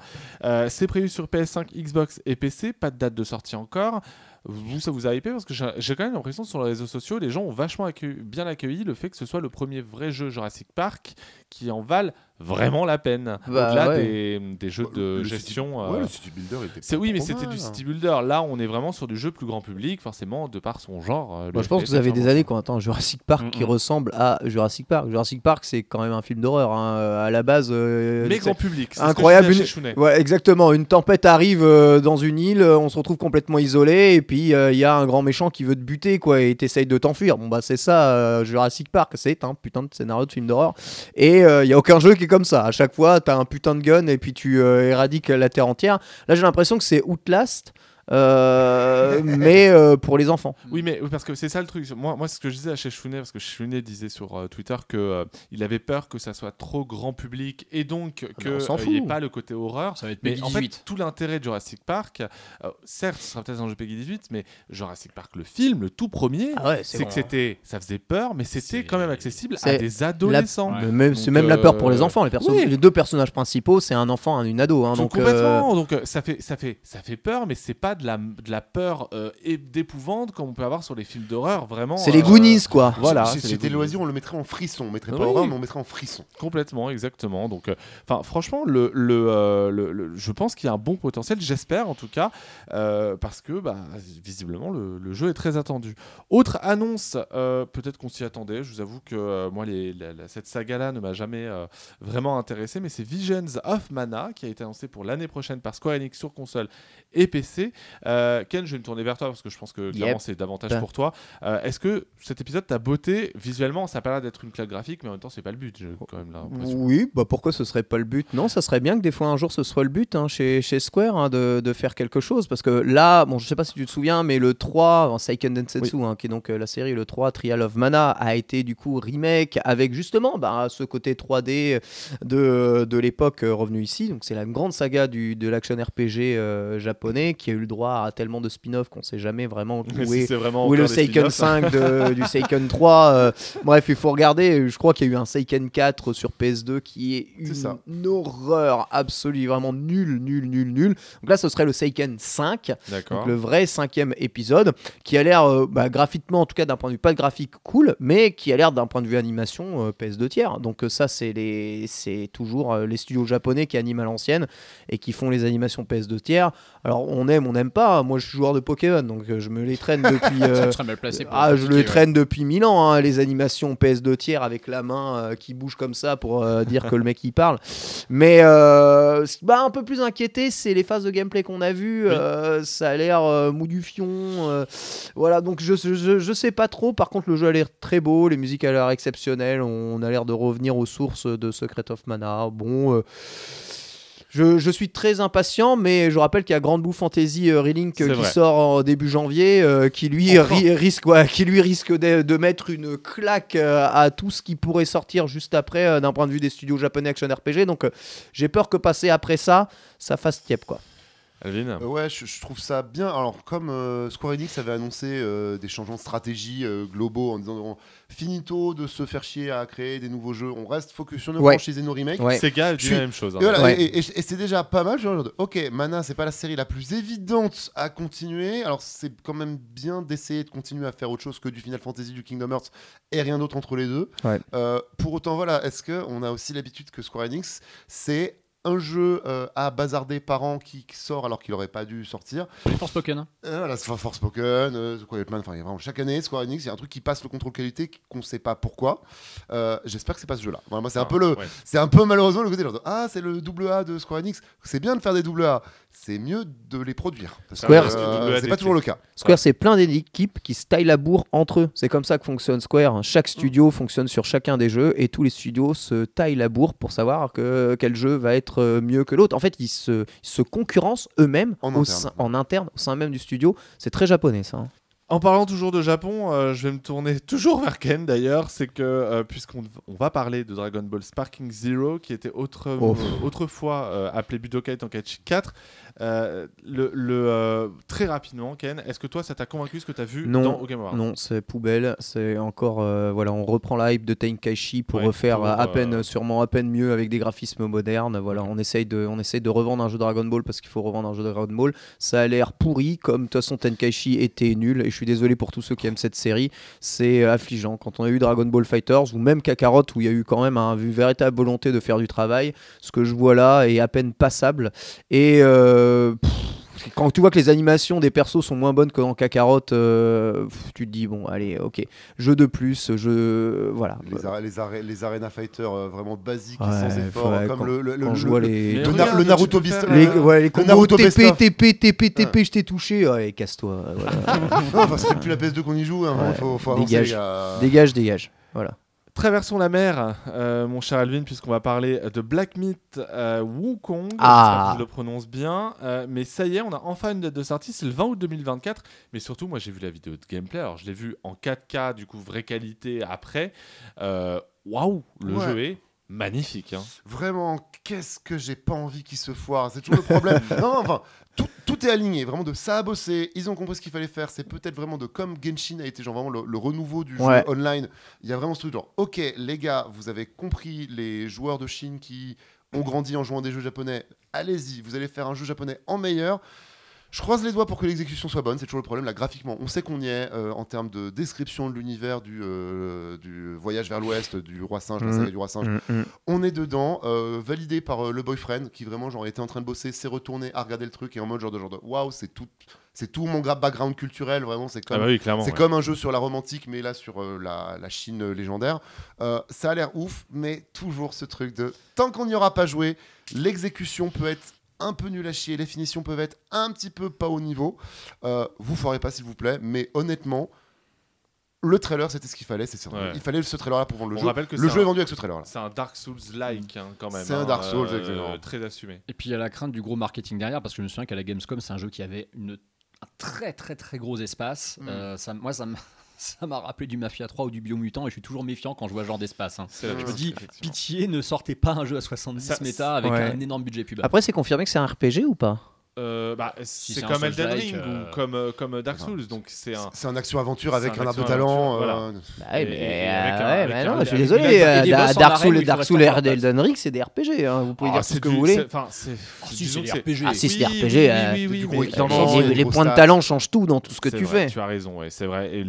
C'est prévu sur PS5, Xbox et PC, pas de date de sortie encore. Vous, ça vous a hypé parce que j'ai quand même l'impression sur les réseaux sociaux, les gens ont vachement bien accueilli le fait que ce soit le premier vrai jeu Jurassic Park qui en valent vraiment la peine. Bah Au-delà ouais. des, des jeux de Le gestion. City- euh, Ouais, le City Builder était c'est oui, mais c'était du city builder. Là, on est vraiment sur du jeu plus grand public, forcément, de par son genre. euh, Moi, je pense que vous avez des années qu'on attend Jurassic Park qui ressemble à Jurassic Park. Jurassic Park, c'est quand même un film d'horreur. hein. À la base, euh, Mais grand public. c'est ce que incroyable, une-. Ouais, exactement. Une tempête arrive euh, dans une île, euh, on se retrouve complètement isolé, et puis euh, il y a un grand méchant qui veut te buter, quoi, et t'essayes de t'enfuir. Bon, bah, c'est ça, euh, Jurassic Park, c'est un putain de scénario de film d'horreur. Et il y a aucun jeu qui est comme ça. À chaque fois, t'as un putain de gun, et puis tu euh, éradiques la terre entière. Là, j'ai l'impression que c'est Outlast. Euh, mais euh, pour les enfants. Oui, mais parce que c'est ça le truc. Moi, moi, c'est ce que je disais à Chechounet, parce que Chechounet disait sur euh, Twitter que euh, il avait peur que ça soit trop grand public et donc mais que euh, n'y ait pas le côté horreur. Ça va être Mais Peggy en fait, 18. tout l'intérêt de Jurassic Park, euh, certes, ce sera peut-être un jeu Peggy 18, mais Jurassic Park, le film, le tout premier, Ah ouais, c'est que c'était, ça faisait peur, mais c'était quand même accessible à des adolescents. Ouais. C'est même la peur pour les enfants. Les, personnes- oui. les deux personnages principaux, c'est un enfant et une ado. hein, donc, euh, complètement. Donc ça fait ça fait ça fait peur, mais c'est pas pas de la, de la peur euh, et d'épouvante comme on peut avoir sur les films d'horreur, vraiment. C'est les euh, Goonies, quoi. Voilà, Si c'était loisir, on le mettrait en frisson. On mettrait pas Oui. horreur, mais on mettrait en frisson. Complètement, exactement. Donc, euh, enfin, franchement, le, le, euh, le- le- je pense qu'il y a un bon potentiel. J'espère, en tout cas, euh, parce que, bah, visiblement, le, le jeu est très attendu. Autre annonce, euh, peut-être qu'on s'y attendait. Je vous avoue que euh, moi, les, la- la- cette saga-là ne m'a jamais euh, vraiment intéressé, mais c'est Visions of Mana qui a été annoncé pour l'année prochaine par Square Enix sur console et PC. Euh, Ken, je vais me tourner vers toi parce que je pense que clairement Yep. c'est davantage pour toi. Euh, Est-ce que cet épisode t'a beauté visuellement? Ça a pas l'air d'être une claque graphique, mais en même temps, c'est pas le but. Quand même. Oui, bah pourquoi ce serait pas le but? Non, ça serait bien que des fois un jour ce soit le but hein, chez, chez Square hein, de, de faire quelque chose. Parce que là, bon, je sais pas si tu te souviens, mais le 3, en Seiken Densetsu, hein, qui est donc euh, la série, le 3, Trial of Mana, a été du coup remake avec justement bah, ce côté 3D de, de l'époque revenu ici. Donc c'est la grande saga du, de l'action RPG euh, japonais qui a eu le droit à tellement de spin-off qu'on sait jamais vraiment où si est, c'est vraiment où est le Seiken spin-offs. 5 de- du Seiken 3. euh, bref, il faut regarder. Je crois qu'il y a eu un Seiken 4 sur PS2 qui est une horreur absolue, vraiment nul, nul, nul, nul. Donc là, ce serait le Seiken 5, D'accord. donc le vrai cinquième épisode, qui a l'air euh, bah, graphiquement, en tout cas d'un point de vue pas de graphique cool, mais qui a l'air d'un point de vue animation euh, PS2 tiers. Donc ça, c'est les, c'est toujours les studios japonais qui animent à l'ancienne et qui font les animations PS2 tiers. Alors on aime, on pas. Moi, je suis joueur de Pokémon, donc euh, je me les traîne depuis. euh, mal placé pour ah, je critiquer, le ouais. traîne depuis mille ans, hein, les animations PS2 tiers avec la main euh, qui bouge comme ça pour euh, dire que le mec il parle. Mais ce qui m'a un peu plus inquiété, c'est les phases de gameplay qu'on a vues. euh, ça a l'air mou du fion. voilà, donc je, je, je sais pas trop. Par contre, le jeu a l'air très beau, les musiques a l'air exceptionnelles. On a l'air de revenir aux sources de Secret of Mana. Bon. Je, je suis très impatient, mais je rappelle qu'il y a Grand Blue Fantasy euh, Relink euh, qui vrai. sort en début janvier, euh, qui lui ri- risque, ouais, qui lui risque de, de mettre une claque euh, à tout ce qui pourrait sortir juste après d'un point de vue des studios japonais action RPG. Donc j'ai peur que passer après ça, ça fasse tiep quoi. Alvin Euh, ouais, je, je trouve ça bien. Alors, comme euh, Square Enix avait annoncé euh, des changements de stratégie euh, globaux en disant finito de se faire chier à créer des nouveaux jeux, on reste focus sur nos Ouais. franchises et nos remakes. Ouais. Sega a dit suis- la même chose. hein. Et, voilà, Ouais. et, et- et c'est déjà pas mal. Genre, de, ok, Mana, c'est pas la série la plus évidente à continuer. Alors, c'est quand même bien d'essayer de continuer à faire autre chose que du Final Fantasy, du Kingdom Hearts et rien d'autre entre les deux. Ouais. Euh, pour autant, voilà, est-ce qu'on a aussi l'habitude que Square Enix, c'est un jeu euh, à bazarder par an qui sort alors qu'il aurait pas dû sortir. Les Forspoken. hein. Euh, voilà, c'est Force Spoken, euh, The Quiet Man, enfin, il y a vraiment chaque année, Square Enix, il y a un truc qui passe le contrôle qualité qu'on ne sait pas pourquoi. Euh, J'espère que c'est pas ce jeu-là. Voilà, moi, c'est un Ah, peu le, ouais. c'est un peu malheureusement le côté genre de, ah c'est le double A de Square Enix. C'est bien de faire des double A, c'est mieux de les produire. Parce que, Square- euh, c'est pas toujours le cas. Square, c'est plein d'équipes qui se taillent la bourre entre eux. C'est comme ça que fonctionne Square. Chaque studio fonctionne sur chacun des jeux et tous les studios se taillent la bourre pour savoir que, quel jeu va être euh, mieux que l'autre. En fait, ils se, ils se concurrencent eux-mêmes En au interne. sein- en interne, au sein même du studio. C'est très japonais, ça. hein. En parlant toujours de Japon, euh, je vais me tourner toujours vers Ken d'ailleurs. C'est que, euh, puisqu'on on va parler de Dragon Ball Sparking Zero, qui était autre, Oh. euh, autrefois appelé Budokai Tenkaichi 4, euh, le, le, euh, très rapidement, Ken, est-ce que toi ça t'a convaincu ce que tu as vu Non, dans Award Non, c'est poubelle. C'est encore, euh, voilà, on reprend la hype de Tenkaichi pour Ouais, refaire pour, à peine, sûrement à peine mieux avec des graphismes modernes. Voilà, on essaye de, on essaye de revendre un jeu Dragon Ball parce qu'il faut revendre un jeu Dragon Ball. Ça a l'air pourri, comme de toute façon Tenkaichi était nul. Et je suis désolé pour tous ceux qui aiment cette série. C'est affligeant. Quand on a eu Dragon Ball Fighters ou même Kakarot où il y a eu quand même un- une véritable volonté de faire du travail, ce que je vois là est à peine passable. Et euh, pff, quand tu vois que les animations des persos sont moins bonnes que dans Kakarot, euh, pff, tu te dis bon, allez, ok, jeu de plus, jeu, voilà. Les, ar- les, ar- les Arena Fighters euh, vraiment basiques et Ouais, sans effort, ouais, comme quand- le, le, le- Quand je le- vois le- les, le, Na- le Naruto Beast. les, euh, ouais, les combos Naruto TP, of. TP, TP, TP, je t'ai touché, ouais, casse-toi. voilà. Non, enfin, fait plus la PS2 qu'on y joue, hein, Ouais, faut, faut avancer, dégage. dégage, dégage. Voilà. Traversons la mer, euh, mon cher Alvin, puisqu'on va parler de Black Myth euh, Wukong. Ah. Que je le prononce bien. Euh, mais ça y est, on a enfin une date de sortie, c'est le 20 août 2024. Mais surtout, moi j'ai vu la vidéo de gameplay. Alors je l'ai vu en 4K, du coup, vraie qualité après. Waouh, le Ouais. jeu est magnifique. hein. Vraiment, qu'est-ce que j'ai pas envie qu'ils se foirent C'est toujours le problème. non, enfin, tout, tout est aligné. Vraiment, de ça à bosser. Ils ont compris ce qu'il fallait faire. C'est peut-être vraiment de comme Genshin a été genre vraiment le, le renouveau du Ouais. jeu online. Il y a vraiment ce truc genre, ok, les gars, vous avez compris les joueurs de Chine qui ont grandi en jouant des jeux japonais. Allez-y, vous allez faire un jeu japonais en meilleur. Je croise les doigts pour que l'exécution soit bonne, c'est toujours le problème. Là, graphiquement, on sait qu'on y est euh, en termes de description de l'univers du, euh, du voyage vers l'ouest, du roi singe, la Mhm. série du roi singe. Mm, mm. On est dedans, euh, validé par le boyfriend qui vraiment genre était en train de bosser, s'est retourné à regarder le truc et en mode genre de genre de waouh, c'est tout, c'est tout mon background culturel, vraiment, c'est Ah comme bah oui, clairement. c'est ouais. comme un jeu sur la romantique, mais là sur la, la Chine légendaire. Ça a l'air ouf, mais toujours ce truc de tant qu'on n'y aura pas joué, l'exécution peut être un peu nulle à chier, les finitions peuvent être un petit peu pas au niveau. Euh, vous ferez pas s'il vous plaît, mais honnêtement, le trailer c'était ce qu'il fallait. c'est sûr. Ouais. Il fallait ce trailer là pour vendre le On jeu. rappelle que Le jeu est vendu avec ce trailer là. C'est un Dark Souls-like hein, quand même. C'est un hein, Dark Souls, exactement. Très assumé. Et puis il y a la crainte du gros marketing derrière, parce que je me souviens qu'à la Gamescom, c'est un jeu qui avait une, un très très très gros espace. Mm. Euh, ça, moi, ça ça m'a rappelé du Mafia 3 ou du Biomutant, et je suis toujours méfiant quand je vois ce genre d'espace. hein. Je me dis, pitié, ne sortez pas un jeu à 70 Ça- méta avec Ouais. un énorme budget pub. Après, c'est confirmé que c'est un RPG ou pas? Euh, bah, Si c'est comme Elden Ring euh, ou comme, euh, comme Dark Enfin, Souls, donc c'est un. C'est un action-aventure avec un un arbre de talent. voilà. euh, Bah Et- ouais, mais, et euh, avec un- ouais, avec bah un- non, je suis désolé. euh, Dark Souls, Dark Souls et. Elden Ring, c'est des RPG. hein, Vous pouvez Ah, dire ce que vous voulez. c'est- Enfin, des RPG. Ah, si, c'est des RPG. euh, les, points de talent changent tout dans tout ce que tu fais. Tu as raison, c'est vrai. Et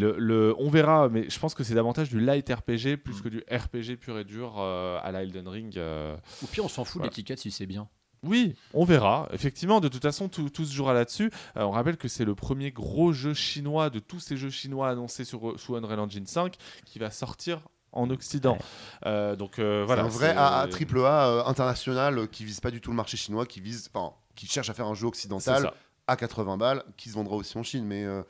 on verra, mais je pense que c'est davantage du light RPG plus que du RPG pur et dur euh, à la Elden Ring. euh. Ou pire, on s'en fout de l'étiquette si c'est bien. Oui, on verra. Effectivement, de toute façon, tout, tout se jouera là-dessus. Euh, on rappelle que c'est le premier gros jeu chinois de tous ces jeux chinois annoncés sur, sous Unreal Engine 5 qui va sortir en Occident. Ouais. Euh, donc euh, C'est voilà. un vrai c'est- AA, triple A euh, international qui vise pas du tout le marché chinois, qui vise, enfin, qui cherche à faire un jeu occidental à 80 balles, qui se vendra aussi en Chine. Mais euh,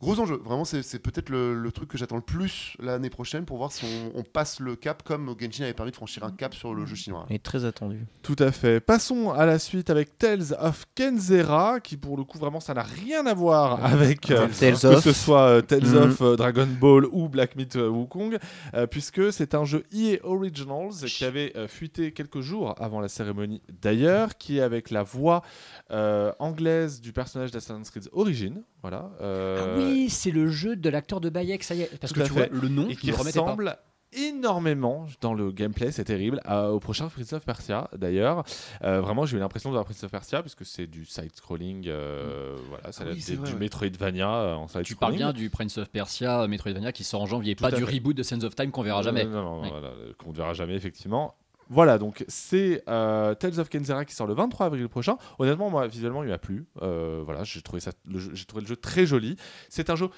gros enjeu, vraiment, c'est peut-être le, le truc que j'attends le plus l'année prochaine pour voir si on, on passe le cap comme Genshin avait permis de franchir un cap sur le jeu chinois. Et très attendu. Tout à fait. Passons à la suite avec Tales of Kenzera, qui pour le coup vraiment ça n'a rien à voir avec euh, Tales que of. ce soit euh, Tales Mhm. of euh, Dragon Ball ou Black Myth euh, Wukong, euh, puisque c'est un jeu EA Originals qui avait euh, fuité quelques jours avant la cérémonie d'ailleurs, qui est avec la voix euh, anglaise du personnage d'Assassin's Creed Origin, voilà. euh, Ah oui, c'est le jeu de l'acteur de Bayek, ça y est. Parce Tout que tu fait. vois, le nom, et qui pas. ressemble énormément dans le gameplay, c'est terrible, au prochain Prince of Persia d'ailleurs. Euh, vraiment, j'ai eu l'impression de voir Prince of Persia puisque c'est du side-scrolling, euh, voilà, ça Ah oui, vrai, du ouais. Metroidvania euh, en side-scrolling. Tu parles bien du Prince of Persia, euh, Metroidvania qui sort en janvier, Tout pas du fait. reboot de Sands of Time qu'on verra jamais. Euh, non, non, voilà, euh, qu'on ne verra jamais, effectivement. Voilà, donc c'est euh, Tales of Kenzera qui sort le 23 avril prochain. Honnêtement, moi, visuellement, il m'a plu. Euh, voilà, j'ai trouvé, ça, le jeu- j'ai trouvé le jeu très joli. C'est un jeu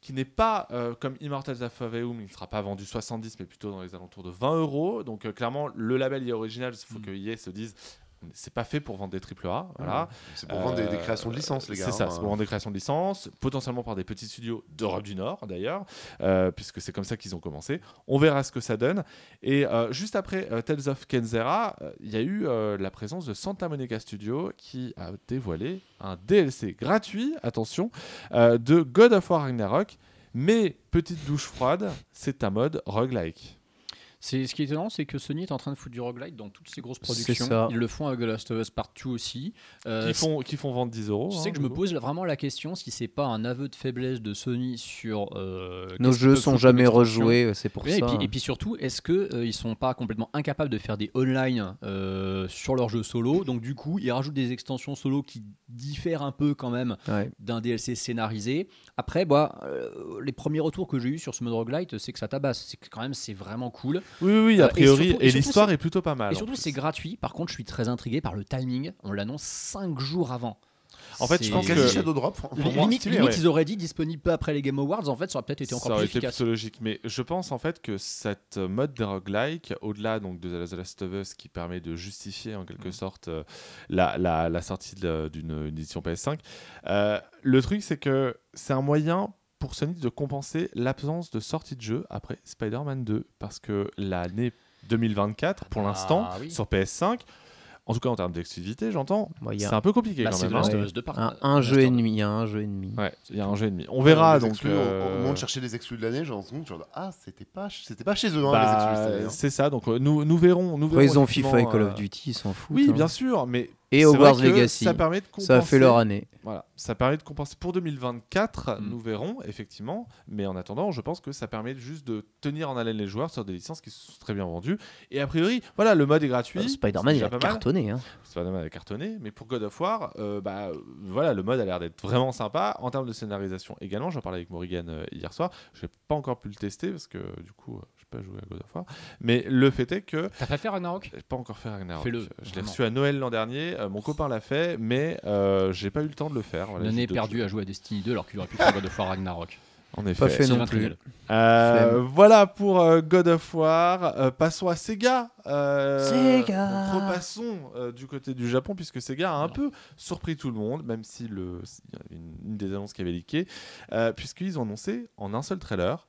qui n'est pas euh, comme Immortals of Aveum, il ne sera pas vendu 70, mais plutôt dans les alentours de 20 euros. Donc euh, clairement, le label est original, il faut Mm. que EA se dise, c'est pas fait pour vendre des triple A. Voilà. C'est pour vendre des, des Euh, créations de licences, les gars. C'est ça, hein. c'est pour vendre des créations de licences, potentiellement par des petits studios d'Europe du Nord d'ailleurs, euh, puisque c'est comme ça qu'ils ont commencé. On verra ce que ça donne. Et euh, juste après euh, Tales of Kenzera, euh, il y a eu euh, la présence de Santa Monica Studio qui a dévoilé un DLC gratuit, attention, euh, de God of War Ragnarok. Mais petite douche froide, c'est un mode roguelike. C'est ce qui est étonnant, c'est que Sony est en train de foutre du roguelite dans toutes ses grosses C'est productions. ça. Ils le font avec The Last of Us Part 2 aussi. Euh, Qui font, qui font vendre 10 euros. Tu hein, sais que je me pose vraiment la question si c'est pas un aveu de faiblesse de Sony sur euh, Nos qu'ils jeux sont jamais rejoués, c'est pour Ouais, ça. et, puis, et puis surtout, est-ce que euh, ils sont pas complètement incapables de faire des online euh, sur leurs jeux solo? Donc du coup, ils rajoutent des extensions solo qui diffèrent un peu quand même Ouais. d'un DLC scénarisé. Après, bah, euh, les premiers retours que j'ai eu sur ce mode roguelite, c'est que ça tabasse. C'est que quand même, c'est vraiment cool. Oui, oui, oui, Euh, a et priori. surtout- Et, l'histoire est plutôt pas mal. et surtout, c'est gratuit. Par contre, je suis très intrigué par le timing. On l'annonce 5 jours avant. En fait, je C'est- pense Quasi que- Shadow Drop. Limite, stylé, limite, ouais. ils auraient dit disponible peu après les Game Awards. En fait, ça aurait peut-être été encore ça aurait plus été efficace. plutôt logique. Mais je pense en fait que cette mode des roguelike, au-delà donc de The Last of Us qui permet de justifier en Mm. quelque sorte euh, la, la- la sortie d'une édition PS5, euh, le truc c'est que c'est un moyen pour Sony de compenser l'absence de sortie de jeu après Spider-Man 2. Parce que l'année 2024, pour Ah, l'instant, oui. sur PS5, en tout cas en termes d'exclusivité, j'entends, a c'est un peu compliqué Bah, quand même. Hein. of Us 2 par un, jeu et demi, il y a un jeu et demi. Ouais, il y a un jeu et demi. On verra donc. exclus, euh, Au moment de chercher les exclus de l'année, j'ai l'impression genre, ah, c'était pas, c'était pas chez eux, hein, Bah, les exclus hein. c'est ça, donc euh, nous, nous verrons. Nous verrons ils ont FIFA et Call euh, of Duty, ils s'en foutent. Oui, hein. bien sûr, mais et Hogwarts Legacy. Ça permet de compenser. Ça a fait leur année. Voilà, ça permet de compenser pour 2024, Mm. nous verrons effectivement, mais en attendant, je pense que ça permet juste de tenir en haleine les joueurs sur des licences qui sont très bien vendues. Et a priori, voilà, le mode est gratuit. Euh, Spider-Man, il a cartonné. hein. Spider-Man a cartonné, mais pour God of War, euh, bah, voilà, le mode a l'air d'être vraiment sympa. En termes de scénarisation également, j'en parlais avec Morrigan euh, hier soir, je n'ai pas encore pu le tester parce que du coup, pas joué à God of War. Mais le fait est que T'as pas fait Ragnarok? J'ai pas encore fait Ragnarok. Fais-le, Je l'ai reçu à Noël l'an dernier, euh, mon copain l'a fait, mais euh, j'ai pas eu le temps de le faire. Voilà, Une j'ai année d'autres perdue à jouer à Destiny 2 alors qu'il aurait pu faire God of War Ragnarok. En effet. Pas fait non plus. Euh, voilà pour euh, God of War. Euh, passons à Sega. Euh, Sega. Repassons euh, du côté du Japon puisque Sega a un peu surpris tout le monde, même si le, il y avait une, une des annonces qui avait leaké, euh, puisqu'ils ont annoncé en un seul trailer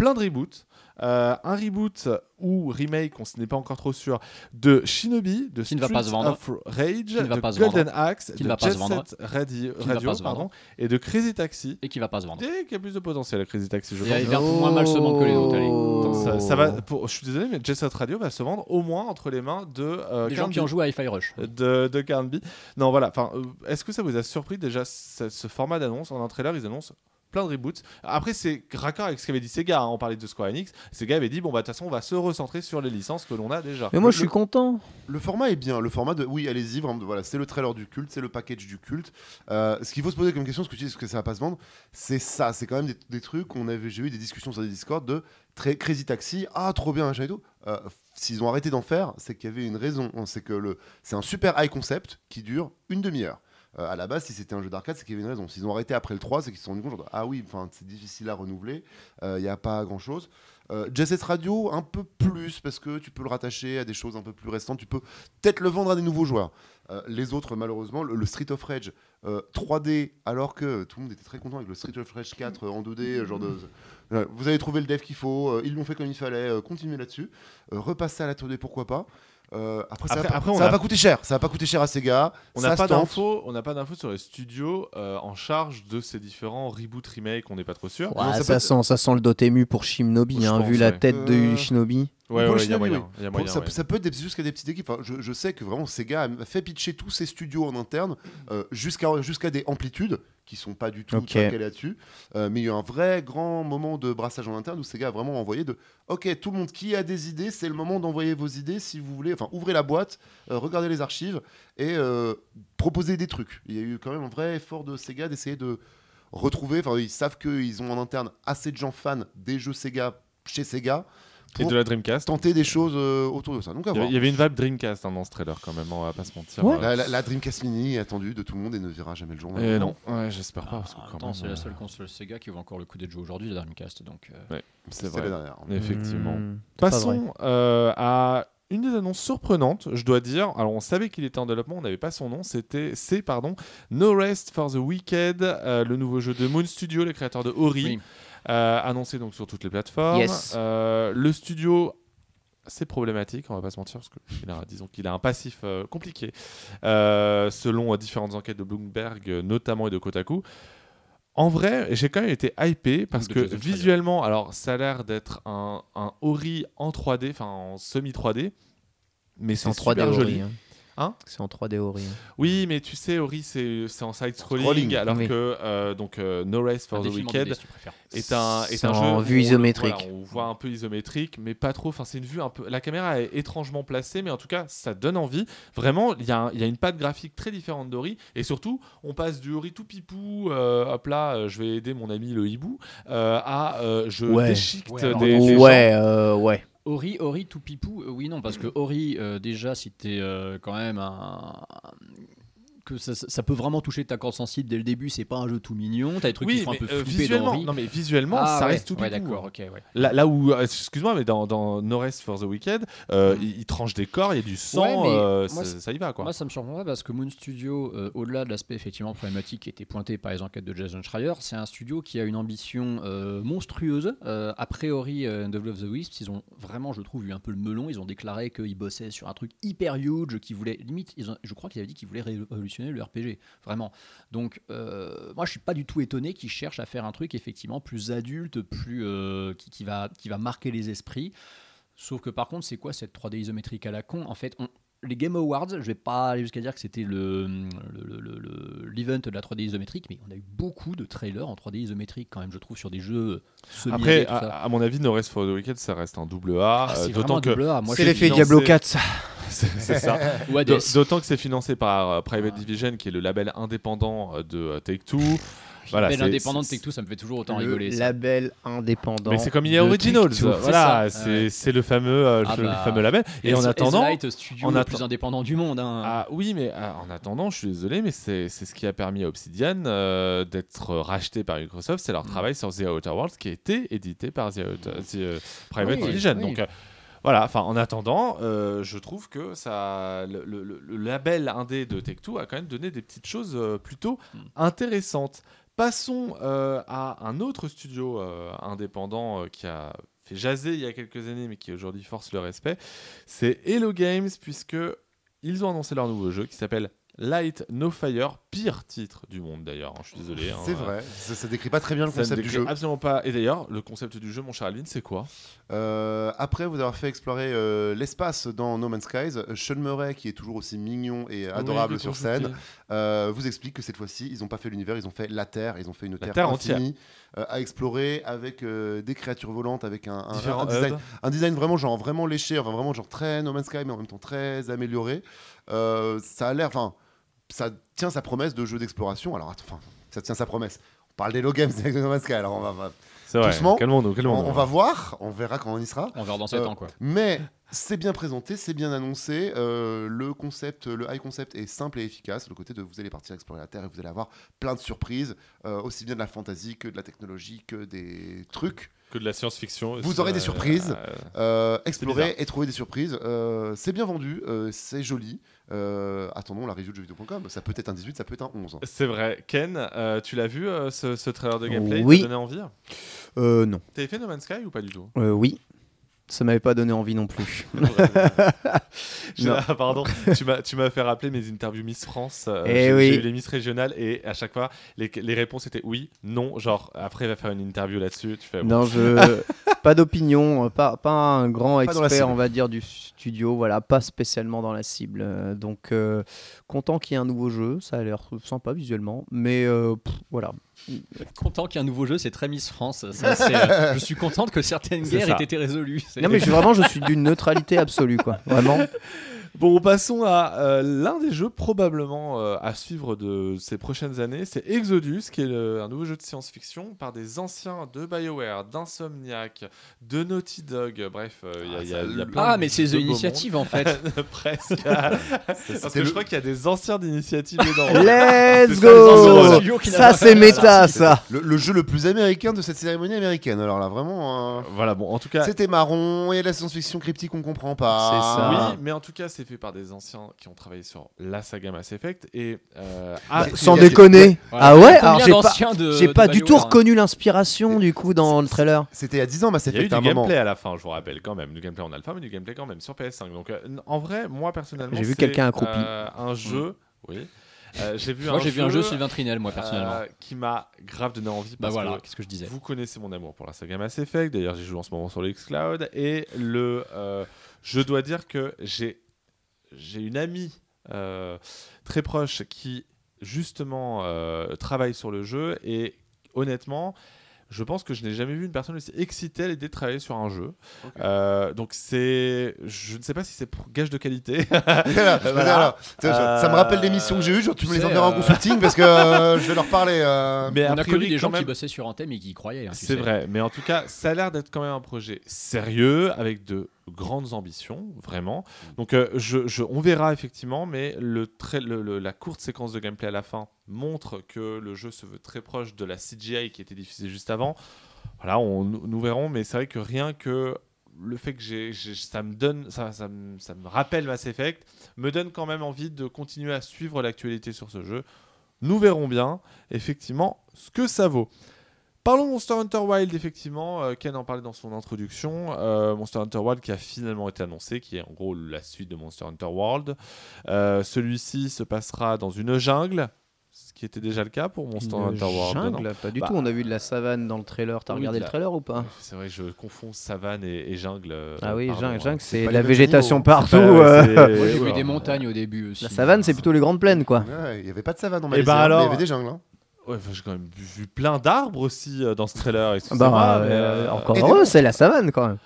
plein de reboots. Euh, un reboot ou remake, on n'est pas encore trop sûr, de Shinobi, de ne va vendre. of Rage, va de Golden vendre. Axe, de va Jet. Set Radio, va pardon, et de Crazy Taxi. Et qui va pas se vendre. Et qui a plus de potentiel, la Crazy Taxi, je pense. il va moins mal se vendre que les autres. Oh. Ça, ça va, pour, je suis désolé, mais Jet Set Radio va se vendre au moins entre les mains de euh, Des gens qui ont joué à Hi-Fi Rush. de, de Carnby. Non, voilà. Euh, est-ce que ça vous a surpris déjà ce, ce format d'annonce? En un trailer, ils annoncent plein de reboots. Après, c'est raccord avec ce qu'avait dit Sega. hein, on parlait de Square Enix. Sega avait dit bon, bah, de toute façon, on va se recentrer sur les licences que l'on a déjà. Mais moi, Le- je suis content. Le format est bien. Le format de. Oui, allez-y, vraiment. Voilà, c'est le trailer du culte, c'est le package du culte. Euh, ce qu'il faut se poser comme question, ce que tu dis, est-ce que ça va pas se vendre C'est ça. C'est quand même des, des trucs. On avait, j'ai eu des discussions sur des Discord de très Crazy Taxi. Ah, trop bien, machin et tout. Euh, S'ils ont arrêté d'en faire, c'est qu'il y avait une raison. C'est que le, c'est un super high concept qui dure une demi-heure. Euh, à la base, si c'était un jeu d'arcade, c'est qu'il y avait une raison. S'ils ont arrêté après le 3, c'est qu'ils se sont rendus compte, genre, ah oui, c'est difficile à renouveler, il n'y a pas grand-chose. Euh, Radio, un peu plus, parce que tu peux le rattacher à des choses un peu plus récentes, tu peux peut-être le vendre à des nouveaux joueurs. Euh, les autres, malheureusement, le, Street of Rage euh, 3D, alors que tout le monde était très content avec le Street of Rage 4 euh, en 2D, euh, genre. Euh, vous avez trouvé le dev qu'il faut, euh, ils l'ont fait comme il fallait, euh, continuez là-dessus. Euh, repasser à la 2D, pourquoi pas. Euh, après, ça, Après- va, après, on ça va a- pas coûter cher, ça va pas coûter cher à Sega. On ça n'a pas d'infos, on n'a pas d'infos sur les studios euh, en charge de ces différents reboots remake. On n'est pas trop sûr. Ouais, Non, ça sent, ça sent le Dotemu pour Shinobi, hein, pense, vu la ouais. tête de Euh, Shinobi. Ouais, Pour le moyen. oui. moyen, ça, ouais. ça peut être jusqu'à des petites équipes. Enfin, je, je sais que vraiment Sega a fait pitcher tous ses studios en interne euh, jusqu'à jusqu'à des amplitudes qui sont pas du tout Ok. très calées là-dessus. Euh, mais il y a eu un vrai grand moment de brassage en interne où Sega a vraiment envoyé de OK, tout le monde qui a des idées, c'est le moment d'envoyer vos idées si vous voulez. Enfin, ouvrez la boîte, euh, regardez les archives et proposez des trucs. Il y a eu quand même un vrai effort de Sega d'essayer de retrouver. Enfin, ils savent qu'ils ont en interne assez de gens fans des jeux Sega chez Sega Et de la Dreamcast. tenter des choses euh, autour de ça. Donc à Il y avait- voir. il y avait une vibe Dreamcast hein, dans ce trailer quand même, on va pas se mentir. Ouais. Euh, La, la- la Dreamcast Mini est attendue de tout le monde et ne verra jamais le jour. Et non, ouais, j'espère pas. Parce que Ah, quand attends, même, c'est la euh, seule console Sega qui vaut encore le coup d'être jouée aujourd'hui, la Dreamcast. Donc, euh, C'est C'est vrai. la dernière. Effectivement. Hmm. Passons euh, à une des annonces surprenantes, je dois dire. Alors, on savait qu'il était en développement, on n'avait pas son nom. C'était, c'est pardon, No Rest for the Wicked, euh, le nouveau jeu de Moon Studio, les créateurs de Ori, Oui. Euh, annoncé donc sur toutes les plateformes. Yes. Euh, le studio. C'est problématique, on va pas se mentir, parce que il a, disons qu'il a un passif euh, compliqué, euh, selon euh, différentes enquêtes de Bloomberg, euh, notamment et de Kotaku. En vrai, j'ai quand même été hypé parce de que visuellement, alors ça a l'air d'être un, un Ori en 3D, enfin en semi 3D, mais C'est 3D super Ori. joli. hein. Hein C'est en 3D Ori. Oui, mais tu sais, Ori c'est c'est en side scrolling, Scrolling, alors oui. que euh, donc euh, No Race for un the Wicked si est un, est un en jeu vue isométrique. voilà, on voit un peu isométrique, mais pas trop. Enfin, c'est une vue un peu. La caméra est étrangement placée, mais en tout cas, ça donne envie. Vraiment, il y, a un- il y a une patte graphique très différente d'Ori, et surtout, on passe du Ori tout pipou, euh, hop là, euh, je vais aider mon ami le hibou, euh, à euh, je Ouais. déchiquete Ouais, des, ouais, euh, ouais. Ori, Ori, tout pipou, euh, oui, non, parce que Ori, euh, déjà, t'es euh, quand même un. Que ça, peut vraiment toucher ta corde sensible dès le début, c'est pas un jeu tout mignon, t'as des trucs qui font un peu euh, dans visuellement, Ori. non mais visuellement, Ah, ça ouais, reste tout ouais, d'accord, ok, ouais. Là, là où, euh, excuse-moi, mais dans, dans No Rest for the Wicked, euh, il, il tranche des corps, il y a du sang, euh, moi, ça, ça y va quoi. Moi, ça me surprend pas parce que Moon Studio, euh, au-delà de l'aspect effectivement problématique qui était pointé par les enquêtes de Jason Schreier, c'est un studio qui a une ambition euh, monstrueuse. Euh, a priori, euh, Devil of the Wisps, ils ont vraiment, je trouve, eu un peu le melon. Ils ont déclaré qu'ils bossaient sur un truc hyper huge, qui voulait, limite, ils ont- je crois qu'ils avaient dit qu'ils voulaient révolutionner le RPG, vraiment. Donc, euh, moi, je suis pas du tout étonné qu'ils cherchent à faire un truc effectivement plus adulte, plus euh, qui, qui va, qui va marquer les esprits. Sauf que par contre, c'est quoi cette 3D isométrique à la con? En fait, on, les Game Awards, je vais pas aller jusqu'à dire que c'était le le- le- le- l'event de la 3D isométrique, mais on a eu beaucoup de trailers en 3D isométrique quand même, je trouve, sur des jeux semi Après, tout à, ça. à mon avis, No Rest for the Wicked, ça reste un double A. Ah, euh, D'autant que C'est l'effet Diablo 4, ça. c'est ça. D'autant que c'est financé par euh, Private Division, qui est le label indépendant euh, de euh, Take Two. Voilà, Label indépendant de Take-Two, ça me fait toujours autant Le rigoler. ça. label indépendant. Mais c'est comme EA Originals, Take-Two. voilà, C'est c'est le fameux, euh, Ah le bah, fameux label. Et en attendant, studio en le plus indépendant du monde. hein. ah oui, mais ah, en attendant, je suis désolé, mais c'est ce qui a permis à Obsidian euh, d'être racheté par Microsoft, c'est leur Mm. travail sur The Outer Worlds qui a été édité par The, Outer- The, Private Oui, Division. oui. Donc euh, voilà, enfin en attendant, euh, je trouve que ça, le, le- le- le label indé de Take-Two a quand même donné des petites choses euh, plutôt Mm. intéressantes. Passons euh, à un autre studio euh, indépendant qui a fait jaser il y a quelques années, mais qui aujourd'hui force le respect. C'est Hello Games, puisque ils ont annoncé leur nouveau jeu qui s'appelle Light No Fire, pire titre du monde d'ailleurs. hein, je suis désolé. hein, C'est euh, vrai, ça, ça décrit pas très bien le Ça concept du jeu. absolument pas. Et d'ailleurs, le concept du jeu, mon cher Alvin, c'est quoi? Euh, après vous avoir fait explorer euh, l'espace dans No Man's Skies, Sean Murray, qui est toujours aussi mignon et adorable Oui, sur scène, vous explique que cette fois-ci, ils n'ont pas fait l'univers, ils ont fait la Terre, ils ont fait une Terre, Terre infinie à explorer avec des créatures volantes, avec un, un- Différents un design, vraiment genre vraiment léché, enfin vraiment genre très No Man's Sky, mais en même temps très amélioré. Ça a l'air, enfin, ça tient sa promesse de jeu d'exploration. Alors, attends, enfin, ça tient sa promesse. On parle des low games avec No Man's Sky, alors on va, va- C'est vrai. doucement, Calmons-nous, on, calmons-nous. on va voir, on verra quand on y sera. On verra dans 7 Euh, ans, quoi. Mais c'est bien présenté, c'est bien annoncé. euh, le concept, le high concept est simple et efficace. Le côté de vous allez partir explorer la Terre et vous allez avoir plein de surprises, euh, aussi bien de la fantasy que de la technologie, que des trucs. Que de la science-fiction. Vous aurez des Euh, surprises. euh, Euh, explorer et trouver des surprises. Euh, c'est bien vendu, euh, c'est joli. Euh, attendons la review de jeuxvideo.com. Ça peut être un 18, ça peut être un 11. C'est vrai. Ken, euh, tu l'as vu ce, ce trailer de gameplay? Oui. Il t'a donné envie? Euh, non. T'avais fait No Man's Sky ou pas du tout? Euh, oui. Ça m'avait pas donné envie non plus. Je- Non. ah, pardon, tu m'as, fait rappeler mes interviews Miss France. euh, Eh j'ai, oui. eu les Miss régionales et à chaque fois, les, les réponses étaient oui, non. Genre, après, il va faire une interview là-dessus. Tu fais, bon, Non, je pas d'opinion, pas, pas un grand expert, on va dire, du studio, voilà, pas spécialement dans la cible. Donc, euh, content qu'il y ait un nouveau jeu, ça a l'air sympa visuellement, mais euh, pff, voilà. Content qu'il y ait un nouveau jeu, c'est très Miss France. Ça, euh, je suis contente que certaines guerres ça. aient été résolues. Non, mais je, vraiment, je suis d'une neutralité absolue, quoi. Vraiment. Bon, passons à euh, l'un des jeux probablement euh, à suivre de ces prochaines années. C'est Exodus, qui est le- un nouveau jeu de science-fiction par des anciens de BioWare, d'Insomniac, de Naughty Dog. Bref, euh, il y a- il y, a- il y a plein Ah, de- mais c'est The Initiative en fait. Presque. Parce que le- je crois qu'il y a des anciens d'initiative dedans. Let's go Ça, c'est méta, ça Le, le jeu le plus américain de cette cérémonie américaine. Alors là, vraiment. euh, Voilà, bon, en tout cas. C'était marron, il y a de la science-fiction cryptique qu'on comprend pas. C'est ça. Oui, mais en tout cas, c'est fait par des anciens qui ont travaillé sur la saga Mass Effect et euh, ah, Mais- Sans déconner Voilà. Ah ouais Alors, j'ai pas, d'anciens de- j'ai de pas du tout hein reconnu l'inspiration, du coup, dans le trailer. C'était il y a 10 ans, Mass Il y a eu Effect du moment. gameplay à la fin, je vous rappelle quand même. Du gameplay en alpha, mais du gameplay quand même sur PS5. Donc, euh, en vrai, moi personnellement, J'ai vu c'est, quelqu'un accroupi. euh, un jeu, oui. Euh, j'ai vu Moi, un j'ai vu un jeu Sylvain Trinel, moi, personnellement. euh, qui m'a grave donné envie. bah Parce voilà, que qu'est-ce que je disais. vous connaissez mon amour pour la saga Mass Effect. D'ailleurs, j'y joue en ce moment sur le Xcloud. Et le, euh, je dois dire que j'ai, j'ai une amie euh, très proche qui justement euh, travaille sur le jeu et honnêtement. Je pense que je n'ai jamais vu une personne aussi excitée à l'idée de travailler sur un jeu. Euh, donc c'est, je ne sais pas si c'est pour gage de qualité. Voilà, Voilà. voilà. Tiens, ça- me rappelle des missions que j'ai eues, genre tu me les tu sais, enverras en consulting parce que euh, je vais leur parler. euh. Mais On a connu des gens qui bossaient sur Anthem et qui y croyaient. hein, tu C'est vrai, mais en tout cas, ça a l'air d'être quand même un projet sérieux, avec de grandes ambitions, vraiment. Donc, euh, je, je- on verra effectivement, mais le trai- le- le- la courte séquence de gameplay à la fin montre que le jeu se veut très proche de la CGI qui était diffusée juste avant. Voilà, on, nous verrons, mais c'est vrai que rien que le fait que j'ai- ça me donne, ça, ça, me, ça me rappelle Mass Effect, me donne quand même envie de continuer à suivre l'actualité sur ce jeu. Nous verrons bien, effectivement, ce que ça vaut. Parlons de Monster Hunter Wild, effectivement. euh, Ken en parlait dans son introduction. Euh, Monster Hunter Wild qui a finalement été annoncé, qui est en gros la suite de Monster Hunter World. Euh, Celui-ci se passera dans une jungle. Ce qui était déjà le cas pour Monster Une Hunter World. non jungle, pas du Bah. tout. On a vu de la savane dans le trailer. T'as Oui, regardé le trailer ou pas? C'est vrai, je confonds savane et, et jungle. euh, Ah oui, pardon, jungle, hein. jungle, c'est la végétation partout. Pas- euh. Moi, j'ai ouais, vu ouais. des montagnes au début aussi. La savane, c'est plutôt les grandes plaines, quoi. Ouais, il n'y avait pas de savane en Malaisie, ben hein, mais alors- il y avait des jungles. hein. Ouais, enfin, j'ai quand même vu plein d'arbres aussi euh, dans ce trailer. excusez-moi, Bah, mais, euh, euh, encore et des heureux, c'est la savane quand même.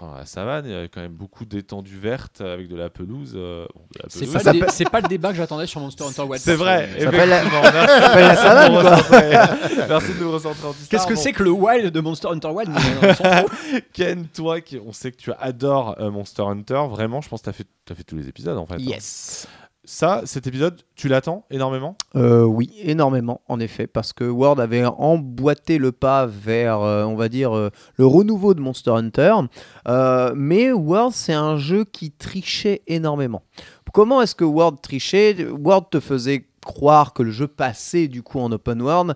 Enfin, la savane, il y a quand même beaucoup d'étendues vertes avec de la pelouse. euh, bon, de la C'est pelouse. pas, le dé- s'appelle- c'est pas le débat que j'attendais sur Monster Hunter Wilds. C'est vrai. Mais- Ça s'appelle la- effectivement. Merci Ça s'appelle la de savane, nous quoi. recentrer. Merci de nous recentrer en Qu'est-ce que Bon, c'est que le wild de Monster Hunter Wild Mais, euh, on s'en fout. Ken, toi, qui, on sait que tu adores euh, Monster Hunter, vraiment, je pense que tu as fait, t'as fait tous les épisodes en fait. hein. Yes. Ça, cet épisode, tu l'attends énormément? Euh, oui, énormément, en effet, parce que Word avait emboîté le pas vers, euh, on va dire, euh, le renouveau de Monster Hunter. Mais Word, c'est un jeu qui trichait énormément. Comment est-ce que Word trichait? Word te faisait croire que le jeu passait du coup en open world.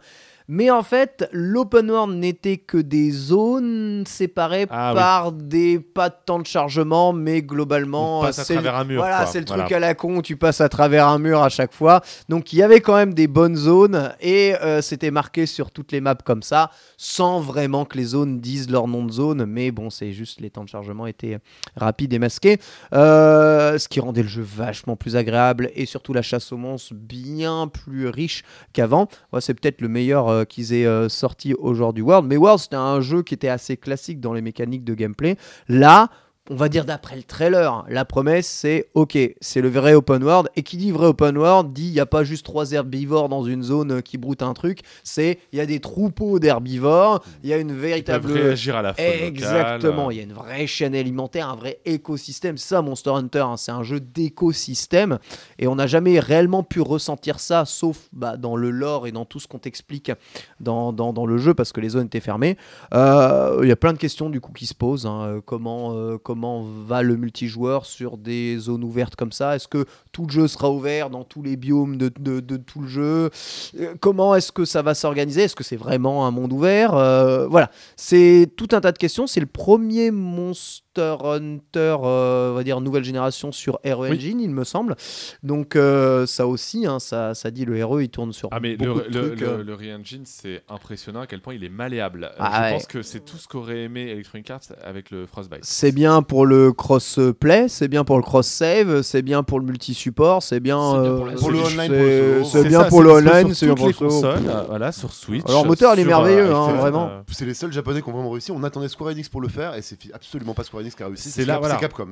Mais en fait, l'open world n'était que des zones séparées Ah oui. par des pas de temps de chargement, mais globalement, à le- travers un mur. voilà, c'est le Voilà. truc à la con tu passes à travers un mur à chaque fois. Donc il y avait quand même des bonnes zones et euh, c'était marqué sur toutes les maps comme ça, sans vraiment que les zones disent leur nom de zone. Mais bon, c'est juste les temps de chargement étaient rapides et masqués, Euh, ce qui rendait le jeu vachement plus agréable et surtout la chasse aux monstres bien plus riche qu'avant. C'est peut-être le meilleur euh, qu'ils aient euh, sorti aujourd'hui World. Mais World, c'était un jeu qui était assez classique dans les mécaniques de gameplay. Là, on va dire d'après le trailer, la promesse c'est ok, c'est le vrai open world. Et qui dit vrai open world dit il n'y a pas juste trois herbivores dans une zone euh, qui broutent un truc, c'est il y a des troupeaux d'herbivores, il y a une véritable. réagir à la faune. Exactement, il y a une vraie chaîne alimentaire, un vrai écosystème. Ça Monster Hunter, hein, c'est un jeu d'écosystème. Et on n'a jamais réellement pu ressentir ça, sauf bah, dans le lore et dans tout ce qu'on t'explique dans, dans, dans le jeu, parce que les zones étaient fermées. Euh, Il y a plein de questions du coup qui se posent. hein. Euh, Comment, euh, comment va le multijoueur sur des zones ouvertes comme ça Est-ce que tout le jeu sera ouvert dans tous les biomes de, de- de tout le jeu? Euh, Comment est-ce que ça va s'organiser? Est-ce que c'est vraiment un monde ouvert? Euh, Voilà, c'est tout un tas de questions. C'est le premier Monster Hunter, euh, on va dire nouvelle génération sur Hero Oui. Engine, il me semble. Donc euh, ça aussi, hein, ça, ça dit le héros, il tourne sur Ah mais beaucoup le, de le, trucs. le, le Re-Engine, c'est impressionnant à quel point il est malléable. Ah je ouais. pense que c'est tout ce qu'aurait aimé Electronic Arts avec le Frostbite. C'est bien pour le cross-play, c'est bien pour le cross-save, c'est bien pour le multi-support, c'est bien, C'est bien euh, pour le online, c'est- bien pour le online, sur c'est bien pour le euh, voilà, sur Switch. Alors, le moteur, il est merveilleux, hein, iPhone, vraiment. euh, C'est les seuls japonais qui ont vraiment réussi. On attendait Square Enix pour le faire et c'est absolument pas Square Enix qui a réussi. C'est Capcom.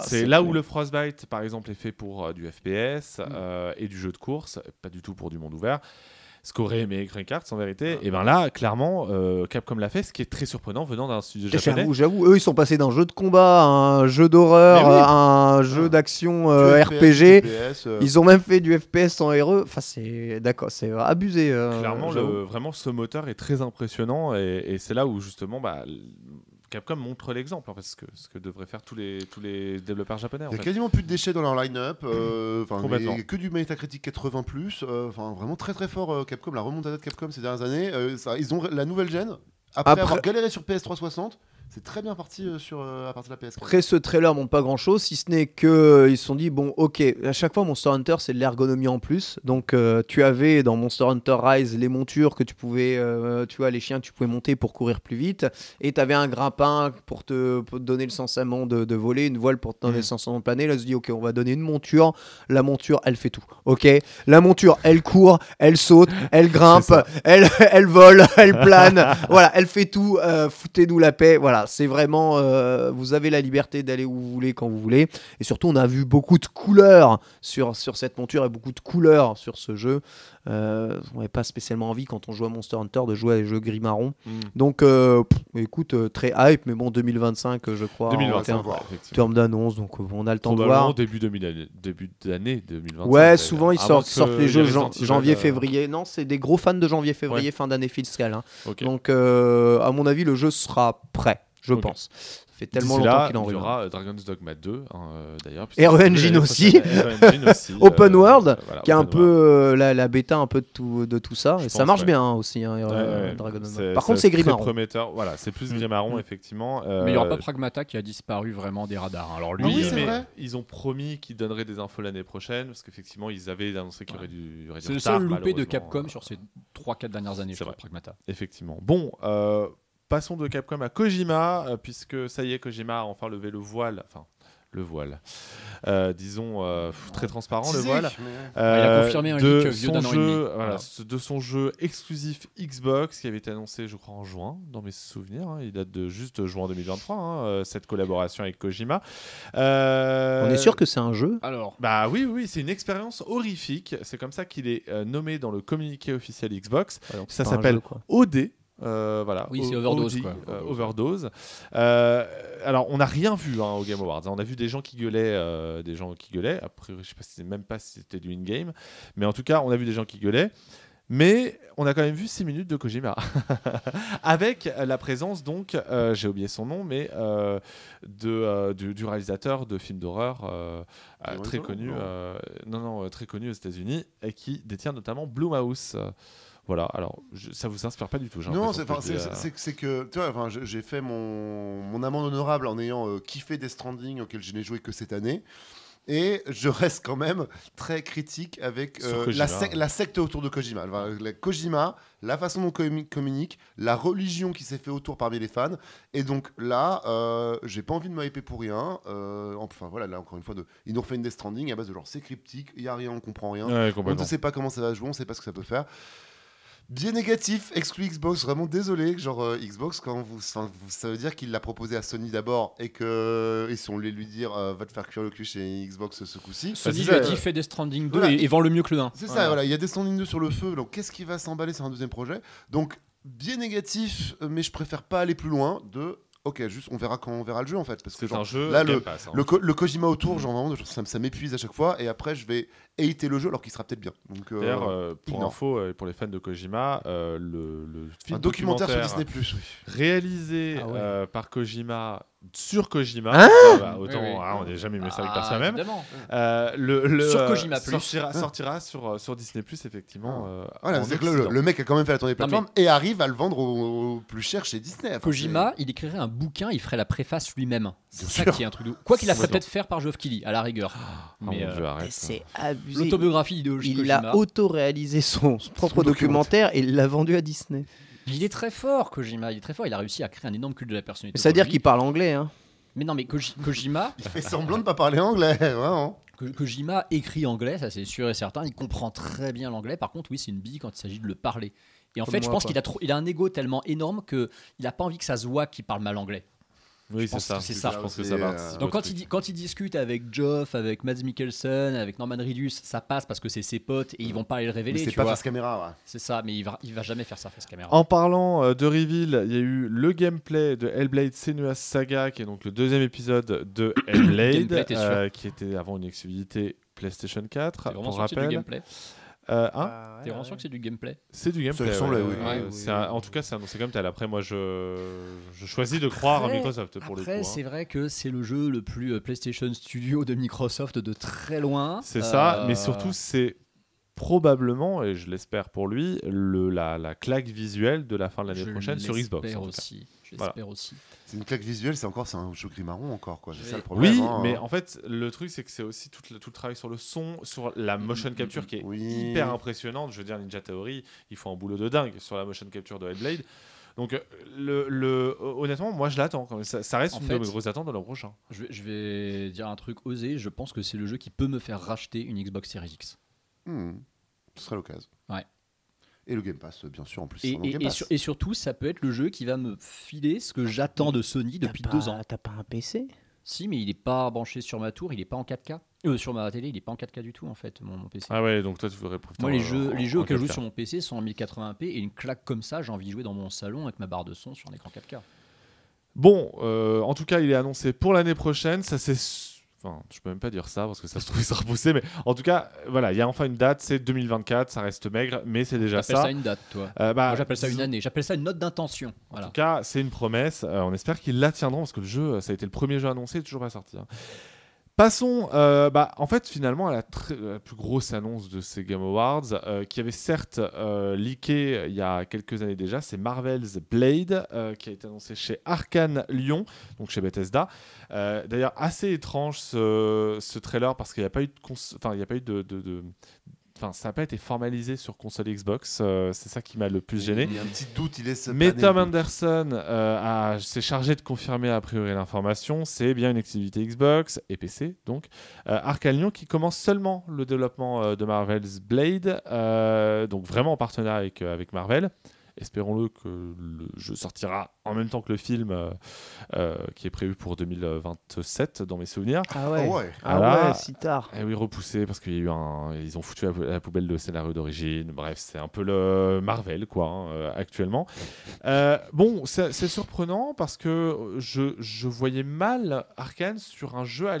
c'est là où le Frostbite, par exemple, est fait pour euh, du FPS euh, et du jeu de course, pas du tout pour du monde ouvert. Ce qu'aurait aimé Electronic Arts en vérité. Et bien là, clairement, euh, Capcom l'a fait, ce qui est très surprenant venant d'un studio japonais. J'avoue, j'avoue, eux ils sont passés d'un jeu de combat à un jeu d'horreur, oui. à un jeu Ah. d'action euh, FPS, RPG. euh, Ils ont même fait du FPS en RE. Enfin, c'est d'accord, c'est abusé. Clairement, le, vraiment, ce moteur est très impressionnant et, et c'est là où justement bah, Capcom montre l'exemple, en fait, ce que, ce que devraient faire tous les, tous les développeurs japonais. Il y a fait. quasiment plus de déchets dans leur line-up. euh, enfin, Complètement. il y a que du Metacritic 80 plus. euh, Enfin, vraiment très très fort euh, Capcom. La remontada de Capcom ces dernières années. euh, ça- ils ont la nouvelle gêne. Après, Après- avoir galéré sur PS 360, c'est très bien parti euh, sur euh, à partir de la PS. Après, ce trailer montre pas grand chose, si ce n'est que euh, ils se sont dit bon, ok, à chaque fois Monster Hunter c'est de l'ergonomie en plus. Donc, tu avais dans Monster Hunter Rise les montures que tu pouvais, tu vois, les chiens que tu pouvais monter pour courir plus vite, et tu avais un grimpin pour te, pour te donner le sensation de, de voler, une voile pour te donner Mm. le sensation de planer. Là, ils se dit ok, on va donner une monture. La monture, elle fait tout. Ok, la monture, elle court, elle saute, elle grimpe, elle, elle vole, elle plane. voilà, elle fait tout. euh, Foutez-nous la paix. Voilà, c'est vraiment. euh, vous avez la liberté d'aller où vous voulez quand vous voulez. Et surtout, on a vu beaucoup de couleurs sur, sur cette monture et beaucoup de couleurs sur ce jeu. Euh, on n'avait pas spécialement envie quand on joue à Monster Hunter de jouer à des jeux gris marron. Mm. Donc, euh, pff, écoute, euh, très hype, mais bon, 2025, euh, je crois. en 2025, termes- ouais, voir. effectivement. termes d'annonce, donc on a le temps de voir. début 2000 début d'année 2025. Ouais, souvent ils sortent, les jeux Resident jan- Evil, janvier, euh, février. Non, c'est des gros fans de janvier, février, fin d'année fiscale. hein. Donc, euh, à mon avis, le jeu sera prêt. Je pense. Ça fait tellement longtemps qu'il en il y aura euh, Dragon's Dogma 2, hein, euh, d'ailleurs. Et RE Engine aussi. Open World, qui est un peu euh, la, la bêta un peu de tout, de tout ça. Je et ça marche ouais. bien hein, aussi, hein, euh, Dragon Ball. Par contre, c'est gris marron. prometteur. Voilà, c'est plus Mm. gris marron, Mm. effectivement. Mais il n'y aura Euh, pas Pragmata qui a disparu vraiment des radars. hein. Alors lui, Oui, oui, c'est mais vrai. ils ont promis qu'ils donneraient des infos l'année prochaine parce qu'effectivement ils avaient annoncé qu'il y aurait du, c'est le seul loupé de. Capcom sur ces 3-4 dernières années, je C'est crois, vrai. Pragmata. Effectivement. Bon, euh, passons de Capcom à Kojima, euh, puisque ça y est, Kojima a enfin levé le voile. Enfin, le voile. Euh, disons, euh, très transparent le voile. il a confirmé un de leak vieux son d'un an et jeu, demi. voilà, Voilà. ce- de son jeu exclusif Xbox qui avait été annoncé, je crois, en juin, dans mes souvenirs. hein. il date de juste juin 2023, hein, cette collaboration avec Kojima. Euh, On est sûr que c'est un jeu Alors, Bah oui, oui, c'est une expérience horrifique. C'est comme ça qu'il est euh, nommé dans le communiqué officiel Xbox. Ouais, Ça s'appelle. OD. Euh, voilà, Oui, c'est O- overdose, quoi. euh, overdose. Euh, alors, on n'a rien vu hein, au Game Awards. hein. On a vu des gens qui gueulaient, euh, des gens qui gueulaient. Après, je sais pas si même pas si c'était du in-game, mais en tout cas, on a vu des gens qui gueulaient. Mais on a quand même vu 6 minutes de Kojima. Avec la présence, donc, euh, j'ai oublié son nom, mais euh, de, euh, du, du réalisateur de films d'horreur euh, euh, très connu, Non. euh, non, non, euh, très connu aux États-Unis, et qui détient notamment Blumhouse. Voilà, alors je- ça vous inspire pas du tout. Non, c'est euh, que tu vois, enfin, j'ai fait mon, mon amende honorable en ayant euh, kiffé des Stranding auquel je n'ai joué que cette année. Et je reste quand même très critique avec euh, Kojima. la, sec- la secte autour de Kojima. Enfin, la Kojima, la façon dont il communique, la religion qui s'est fait autour parmi les fans. Et donc là, euh, j'ai pas envie de me hyper pour rien. Enfin voilà, là encore une fois, de, ils nous refait une des Stranding à base de genre c'est cryptique, il y a rien, on comprend rien. ouais, On ne sait pas comment ça va jouer, on ne sait pas ce que ça peut faire. Bien négatif, exclu Xbox, vraiment désolé. Genre euh, Xbox, quand vous, enfin, vous- ça veut dire qu'il l'a proposé à Sony d'abord et que et si on voulait lui dire euh, va te faire cuire le cul chez Xbox ce coup-ci. Sony lui a dit euh, fait des Stranding 2 voilà. et, et vend le mieux que le 1. C'est ça, Voilà. il y a des standings 2 sur le feu. Donc qu'est-ce qui va s'emballer sur un deuxième projet? Donc bien négatif, mais je préfère pas aller plus loin. De ok, juste on verra quand on verra le jeu en fait, parce que genre, un jeu là, le- Pass, hein. le, ko- le Kojima autour, genre vraiment, genre, ça, ça m'épuise à chaque fois, et après je vais hater le jeu alors qu'il sera peut-être bien. Donc euh, D'ailleurs, euh, pour ignore. info, euh, pour les fans de Kojima, euh, le, le film un documentaire, sur Disney Plus. réalisé Ah ouais. euh, par Kojima sur Kojima. Hein Ah bah, autant, Oui, oui. hein, on n'est jamais mieux servi Ah, par évidemment. Euh, le, le, Sur euh, Kojima Plus. sortira, sortira sur, sur Disney Plus effectivement. euh, Voilà, c'est que le, le mec a quand même fait la tournée plateforme et arrive à le vendre au, au plus cher chez Disney. Enfin, Kojima, il écrirait un bouquin, il ferait la préface lui-même. C'est ça sûr. qui est un truc de. Quoi qu'il a Complètement. peut-être faire par Geoff Keighley, à la rigueur. Ah, Mais, euh. Mais C'est abusé. L'autobiographie idéologique Il a auto-réalisé son, son propre Son documentaire et il l'a vendu à Disney. Il est très fort, Kojima. Il est très fort. Il a réussi à créer un énorme culte de la personnalité. Mais ça veut dire autour de qu'il parle anglais. Hein. Mais non, mais Koji- Kojima, Il fait semblant de pas parler anglais. vraiment. Ko- Kojima écrit anglais, ça c'est sûr et certain. Il comprend très bien l'anglais. Par contre, oui, c'est une bille quand il s'agit de le parler. Et en Comme fait, je pense qu'il a, trop- il a un ego tellement énorme que il a pas envie que ça se voit qu'il parle mal anglais. Oui, c'est ça. c'est ça. Je pense que ça euh, participe Donc au quand il, quand il discute avec Geoff, avec Mads Mikkelsen, avec Norman Reedus, ça passe parce que c'est ses potes et ils vont pas aller le Mais révéler. c'est pas vois. face caméra. ouais. C'est ça, mais il va, il va jamais faire ça face caméra. En parlant euh, de reveal, il y a eu le gameplay de Hellblade Senua's Saga, qui est donc le deuxième épisode de Hellblade, Gameplay, euh, qui était avant une exclusivité PlayStation 4. T'es vraiment Pour rappel, gameplay Euh, hein T'es vraiment sûr que c'est du gameplay? C'est du gameplay. Ça ressemble, ouais, oui. ouais, Ouais, ouais. oui, C'est oui. un- en tout cas, c'est annoncé comme tel. Après, moi, je, je choisis de croire à Microsoft pour Après, le coup. hein. c'est vrai que c'est le jeu le plus euh, PlayStation Studio de Microsoft de très loin. C'est ça, Euh, mais surtout, c'est probablement, et je l'espère pour lui, le, la, la claque visuelle de la fin de l'année prochaine sur Xbox. aussi. Voilà. J'espère aussi. C'est une claque visuelle, c'est encore c'est un jeu gris marron encore quoi. C'est Oui. ça le problème. Oui, hein. mais en fait, le truc, c'est que c'est aussi tout le, tout le travail sur le son, sur la motion capture qui est Oui. hyper impressionnante. Je veux dire, Ninja Theory, ils font un boulot de dingue sur la motion capture de Hellblade. Donc, euh, le, le- honnêtement, moi, je l'attends. Ça, ça reste En une fait- de mes grosses attentes de l'an prochain. Je vais, je vais dire un truc osé. Je pense que c'est le jeu qui peut me faire racheter une Xbox Series X. Hmm. Ce serait l'occasion. Ouais. Et le Game Pass, bien sûr, en plus. Et, c'est dans le et- Game et Pass. sur- et surtout, ça peut être le jeu qui va me filer ce que j'attends de Sony depuis deux ans. T'as pas un PC Si, mais il n'est pas branché sur ma tour, il n'est pas en 4K. Euh, sur ma télé, il n'est pas en 4K du tout en fait, mon, mon PC. Ah ouais, donc toi, tu voudrais profiter Moi, les jeux, en- les jeux auxquels je joue 4K. sur mon PC sont en 1080p et une claque comme ça, j'ai envie de jouer dans mon salon avec ma barre de son sur un écran 4K. Bon, euh, en tout cas, il est annoncé pour l'année prochaine. Ça s'est s- Enfin, je peux même pas dire ça parce que ça se trouve, il sera repoussé. Mais en tout cas, voilà, il y a enfin une date, c'est 2024, ça reste maigre, mais c'est déjà J'appelle ça. ça une date, toi. Euh, bah, Moi, j'appelle ça une année. J'appelle ça une note d'intention. En tout cas, c'est une promesse. Euh, on espère qu'ils la tiendront parce que le jeu, ça a été le premier jeu annoncé, toujours pas sorti. hein. Passons, euh, bah, en fait, finalement, à la, tr- la plus grosse annonce de ces Game Awards, euh, qui avait certes euh, leaké il y a quelques années déjà, c'est Marvel's Blade, euh, qui a été annoncé chez Arkane Lyon, donc chez Bethesda. Euh, D'ailleurs, assez étrange ce, trailer parce qu'il n'y a pas eu de- Enfin, ça n'a pas été formalisé sur console Xbox, euh, c'est ça qui m'a le plus gêné. Il y a un petit doute, il laisse. Mais Tom. Anderson euh, s'est chargé de confirmer a priori l'information. C'est bien une activité Xbox et PC, donc. Euh, Arkane Lyon qui commence seulement le développement euh, de Marvel's Blade, donc vraiment en partenariat avec, avec Marvel. Espérons-le que le jeu sortira en même temps que le film euh, euh, qui est prévu pour 2027 dans mes souvenirs. Ah Ah ouais. Ah ouais, si tard. Eh oui, repoussé parce qu'il y a eu un. Ils ont foutu à la- poubelle le scénario d'origine. Bref, c'est un peu le Marvel, quoi, hein, euh, actuellement. Euh, bon, c'est surprenant parce que je, je voyais mal Arkane sur un jeu à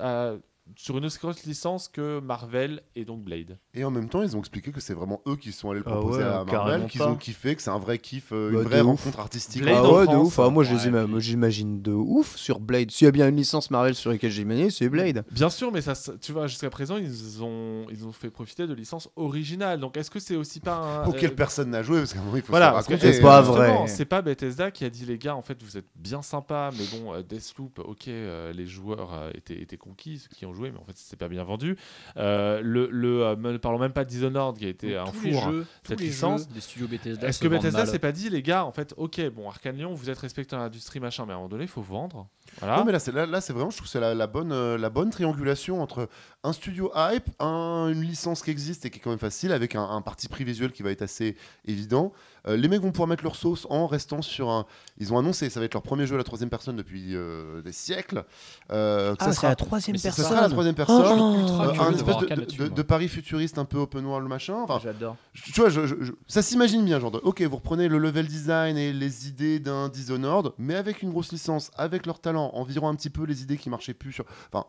à- sur une aussi grosse licence que Marvel et donc Blade. Et en même temps, ils ont expliqué que c'est vraiment eux qui sont allés le Ah proposer ouais, à Marvel, qu'ils ont kiffé, que c'est un vrai kiff, euh, Bah, une vraie ouf. rencontre artistique. Blade ah en ouais, de ouf. Ah, moi, ouais, j'imagine de ouf sur Blade. S'il y a bien une licence Marvel sur laquelle j'ai mené, c'est Blade. Bien sûr, mais ça, tu vois, jusqu'à présent, ils ont, ils ont fait profiter de licences originales. Donc, est-ce que c'est aussi pas un. Auquel euh, personne n'a joué, parce qu'à un moment, il faut Voilà, se parce que raconter. c'est pas vrai. C'est pas Bethesda qui a dit les gars, en fait, vous êtes bien sympa, mais bon, euh, Deathloop, ok, euh, les joueurs euh, étaient, étaient conquis, ceux qui ont joué, mais en fait, c'est pas bien vendu. Euh, le, le, euh, ne parlons même pas de Dishonored qui a été un tous les four. tous cette les licence. jeux des studios Bethesda. Est-ce que Bethesda s'est pas dit, les gars, en fait, ok, bon, Arkane Lyon, vous êtes respecté dans l'industrie, machin, mais à un moment donné, il faut vendre. Voilà. Non, mais là, c'est là, là, c'est vraiment, je trouve, que c'est la, la bonne, euh, la bonne triangulation entre un studio hype, un- une licence qui existe et qui est quand même facile, avec un, un parti pris visuel qui va être assez évident. Euh, les mecs vont pouvoir mettre leur sauce en restant sur un. Ils ont annoncé, ça va être leur premier jeu à la troisième personne depuis euh, des siècles. Euh, que ça sera, troisième mais c'est ça sera la troisième personne. Oh, ultra Euh, un de espèce de, Arkane de- là-dessus, de- moi. de pari futuriste un peu open world machin. Enfin, J'adore. tu vois, je, je- je- ça s'imagine bien, genre, de, ok, vous reprenez le level design et les idées d'un Dishonored, mais avec une grosse licence, avec leur talent, en virant un petit peu les idées qui marchaient plus sur. Enfin,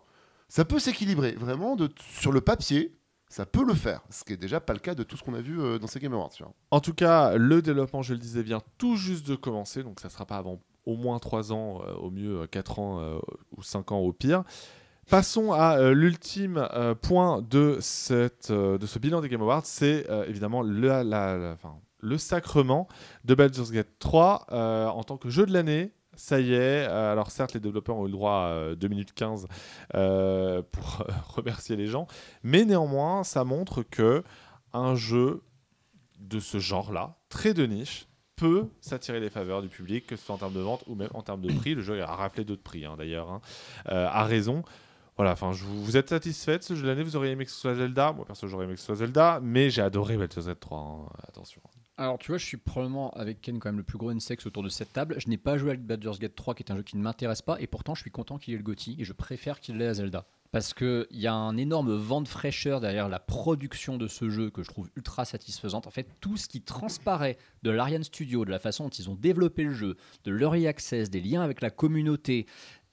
ça peut s'équilibrer, vraiment, de, sur le papier, ça peut le faire, ce qui est déjà pas le cas de tout ce qu'on a vu euh, dans ces Game Awards. En tout cas, le développement, je le disais, vient tout juste de commencer, donc ça sera pas avant au moins 3 ans, euh, au mieux 4 ans euh, ou 5 ans au pire. Passons à l'ultime point de, cette, de ce bilan des Game Awards, c'est évidemment le, la- la- le sacrement de Baldur's Gate 3 euh, en tant que jeu de l'année. Ça y est, euh, alors certes les développeurs ont eu le droit à 2 minutes 15 euh, pour euh, remercier les gens, mais néanmoins ça montre que un jeu de ce genre-là, très de niche, peut s'attirer les faveurs du public, que ce soit en termes de vente ou même en termes de prix. Le jeu a raflé d'autres prix hein, d'ailleurs, hein, euh, a raison. Voilà, enfin, vous, êtes satisfait de ce jeu de l'année? Vous auriez aimé que ce soit Zelda? Moi, perso, j'aurais aimé que ce soit Zelda, mais j'ai adoré Baldur's Gate 3. hein, attention. Alors, tu vois, je suis probablement avec Ken quand même le plus gros insecte autour de cette table. Je n'ai pas joué à Baldur's Gate 3, qui est un jeu qui ne m'intéresse pas, et pourtant, je suis content qu'il ait le GOTY, et je préfère qu'il l'ait à Zelda. Parce qu'il y a un énorme vent de fraîcheur derrière la production de ce jeu que je trouve ultra satisfaisante. En fait, tout ce qui transparaît de l'Ariane Studio, de la façon dont ils ont développé le jeu, de l'early access, des liens avec la communauté,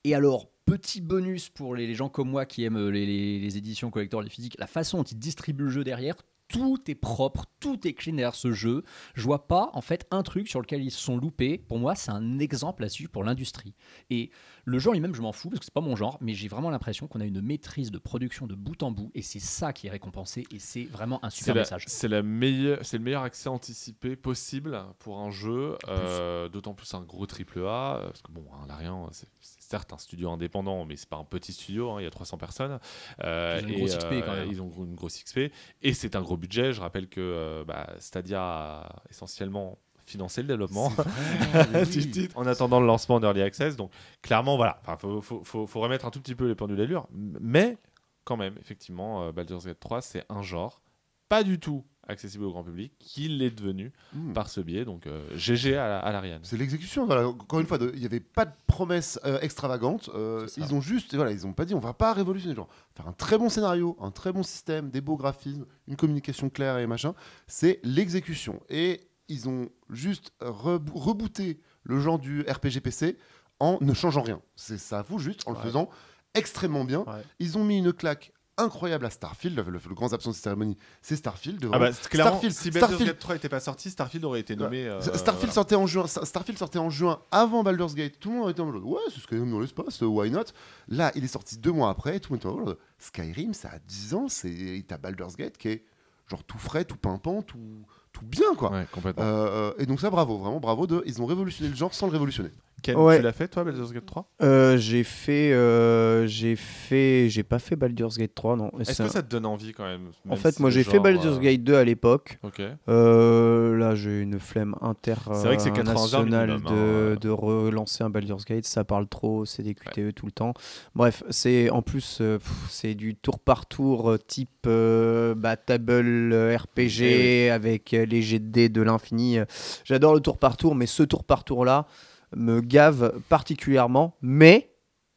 et alors, petit bonus pour les gens comme moi qui aiment les- les éditions collector, les physiques, la façon dont ils distribuent le jeu derrière, tout est propre, tout est clean derrière ce jeu. Je vois pas en fait un truc sur lequel ils se sont loupés. Pour moi, c'est un exemple là-dessus pour l'industrie. Et le genre lui-même, je m'en fous parce que c'est pas mon genre, mais j'ai vraiment l'impression qu'on a une maîtrise de production de bout en bout et c'est ça qui est récompensé et c'est vraiment un super message. c'est la meilleure, c'est le meilleur accès anticipé possible pour un jeu, euh, d'autant plus un gros triple A, euh, parce que bon, hein, Larian, c'est c'est certes un studio indépendant, mais c'est pas un petit studio, hein, il y a 300 personnes. euh, Ils ont une et, grosse XP quand même. Ils ont une grosse XP, et c'est un gros budget. Je rappelle que euh, bah, Stadia a essentiellement financé le développement du titre en attendant le lancement d'Early Access. Donc clairement, voilà, il faut, faut, faut- faut remettre un tout petit peu les pendules à mais quand même, effectivement, euh, Baldur's Gate 3, c'est un genre pas du tout accessible au grand public, qu'il est devenu Hmm. par ce biais. Donc euh, GG à, la- à l'Ariane. C'est l'exécution. Voilà. Encore une fois, il n'y avait pas de promesses euh, extravagantes. Euh, ils ont juste, voilà, ils ont pas dit, on va pas révolutionner. Genre, faire un très bon scénario, un très bon système, des beaux graphismes, une communication claire et machin. C'est l'exécution. Et ils ont juste rebooté le genre du RPG PC en ne changeant rien. C'est ça, vous juste en le faisant extrêmement bien. Ouais. Ils ont mis une claque incroyable à Starfield. Le, le- le grand absent de cette cérémonie, c'est Starfield. Ah bah, Starfield, si Baldur's Starfield- Gate 3 n'était pas sorti, Starfield aurait été nommé. euh, Starfield voilà. sortait en juin. Starfield sortait en juin avant Baldur's Gate. Tout le monde était en mode ouais, c'est Skyrim dans l'espace, euh, why not? Là, il est sorti deux mois après. Tout le monde était en mode Skyrim, ça a 10 ans. C'est t'as Baldur's Gate qui est genre tout frais, tout pimpant, tout tout bien quoi. Ouais, complètement. Euh, et donc ça, bravo, vraiment bravo. De, ils ont révolutionné le genre sans le révolutionner. Ken, ouais. tu l'as fait toi, Baldur's Gate 3 Euh, j'ai fait, euh, j'ai fait, j'ai pas fait Baldur's Gate 3 non. Est-ce que un- ça te donne envie quand même En fait, si moi j'ai fait Baldur's euh, Gate 2 à l'époque. Ok. Euh, là, j'ai une flemme inter C'est vrai que c'est 80 heures nationale minimum, de, hein. de relancer un Baldur's Gate. Ça parle trop, c'est des QTE tout le temps. Bref, c'est en plus euh, c'est du tour par tour type euh, bah, table RPG Eh avec les jets de dés de l'infini. J'adore le tour par tour, mais ce tour par tour là me gave particulièrement. Mais,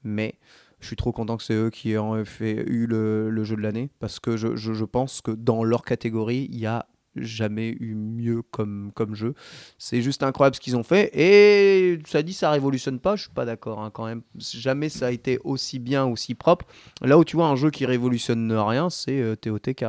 mais. Je suis trop content que c'est eux qui ont fait, eu le, le jeu de l'année parce que je, je- je pense que dans leur catégorie, il y a jamais eu mieux comme, comme jeu. C'est juste incroyable ce qu'ils ont fait. Et ça dit, ça révolutionne pas. Je suis pas d'accord hein, quand même. Jamais ça a été aussi bien, aussi propre. Là où tu vois un jeu qui révolutionne rien, c'est euh, TOTK.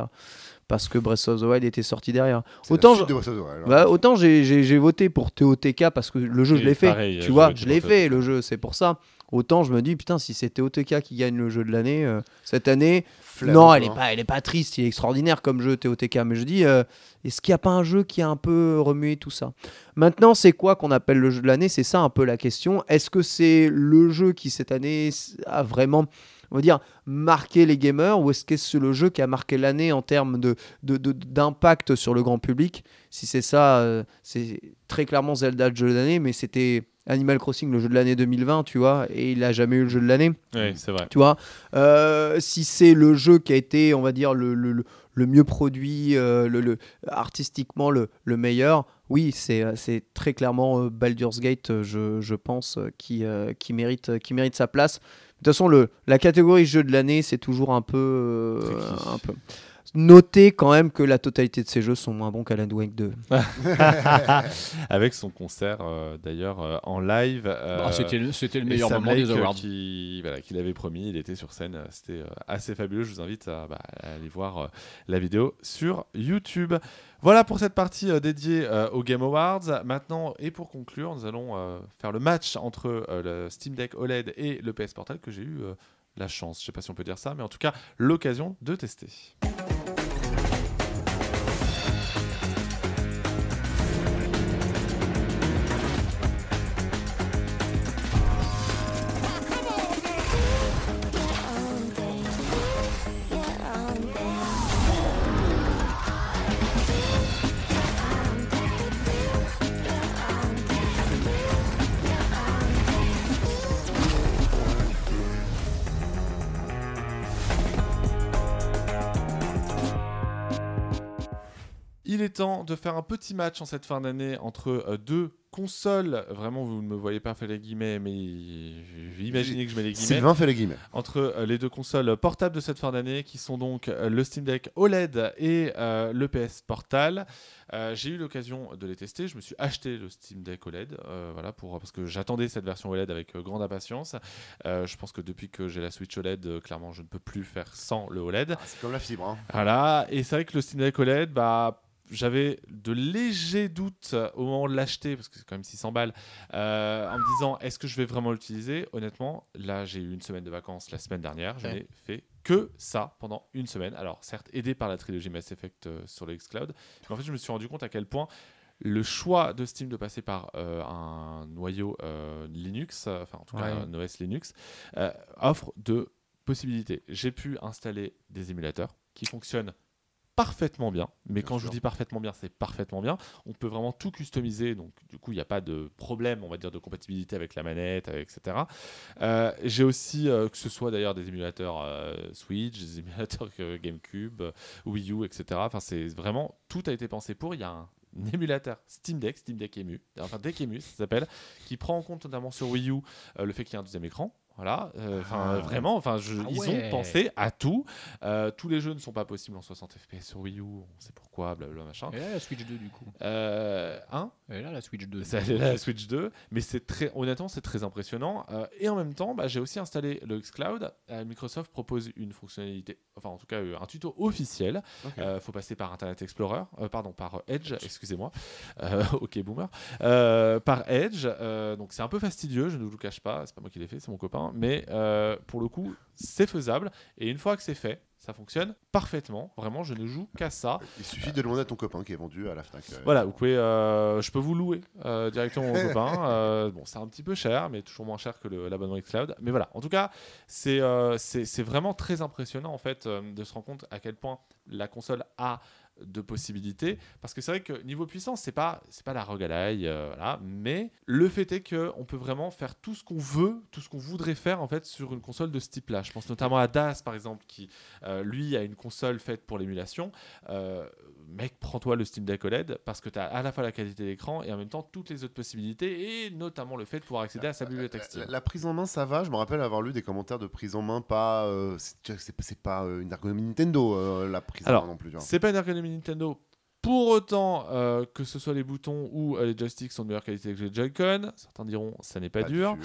Parce que Breath of the Wild était sorti derrière. Autant je- de Wild, hein. Bah, autant j'ai- j'ai j'ai voté pour TOTK parce que le jeu, je l'ai fait. pareil, tu vois, je l'ai fait le jeu, c'est pour ça. Autant je me dis, putain, si c'est TOTK qui gagne le jeu de l'année euh, cette année, non, elle est, hein. pas, elle est pas triste, il est extraordinaire comme jeu TOTK. Mais je dis, euh, est-ce qu'il n'y a pas un jeu qui a un peu remué tout ça? Maintenant, c'est quoi qu'on appelle le jeu de l'année? C'est ça un peu la question. Est-ce que c'est le jeu qui cette année a vraiment, on va dire, marqué les gamers ou est-ce que c'est le jeu qui a marqué l'année en termes de, de- de- d'impact sur le grand public? Si c'est ça, euh, c'est très clairement Zelda le jeu de l'année, mais c'était Animal Crossing le jeu de l'année 2020, tu vois, et il n'a jamais eu le jeu de l'année Oui, c'est vrai. tu vois. Euh, si c'est le jeu qui a été, on va dire, le, le- mieux produit, euh, le, le- artistiquement le, le meilleur, oui, c'est très clairement Baldur's Gate, je, je pense, qui, euh, qui, mérite, qui mérite sa place. De toute façon, le, la catégorie jeu de l'année, c'est toujours un peu, euh, un peu. Notez quand même que la totalité de ces jeux sont moins bons qu'Alan Wake 2. Avec son concert euh, d'ailleurs euh, en live. euh, Bah, c'était le, c'était le meilleur Sam moment des Lake, euh, awards. qui- voilà, qu'il avait promis, il était sur scène, c'était euh, assez fabuleux. Je vous invite à, bah, à aller voir euh, la vidéo sur YouTube. Voilà pour cette partie euh, dédiée euh, aux Game Awards. Maintenant, et pour conclure, nous allons euh, faire le match entre le Steam Deck OLED et le PS Portal que j'ai eu la chance, je sais pas si on peut dire ça, mais en tout cas l'occasion de tester. Il est temps de faire un petit match en cette fin d'année entre euh, deux consoles. Vraiment, vous ne me voyez pas faire les guillemets, mais imaginez que je mets les guillemets. Sylvain fait les guillemets. entre euh, les deux consoles portables de cette fin d'année qui sont donc euh, le Steam Deck OLED et euh, le PS Portal. Euh, j'ai eu l'occasion de les tester. Je me suis acheté le Steam Deck OLED euh, voilà, pour, parce que j'attendais cette version OLED avec grande impatience. Je pense que depuis que j'ai la Switch OLED, clairement, je ne peux plus faire sans le OLED. Ah, c'est comme la fibre. hein. Voilà, et c'est vrai que le Steam Deck OLED, bah, j'avais de légers doutes au moment de l'acheter, parce que c'est quand même 600 balles, euh, en me disant est-ce que je vais vraiment l'utiliser? Honnêtement, là j'ai eu une semaine de vacances la semaine dernière, je Ouais. n'ai fait que ça pendant une semaine. Alors certes, aidé par la trilogie Mass Effect euh, sur le xCloud, mais en fait je me suis rendu compte à quel point le choix de Steam de passer par euh, un noyau Linux, enfin en tout cas un OS Linux, offre de possibilités. J'ai pu installer des émulateurs qui fonctionnent parfaitement bien, mais Bien quand je vous dis parfaitement bien, c'est parfaitement bien. On peut vraiment tout customiser, donc du coup, il n'y a pas de problème, on va dire, de compatibilité avec la manette, etc. Euh, J'ai aussi, euh, que ce soit d'ailleurs des émulateurs euh, Switch, des émulateurs GameCube, Wii U, etc. Enfin, c'est vraiment, tout a été pensé pour. Il y a un émulateur Steam Deck, Steam Deck Emu, enfin Deck Emu, ça s'appelle, qui prend en compte notamment sur Wii U euh, le fait qu'il y ait un deuxième écran. Voilà, euh, enfin Ah. vraiment, enfin Ah ils ouais. ont pensé à tout. Euh, tous les jeux ne sont pas possibles en 60 FPS sur Wii U, on sait pourquoi, blablabla machin. Et là, la Switch 2, du coup. Euh, hein Et là, la Switch 2. Ça allait la Switch 2, mais c'est très, honnêtement, c'est très impressionnant. Euh, et en même temps, bah, j'ai aussi installé le xCloud. Microsoft propose une fonctionnalité, enfin en tout cas un tuto officiel. Euh, faut passer par Internet Explorer, pardon, par Edge, excusez-moi. Ok, boomer. Par Edge, donc c'est un peu fastidieux, je ne vous le cache pas, c'est pas moi qui l'ai fait, c'est mon copain, mais euh, pour le coup, c'est faisable. Et une fois que c'est fait, ça fonctionne parfaitement. Vraiment, je ne joue qu'à ça. Il suffit de demander à ton copain qui est vendu à la Fnac. euh, Voilà, vous pouvez, euh, je peux vous louer euh, directement mon copain. Bon, c'est un petit peu cher, mais toujours moins cher que l'abonnement xCloud. Mais voilà, en tout cas, c'est c'est vraiment très impressionnant en fait de se rendre compte à quel point la console a de possibilités parce que c'est vrai que niveau puissance c'est pas c'est pas la rogalaille euh, voilà. Mais le fait est que on peut vraiment faire tout ce qu'on veut tout ce qu'on voudrait faire en fait sur une console de ce type là je pense notamment à Das par exemple qui euh, lui a une console faite pour l'émulation. Euh, mec, prends-toi le Steam Deck OLED parce que tu as à la fois la qualité d'écran et en même temps toutes les autres possibilités et notamment le fait de pouvoir accéder à sa bibliothèque La, Steam. la prise en main, ça va. Je me rappelle avoir lu des commentaires de prise en main, pas. euh, c'est pas euh, une ergonomie Nintendo, euh, la prise Alors, en main non plus. C'est pas une ergonomie Nintendo. Pour autant que ce soit les boutons ou les joysticks sont de meilleure qualité que les Joy-Con, certains diront ça n'est pas, dur.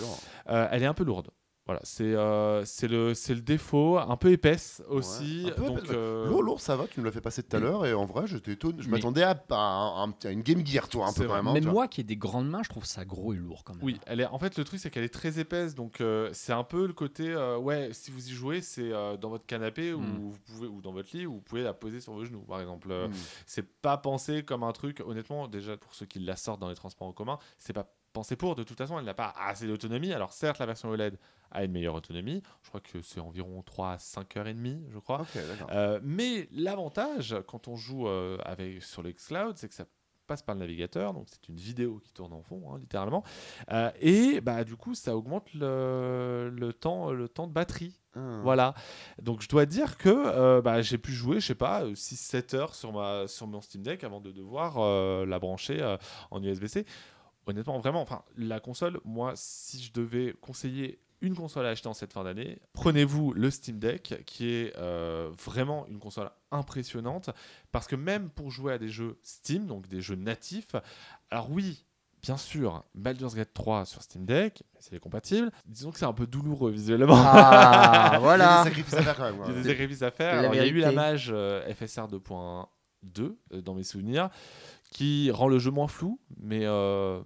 Elle est un peu lourde. Voilà, c'est euh, c'est le, c'est le défaut, un peu épaisse aussi. un peu donc, épaisse. euh, Lourd, lourd, ça va. Tu nous l'as fait passer tout à l'heure et en vrai, j'étais étonné. Je Mais- m'attendais à, à un- un- à une Game Gear, toi, un peu quand même. hein, Même moi qui ai des grandes mains, je trouve ça gros et lourd quand même. Oui, elle est. En fait, le truc c'est qu'elle est très épaisse, donc euh, c'est un peu le côté. euh, ouais, si vous y jouez, c'est euh, dans votre canapé ou Mm. vous pouvez ou dans votre lit, où vous pouvez la poser sur vos genoux, par exemple. Euh, Mm. C'est pas pensé comme un truc. Honnêtement, déjà pour ceux qui la sortent dans les transports en commun, c'est pas pensé pour. De toute façon, elle n'a pas assez d'autonomie. Alors certes, la version OLED a une meilleure autonomie. Je crois que c'est environ 3 à 5 heures et demie, je crois. Euh, mais l'avantage quand on joue euh, avec, sur le xCloud, c'est que ça passe par le navigateur, donc c'est une vidéo qui tourne en fond, hein, littéralement. Euh, et bah, du coup, ça augmente le, le temps, le temps de batterie. Ah. Voilà. Donc je dois dire que euh, bah, j'ai pu jouer, je sais pas, 6-7 heures sur, ma, sur mon Steam Deck avant de devoir euh, la brancher en USB-C. Honnêtement, vraiment, enfin, la console, moi, si je devais conseiller une console à acheter en cette fin d'année, prenez-vous le Steam Deck, qui est euh, vraiment une console impressionnante, parce que même pour jouer à des jeux Steam, donc des jeux natifs, alors oui, bien sûr, Baldur's Gate 3 sur Steam Deck, c'est compatible. Disons que c'est un peu douloureux visuellement. Ah, Il y a voilà. des sacrifices à faire quand même. Il y a des sacrifices à faire. Alors, il y a eu la mage euh, FSR 2.2 euh, dans mes souvenirs qui rend le jeu moins flou, mais euh,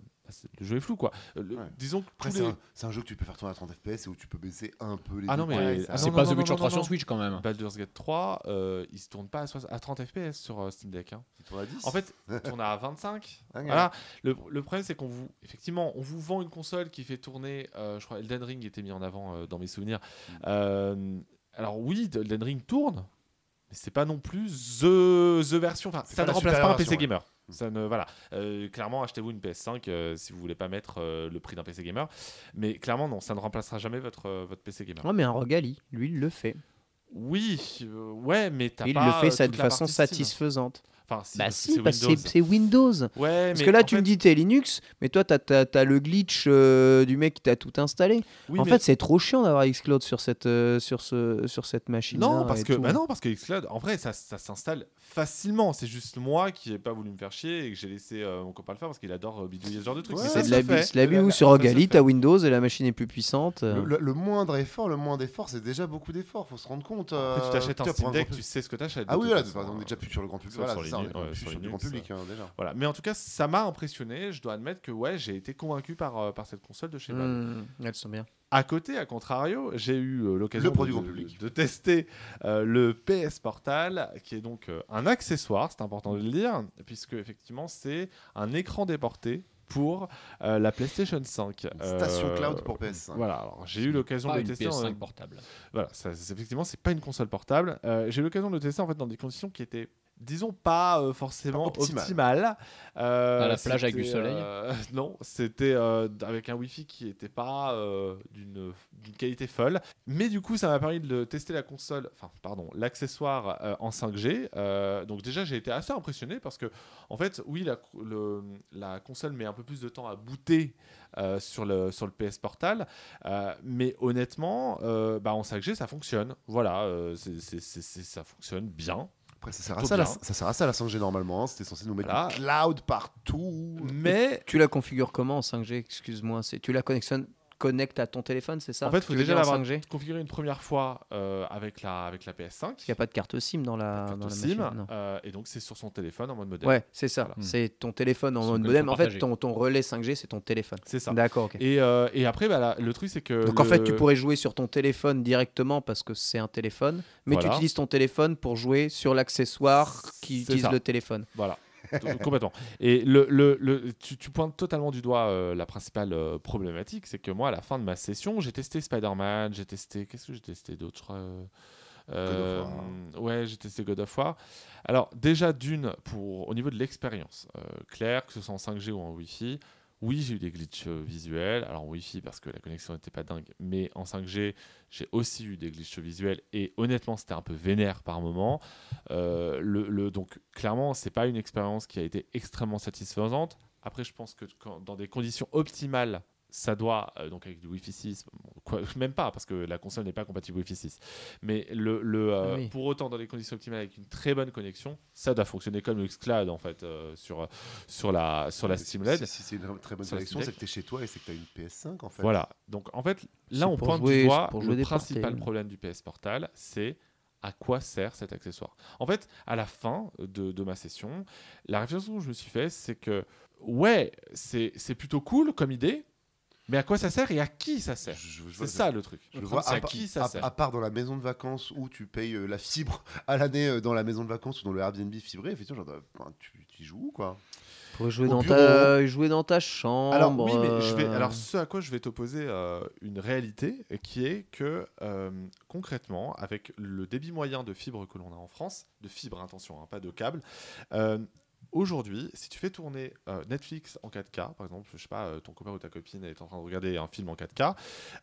le jeu est flou quoi. Euh, le- Ouais. Disons que Après, tous c'est un, c'est un jeu que tu peux faire tourner à 30 FPS et où tu peux baisser un peu les Ah non, mais- ah C'est non, pas non, The Witcher non, 3 non. sur Switch quand même. Baldur's Gate 3, euh, il se tourne pas à, soix- à 30 FPS sur euh, Steam Deck. hein. Il tourne à 10. En fait, il tourne à 25. Ok. Voilà. Le, le problème, c'est qu'on vous, effectivement, on vous vend une console qui fait tourner. euh, je crois Elden Ring était mis en avant euh, dans mes souvenirs. Mm. Euh, alors oui, Elden Ring tourne, mais c'est pas non plus the, the version. Enfin, ça ne la remplace pas un PC ouais. gamer. Mm. Ça ne, voilà. Euh, clairement, achetez-vous une PS5 euh, si vous voulez pas mettre euh, le prix d'un PC gamer. Mais clairement, non, ça ne remplacera jamais votre, votre PC gamer. Non, mais un Rogali, lui, il le fait. Oui, ouais, mais t'as Il pas. le fait ça de la façon partie Steam. satisfaisante. Enfin, si, Bah si, c'est parce que Windows. c'est Windows. Ouais, Parce mais que là, tu fait- me dis t'es Linux, mais toi, t'as as, le glitch euh, du mec qui t'a tout installé. Oui, en mais- fait, c'est trop chiant d'avoir Xcloud sur cette, euh, sur ce, sur cette machine. Non, parce que bah non, parce que Xcloud, en vrai, ça, ça s'installe facilement. C'est juste moi qui n'ai pas voulu me faire chier et que j'ai laissé euh, mon copain le faire parce qu'il adore euh, bidouiller ce genre de trucs. Ouais, c'est de l'abus. ou sur Rogali, t'as Windows et la machine est plus puissante. Le, le- le moindre effort, le moindre effort, c'est déjà beaucoup d'efforts. Faut se rendre compte. Après, tu t'achètes un Steam Deck, tu sais ce que t'achètes. Ah oui, on est déjà plus sur le grand public. Sur on est ouais, sur sur du grand Linux, public hein, déjà. Voilà. Mais en tout cas, ça m'a impressionné. Je dois admettre que ouais, j'ai été convaincu par, euh, par cette console de chez Valve. Mmh, elles sont bien. À côté, à contrario, j'ai eu euh, l'occasion de, tester euh, le PS Portal, qui est donc euh, un accessoire, c'est important de le dire, puisque effectivement c'est un écran déporté pour euh, la PlayStation 5. Une station Euh, cloud pour PS5. Voilà, alors j'ai eu l'occasion de tester. en- PS5 portable. Voilà, ça, effectivement, c'est pas une console portable. Euh, j'ai eu l'occasion de le tester en fait dans des conditions qui étaient, disons, pas euh, forcément optimales. Euh, À la plage avec du soleil euh, Non, c'était euh, avec un Wi-Fi qui était pas euh, d'une qualité folle. Mais du coup, ça m'a permis de tester la console, enfin, pardon, l'accessoire euh, en 5G. Euh, donc déjà, j'ai été assez impressionné parce que, en fait, oui, la, le- la console met un peu plus de temps à booter euh, sur, le, sur le PS Portal. Euh, mais honnêtement, euh, bah, en 5G, ça fonctionne. Voilà, euh, ça fonctionne bien. Après, ça sert, à ça, la, ça sert à ça la 5G normalement. hein. C'était censé nous mettre Voilà. du cloud partout. Mais Tu la configures comment en 5G Excuse-moi, c'est tu la connexionnes connectes à ton téléphone, c'est ça en fait, il faut déjà l'avoir 5G configuré une première fois euh, avec, la, avec la PS5. Il n'y a pas de carte SIM dans la, carte dans la SIM, machine. euh, et donc c'est sur son téléphone en mode modem. Ouais, c'est ça. Voilà. C'est ton téléphone en mode modem. En fait, ton, ton relais 5G, c'est ton téléphone. C'est ça. D'accord, ok. Et, euh, et après, bah, le truc, c'est que. Donc en fait, tu pourrais jouer sur ton téléphone directement parce que c'est un téléphone, mais tu utilises ton téléphone pour jouer sur l'accessoire qui utilise ça. le téléphone. Voilà. Complètement. Et le, le, le- tu, tu pointes totalement du doigt euh, la principale euh, problématique, c'est que moi, à la fin de ma session, j'ai testé Spider-Man, j'ai testé. Qu'est-ce que j'ai testé d'autre euh, euh, Ouais, j'ai testé God of War. Alors, déjà, d'une, pour, au niveau de l'expérience, euh, clair, que ce soit en 5G ou en Wi-Fi, oui, j'ai eu des glitches euh, visuels. Alors, en Wi-Fi, parce que la connexion n'était pas dingue, mais en 5G, j'ai aussi eu des glitches visuels. Et honnêtement, c'était un peu vénère par moment. Euh, le, donc, clairement, c'est pas une expérience qui a été extrêmement satisfaisante. Après, je pense que quand- dans des conditions optimales, ça doit, euh, donc avec du Wi-Fi 6, bon, quoi, même pas, parce que la console n'est pas compatible Wi-Fi 6. Mais le, le, euh, Ah oui. pour autant, dans les conditions optimales, avec une très bonne connexion, ça doit fonctionner comme le Xcloud, en fait, euh, sur, sur la, sur la Si- Steam LED. Si, si c'est une très bonne connexion, c'est que tu es chez toi et c'est que tu as une PS5 en fait. Voilà. Donc en fait, là on pointe jouer- du doigt pour le principal portails. problème du PS Portal, c'est à quoi sert cet accessoire. En fait, à la fin de, de ma session, la réflexion que je me suis fait, c'est que ouais, c'est c'est plutôt cool comme idée, mais à quoi ça sert et à qui ça sert C'est ça le truc. Je vois à, qui ça sert. à part dans la maison de vacances où tu payes euh, la fibre à l'année euh, dans la maison de vacances ou dans le Airbnb fibré, effectivement, genre, euh, ben, tu, tu y joues où, quoi Pour jouer dans, ta, jouer dans ta chambre. Alors oui, mais je vais. Alors ce à quoi je vais t'opposer euh, une réalité qui est que euh, concrètement, avec le débit moyen de fibre que l'on a en France, de fibre, attention, hein, pas de câble. Aujourd'hui, si tu fais tourner euh, Netflix en 4K, par exemple, je sais pas, euh, ton copain ou ta copine est en train de regarder un film en 4K,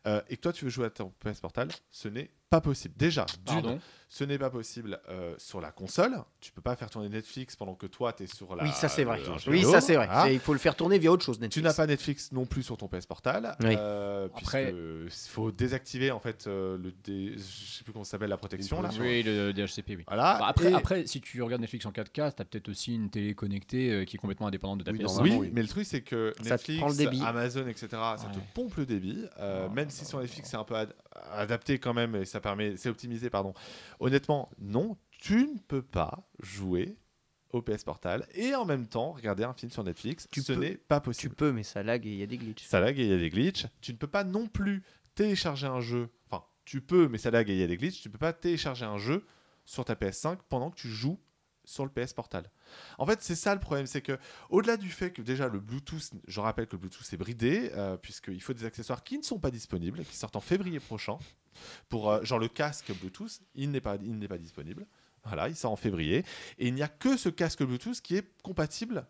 euh, et que toi tu veux jouer à ton PS Portal, ce n'est pas possible. Déjà, d'une, Pardon. ce n'est pas possible euh, sur la console. Tu peux pas faire tourner Netflix pendant que toi tu es sur la. Oui, ça c'est vrai. Oui, ça c'est vrai. C'est- Il faut le faire tourner via autre chose. Tu Netflix. n'as pas Netflix non plus sur ton PS Portal. Oui. euh, Après- il faut désactiver en fait euh, le dé... je sais plus comment ça s'appelle la protection là. Oui, le DHCP, oui. Voilà. Bah, après, Et- après, si tu regardes Netflix en 4K, t'as peut-être aussi une télé connectée euh, qui est complètement indépendante de ta Oui, PS5. oui, mais le truc c'est que Ça Netflix, prend le débit. Amazon, etc. Ça te pompe le débit. euh, Oh même si sur Netflix c'est un peu ad- adapté quand même et ça permet, c'est optimisé pardon. Honnêtement, non, tu ne peux pas jouer au PS Portal et en même temps regarder un film sur Netflix. Tu Ce peux. n'est pas Tu possible. peux, mais ça lag et il y a des glitches. ça lag et il y a des glitches. Tu ne peux pas non plus télécharger un jeu. Enfin, tu peux, mais ça lag et il y a des glitches. Tu ne peux pas télécharger un jeu sur ta PS5 pendant que tu joues sur le PS Portal. En fait, c'est ça le problème, c'est que au-delà du fait que déjà le Bluetooth, je rappelle que le Bluetooth est bridé, euh, puisqu'il faut des accessoires qui ne sont pas disponibles, qui sortent en février prochain. Pour euh, genre le casque Bluetooth, il n'est pas, il n'est pas disponible. Voilà, il sort en février, et il n'y a que ce casque Bluetooth qui est compatible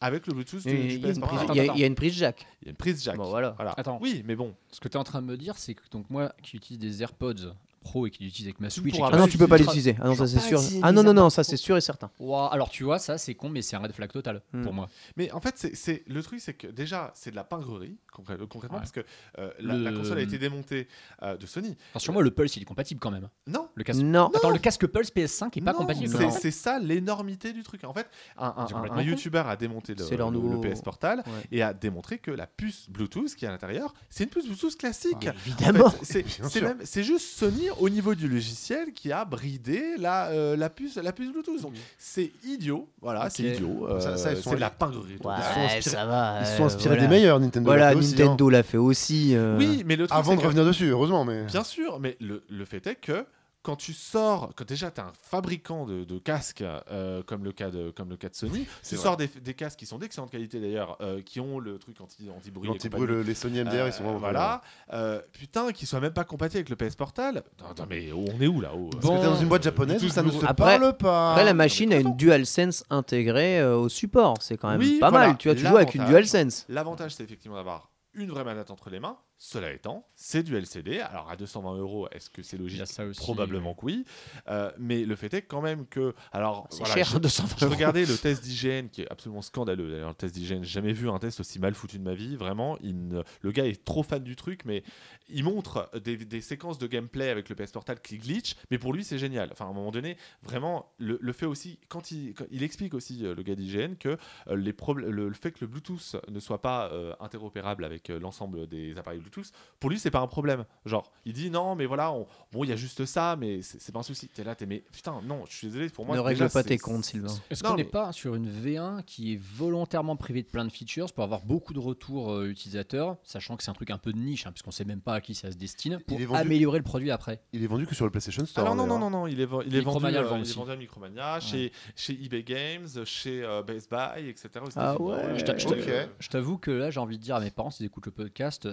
avec le Bluetooth du, Et du Il y, a PS une Portal. prise- il y a- il y a une prise jack. Il y a une prise jack. Bon, voilà. Attends. Oui, mais bon, Ce que tu es en train de me dire, c'est que donc moi qui utilise des AirPods Pro et qui l'utilise avec ma Switch. Ah non, tu peux pas l'utiliser. Ah non, ça c'est sûr. Ah non, non, non, ça c'est sûr et certain. Alors tu vois, ça c'est con, mais c'est un red flag total Hmm. pour moi. Mais en fait, c'est- le truc, c'est que déjà, c'est de la pingrerie concrè- concrètement, parce que euh, la, la Le- console a été démontée euh, de Sony. Sur moi, le Pulse il est compatible quand même. Non. Le casque. Non. Attends, le casque Pulse PS5 est pas compatible. c'est- ça l'énormité du truc. En fait, un. YouTuber a démonté le, PS Portal et a démontré que la puce Bluetooth qui est à l'intérieur, c'est une puce Bluetooth classique. En Évidemment. c'est juste Sony au niveau du logiciel qui a bridé la, euh, la puce la puce Bluetooth. Donc c'est idiot, voilà, c'est idiot. euh, Ça- c'est de la pingrerie. Ouais, totale. sont inspirés- ça va. Ils se euh, sont inspirés voilà. des meilleurs, Nintendo. Voilà, l'a fait aussi, Nintendo l'a fait aussi. euh, Oui, mais le hein. truc Avant de que- revenir dessus, heureusement, mais. Bien sûr, mais le, le fait est que quand tu sors, quand déjà tu es un fabricant de, de casques, euh, comme, le cas de, comme le cas de Sony, tu sors des, des casques qui sont d'excellente qualité d'ailleurs, euh, qui ont le truc anti- anti-bruit. le- les Sony MDR, ils sont Euh, vraiment. Voilà, Euh, putain, qu'ils soient même pas compatibles avec le PS Portal. Attends, mais on est où là haut Parce que t'es dans une boîte japonaise où ça ne se Après- parle pas. Après, la machine a une DualSense intégrée euh, au support. C'est quand même Oui, pas voilà. mal. Tu vois, tu joues avec une DualSense. L'avantage, c'est effectivement d'avoir une vraie manette entre les mains. Cela étant, c'est du LCD. Alors à 220 euros, est-ce que c'est logique a ça aussi. Probablement que oui. Euh, mais le fait est quand même que. Alors, voilà, cher, je- 220 je euros. regardais le test d'hygiène qui est absolument scandaleux. D'ailleurs, le test d'hygiène, j'ai jamais vu un test aussi mal foutu de ma vie. Vraiment, il ne- le gars est trop fan du truc, mais il montre des, des séquences de gameplay avec le PS Portal qui glitch, mais pour lui, c'est génial. Enfin, à un moment donné, vraiment, le, le fait aussi, quand il, quand- il explique aussi, euh, le gars d'hygiène, que euh, les problèmes, le, le fait que le Bluetooth ne soit pas euh, interopérable avec euh, l'ensemble des appareils Bluetooth, pour lui, c'est pas un problème. Genre, il dit non, mais voilà, on- bon, il y a juste ça, mais c'est pas un souci. T'es là, t'es mais putain, non, je suis désolé, pour moi, ne déjà, règle pas tes comptes, Sylvain. Est-ce Non, qu'on n'est mais- pas sur une V1 qui est volontairement privée de plein de features pour avoir beaucoup de retours euh, utilisateurs, sachant que c'est un truc un peu de niche, hein, puisqu'on sait même pas à qui ça se destine, pour vendu- améliorer le produit après Il est vendu que sur le PlayStation Store. Alors non, non, d'ailleurs. non, non, il est, il est vendu, euh, vend il est vendu à Micromania, chez, chez eBay Games, chez euh, Best Buy, etc. Ah ouais. Je t'avoue que là, j'ai envie de dire à mes parents, s'ils écoutent le podcast,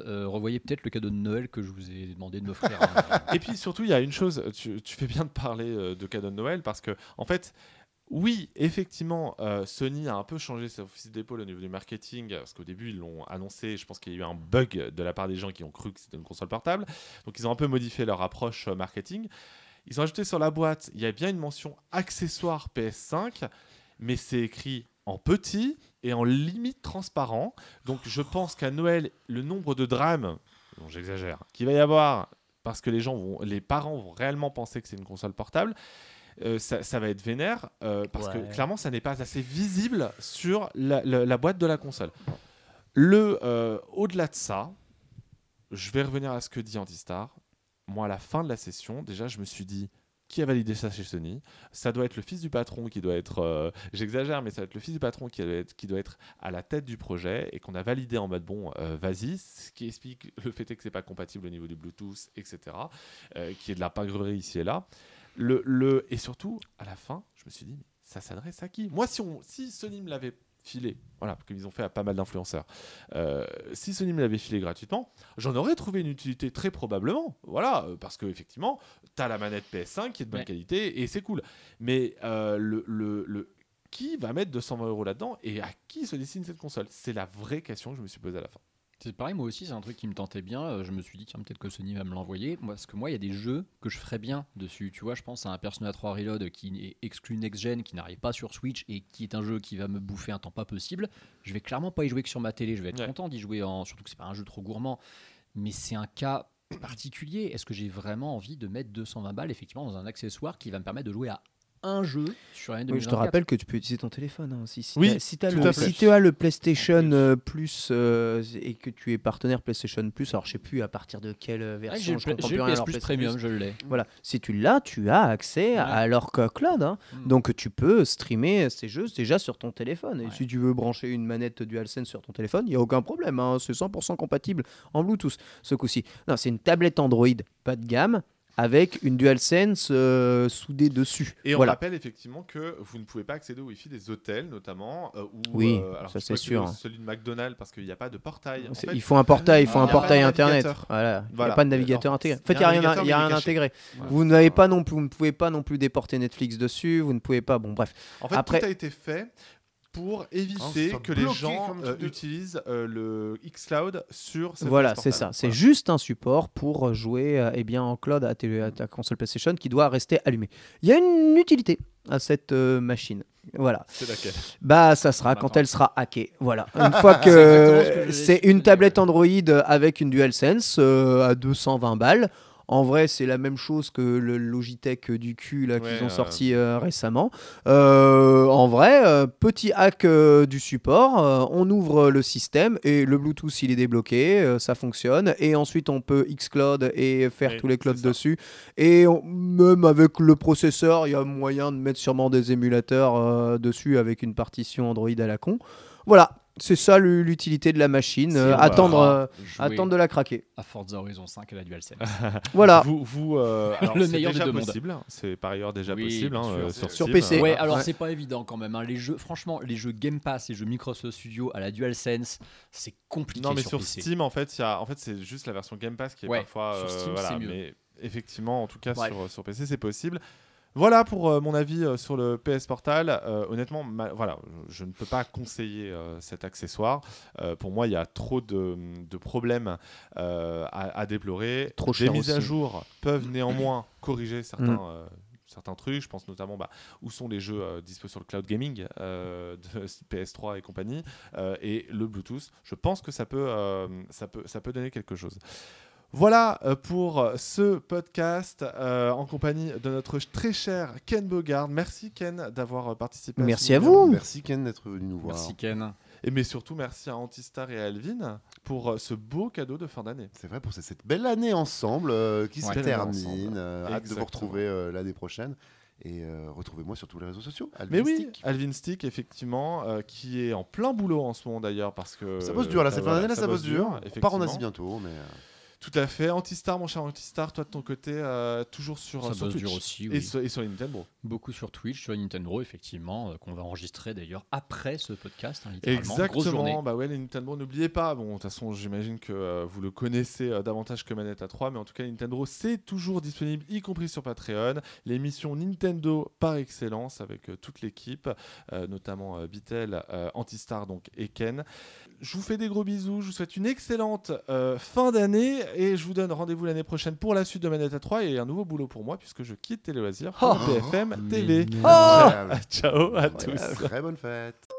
revoyez peut-être le cadeau de Noël que je vous ai demandé de m'offrir. hein. Et puis surtout, il y a une chose, tu, fais bien de parler euh, de cadeau de Noël parce que, en fait, oui, effectivement, euh, Sony a un peu changé ses fusil d'épaule au niveau du marketing parce qu'au début, ils l'ont annoncé. Je pense qu'il y a eu un bug de la part des gens qui ont cru que c'était une console portable. Donc, ils ont un peu modifié leur approche euh, marketing. Ils ont ajouté sur la boîte, il y a bien une mention accessoire PS5, mais c'est écrit en petit et en limite transparent. Donc, je pense qu'à Noël, le nombre de drames, bon, j'exagère, qu'il va y avoir parce que les gens vont, les parents vont réellement penser que c'est une console portable. euh, ça, ça va être vénère euh, parce Ouais. que clairement ça n'est pas assez visible sur la, la- la boîte de la console. Le euh, au-delà de ça, je vais revenir à ce que dit Antistar. Moi, à la fin de la session, déjà, je me suis dit qui a validé ça chez Sony Ça doit être le fils du patron qui doit être. euh, J'exagère, mais ça doit être le fils du patron qui doit être, à la tête du projet et qu'on a validé en mode bon, euh, vas-y. Ce qui explique le fait est que c'est pas compatible au niveau du Bluetooth, etc. euh, qui est de la pingrerie ici et là. Le, le, et surtout, à la fin, je me suis dit, ça s'adresse à qui? Moi, si, on, si Sony me l'avait filé, voilà, parce qu'ils ont fait à pas mal d'influenceurs, euh, si Sony me l'avait filé gratuitement, j'en aurais trouvé une utilité très probablement, voilà, euh, parce qu'effectivement, tu as la manette PS5 qui est de bonne Ouais. qualité et c'est cool. Mais euh, le, le, le- qui va mettre 220 euros là-dedans et à qui se destine cette console? C'est la vraie question que je me suis posée à la fin. C'est pareil, moi aussi, c'est un truc qui me tentait bien. Euh, Je me suis dit, tiens, peut-être que Sony va me l'envoyer. Moi, Parce que moi, il y a des jeux que je ferais bien dessus. Tu vois, je pense à un Persona 3 Reload qui est exclu next-gen, qui n'arrive pas sur Switch et qui est un jeu qui va me bouffer un temps pas possible. Je vais clairement pas y jouer que sur ma télé. Je vais être Ouais. content d'y jouer, en... surtout que c'est pas un jeu trop gourmand. Mais c'est un cas particulier. Est-ce que j'ai vraiment envie de mettre 220 balles effectivement dans un accessoire qui va me permettre de jouer à un jeu sur l'année Oui, je te 2024 rappelle que tu peux utiliser ton téléphone. hein, si si Oui, si, tu as le PlayStation euh, Plus euh, et que tu es partenaire PlayStation Plus, alors je sais plus à partir de quelle euh, Ah, j'ai version, le, je comprends j'ai plus le rien Plus Premium, je l'ai. Voilà, si tu l'as, tu as accès à leur cloud. hein. Mm. Donc tu peux streamer ces jeux déjà sur ton téléphone. Et Ouais. si tu veux brancher une manette DualSense sur ton téléphone, il n'y a aucun problème. hein. C'est 100% compatible en Bluetooth ce coup-ci. Non, c'est une tablette Android pas de gamme avec une DualSense euh, soudée dessus. Et on voilà. rappelle effectivement que vous ne pouvez pas accéder au Wi-Fi des hôtels, notamment. euh, ou, Oui, euh, alors ça, c'est sûr. Celui de McDonald's parce qu'il n'y a pas de portail. En C'est- fait, il faut un portail, il faut un portail internet. Voilà. Il n'y a pas de navigateur Alors, intégré. En fait, il n'y a, rien y a intégré. Voilà. Vous n'avez pas non plus, vous ne pouvez pas non plus déporter Netflix dessus. Vous ne pouvez pas. Bon, bref. En fait, Après- tout a été fait pour Oh, éviter que les gens euh, de- utilisent euh, le xCloud sur cette Voilà, c'est ça. C'est Voilà. juste un support pour jouer euh, eh bien, en cloud à, ta console PlayStation qui doit rester allumée. Il y a une utilité à cette euh, machine. Voilà. C'est laquelle? Bah, ça sera On quand elle sera hackée. Voilà. Une fois que c'est une tablette Android avec une DualSense euh, à 220 balles. En vrai, c'est la même chose que le Logitech du cul là, qu'ils ont euh. sorti euh, récemment. Euh, en vrai, petit hack du support, on ouvre le système et le Bluetooth il est débloqué, ça fonctionne. Et ensuite, on peut Xcloud et faire tous les clouds dessus. Et on- même avec le processeur, il y a moyen de mettre sûrement des émulateurs dessus avec une partition Android à la con. Voilà, c'est ça l'u- l'utilité de la machine. Euh, attendre, euh, attendre de la craquer. à Forza Horizon 5 à la DualSense. Voilà. Vous, vous euh, alors, Le meilleur des déjà deux mondes. possible. C'est par ailleurs déjà Oui, possible hein, euh, sur, Sur. PC. Ouais, alors Ouais. c'est pas évident quand même. hein. Les jeux, franchement, les jeux Game Pass et jeux Microsoft Studio à la DualSense, c'est compliqué Non, mais sur, sur PC. Steam, en fait, il y a, en fait, c'est juste la version Game Pass qui est Ouais, parfois. sur euh, Steam, voilà, mieux. mais effectivement, en tout cas, sur, sur PC, c'est possible. Voilà pour euh, mon avis euh, sur le PS Portal. Euh, honnêtement, ma- voilà, je, je ne peux pas conseiller cet accessoire. Pour moi, il y a trop de, de problèmes à, à déplorer. Trop cher mises à jour peuvent néanmoins corriger certains. Mm. Certains trucs, je pense notamment bah, où sont les jeux euh, dispo sur le cloud gaming euh, de PS3 et compagnie, euh, et le Bluetooth. Je pense que ça peut, ça peut, ça peut donner quelque chose. Voilà euh, pour ce podcast euh, en compagnie de notre très cher Ken Bogard. Merci Ken d'avoir euh, participé. Merci à vous. Merci Ken d'être venu nous voir. Merci Ken. Et mais surtout merci à Antistar et à Alvin pour euh, ce beau cadeau de fin d'année. C'est vrai pour cette- cette belle année ensemble euh, qui se termine. Euh, hâte de vous retrouver euh, l'année prochaine. Et euh, retrouvez-moi sur tous les réseaux sociaux. Mais oui, Alvinstic. Alvin Stick effectivement euh, qui est en plein boulot en ce moment d'ailleurs parce que Ça bosse dur là, cette fin d'année là, ça bosse dur. On part en. Asie bientôt, mais. euh, Tout à fait. Antistar, mon cher Antistar, toi de ton côté, euh, toujours sur, Ça sur bosse Twitch aussi, et, sur, et sur Nintendo. Beaucoup sur Twitch, sur Nintendo, effectivement, euh, qu'on va enregistrer d'ailleurs après ce podcast, hein, littéralement. Exactement. Bah ouais, les Nintendo, n'oubliez pas. Bon, de toute façon, j'imagine que euh, vous le connaissez euh, davantage que Manette à 3, mais en tout cas, Nintendo, c'est toujours disponible, y compris sur Patreon. L'émission Nintendo par excellence avec euh, toute l'équipe, euh, notamment euh, Bitel, euh, Antistar donc et Ken. Je vous fais des gros bisous. Je vous souhaite une excellente euh, fin d'année et je vous donne rendez-vous l'année prochaine pour la suite de Manette à 3 et un nouveau boulot pour moi puisque je quitte Téléloisirs pour Oh. BFM TV. Oh. Ciao à Incroyable. tous. Très bonne fête.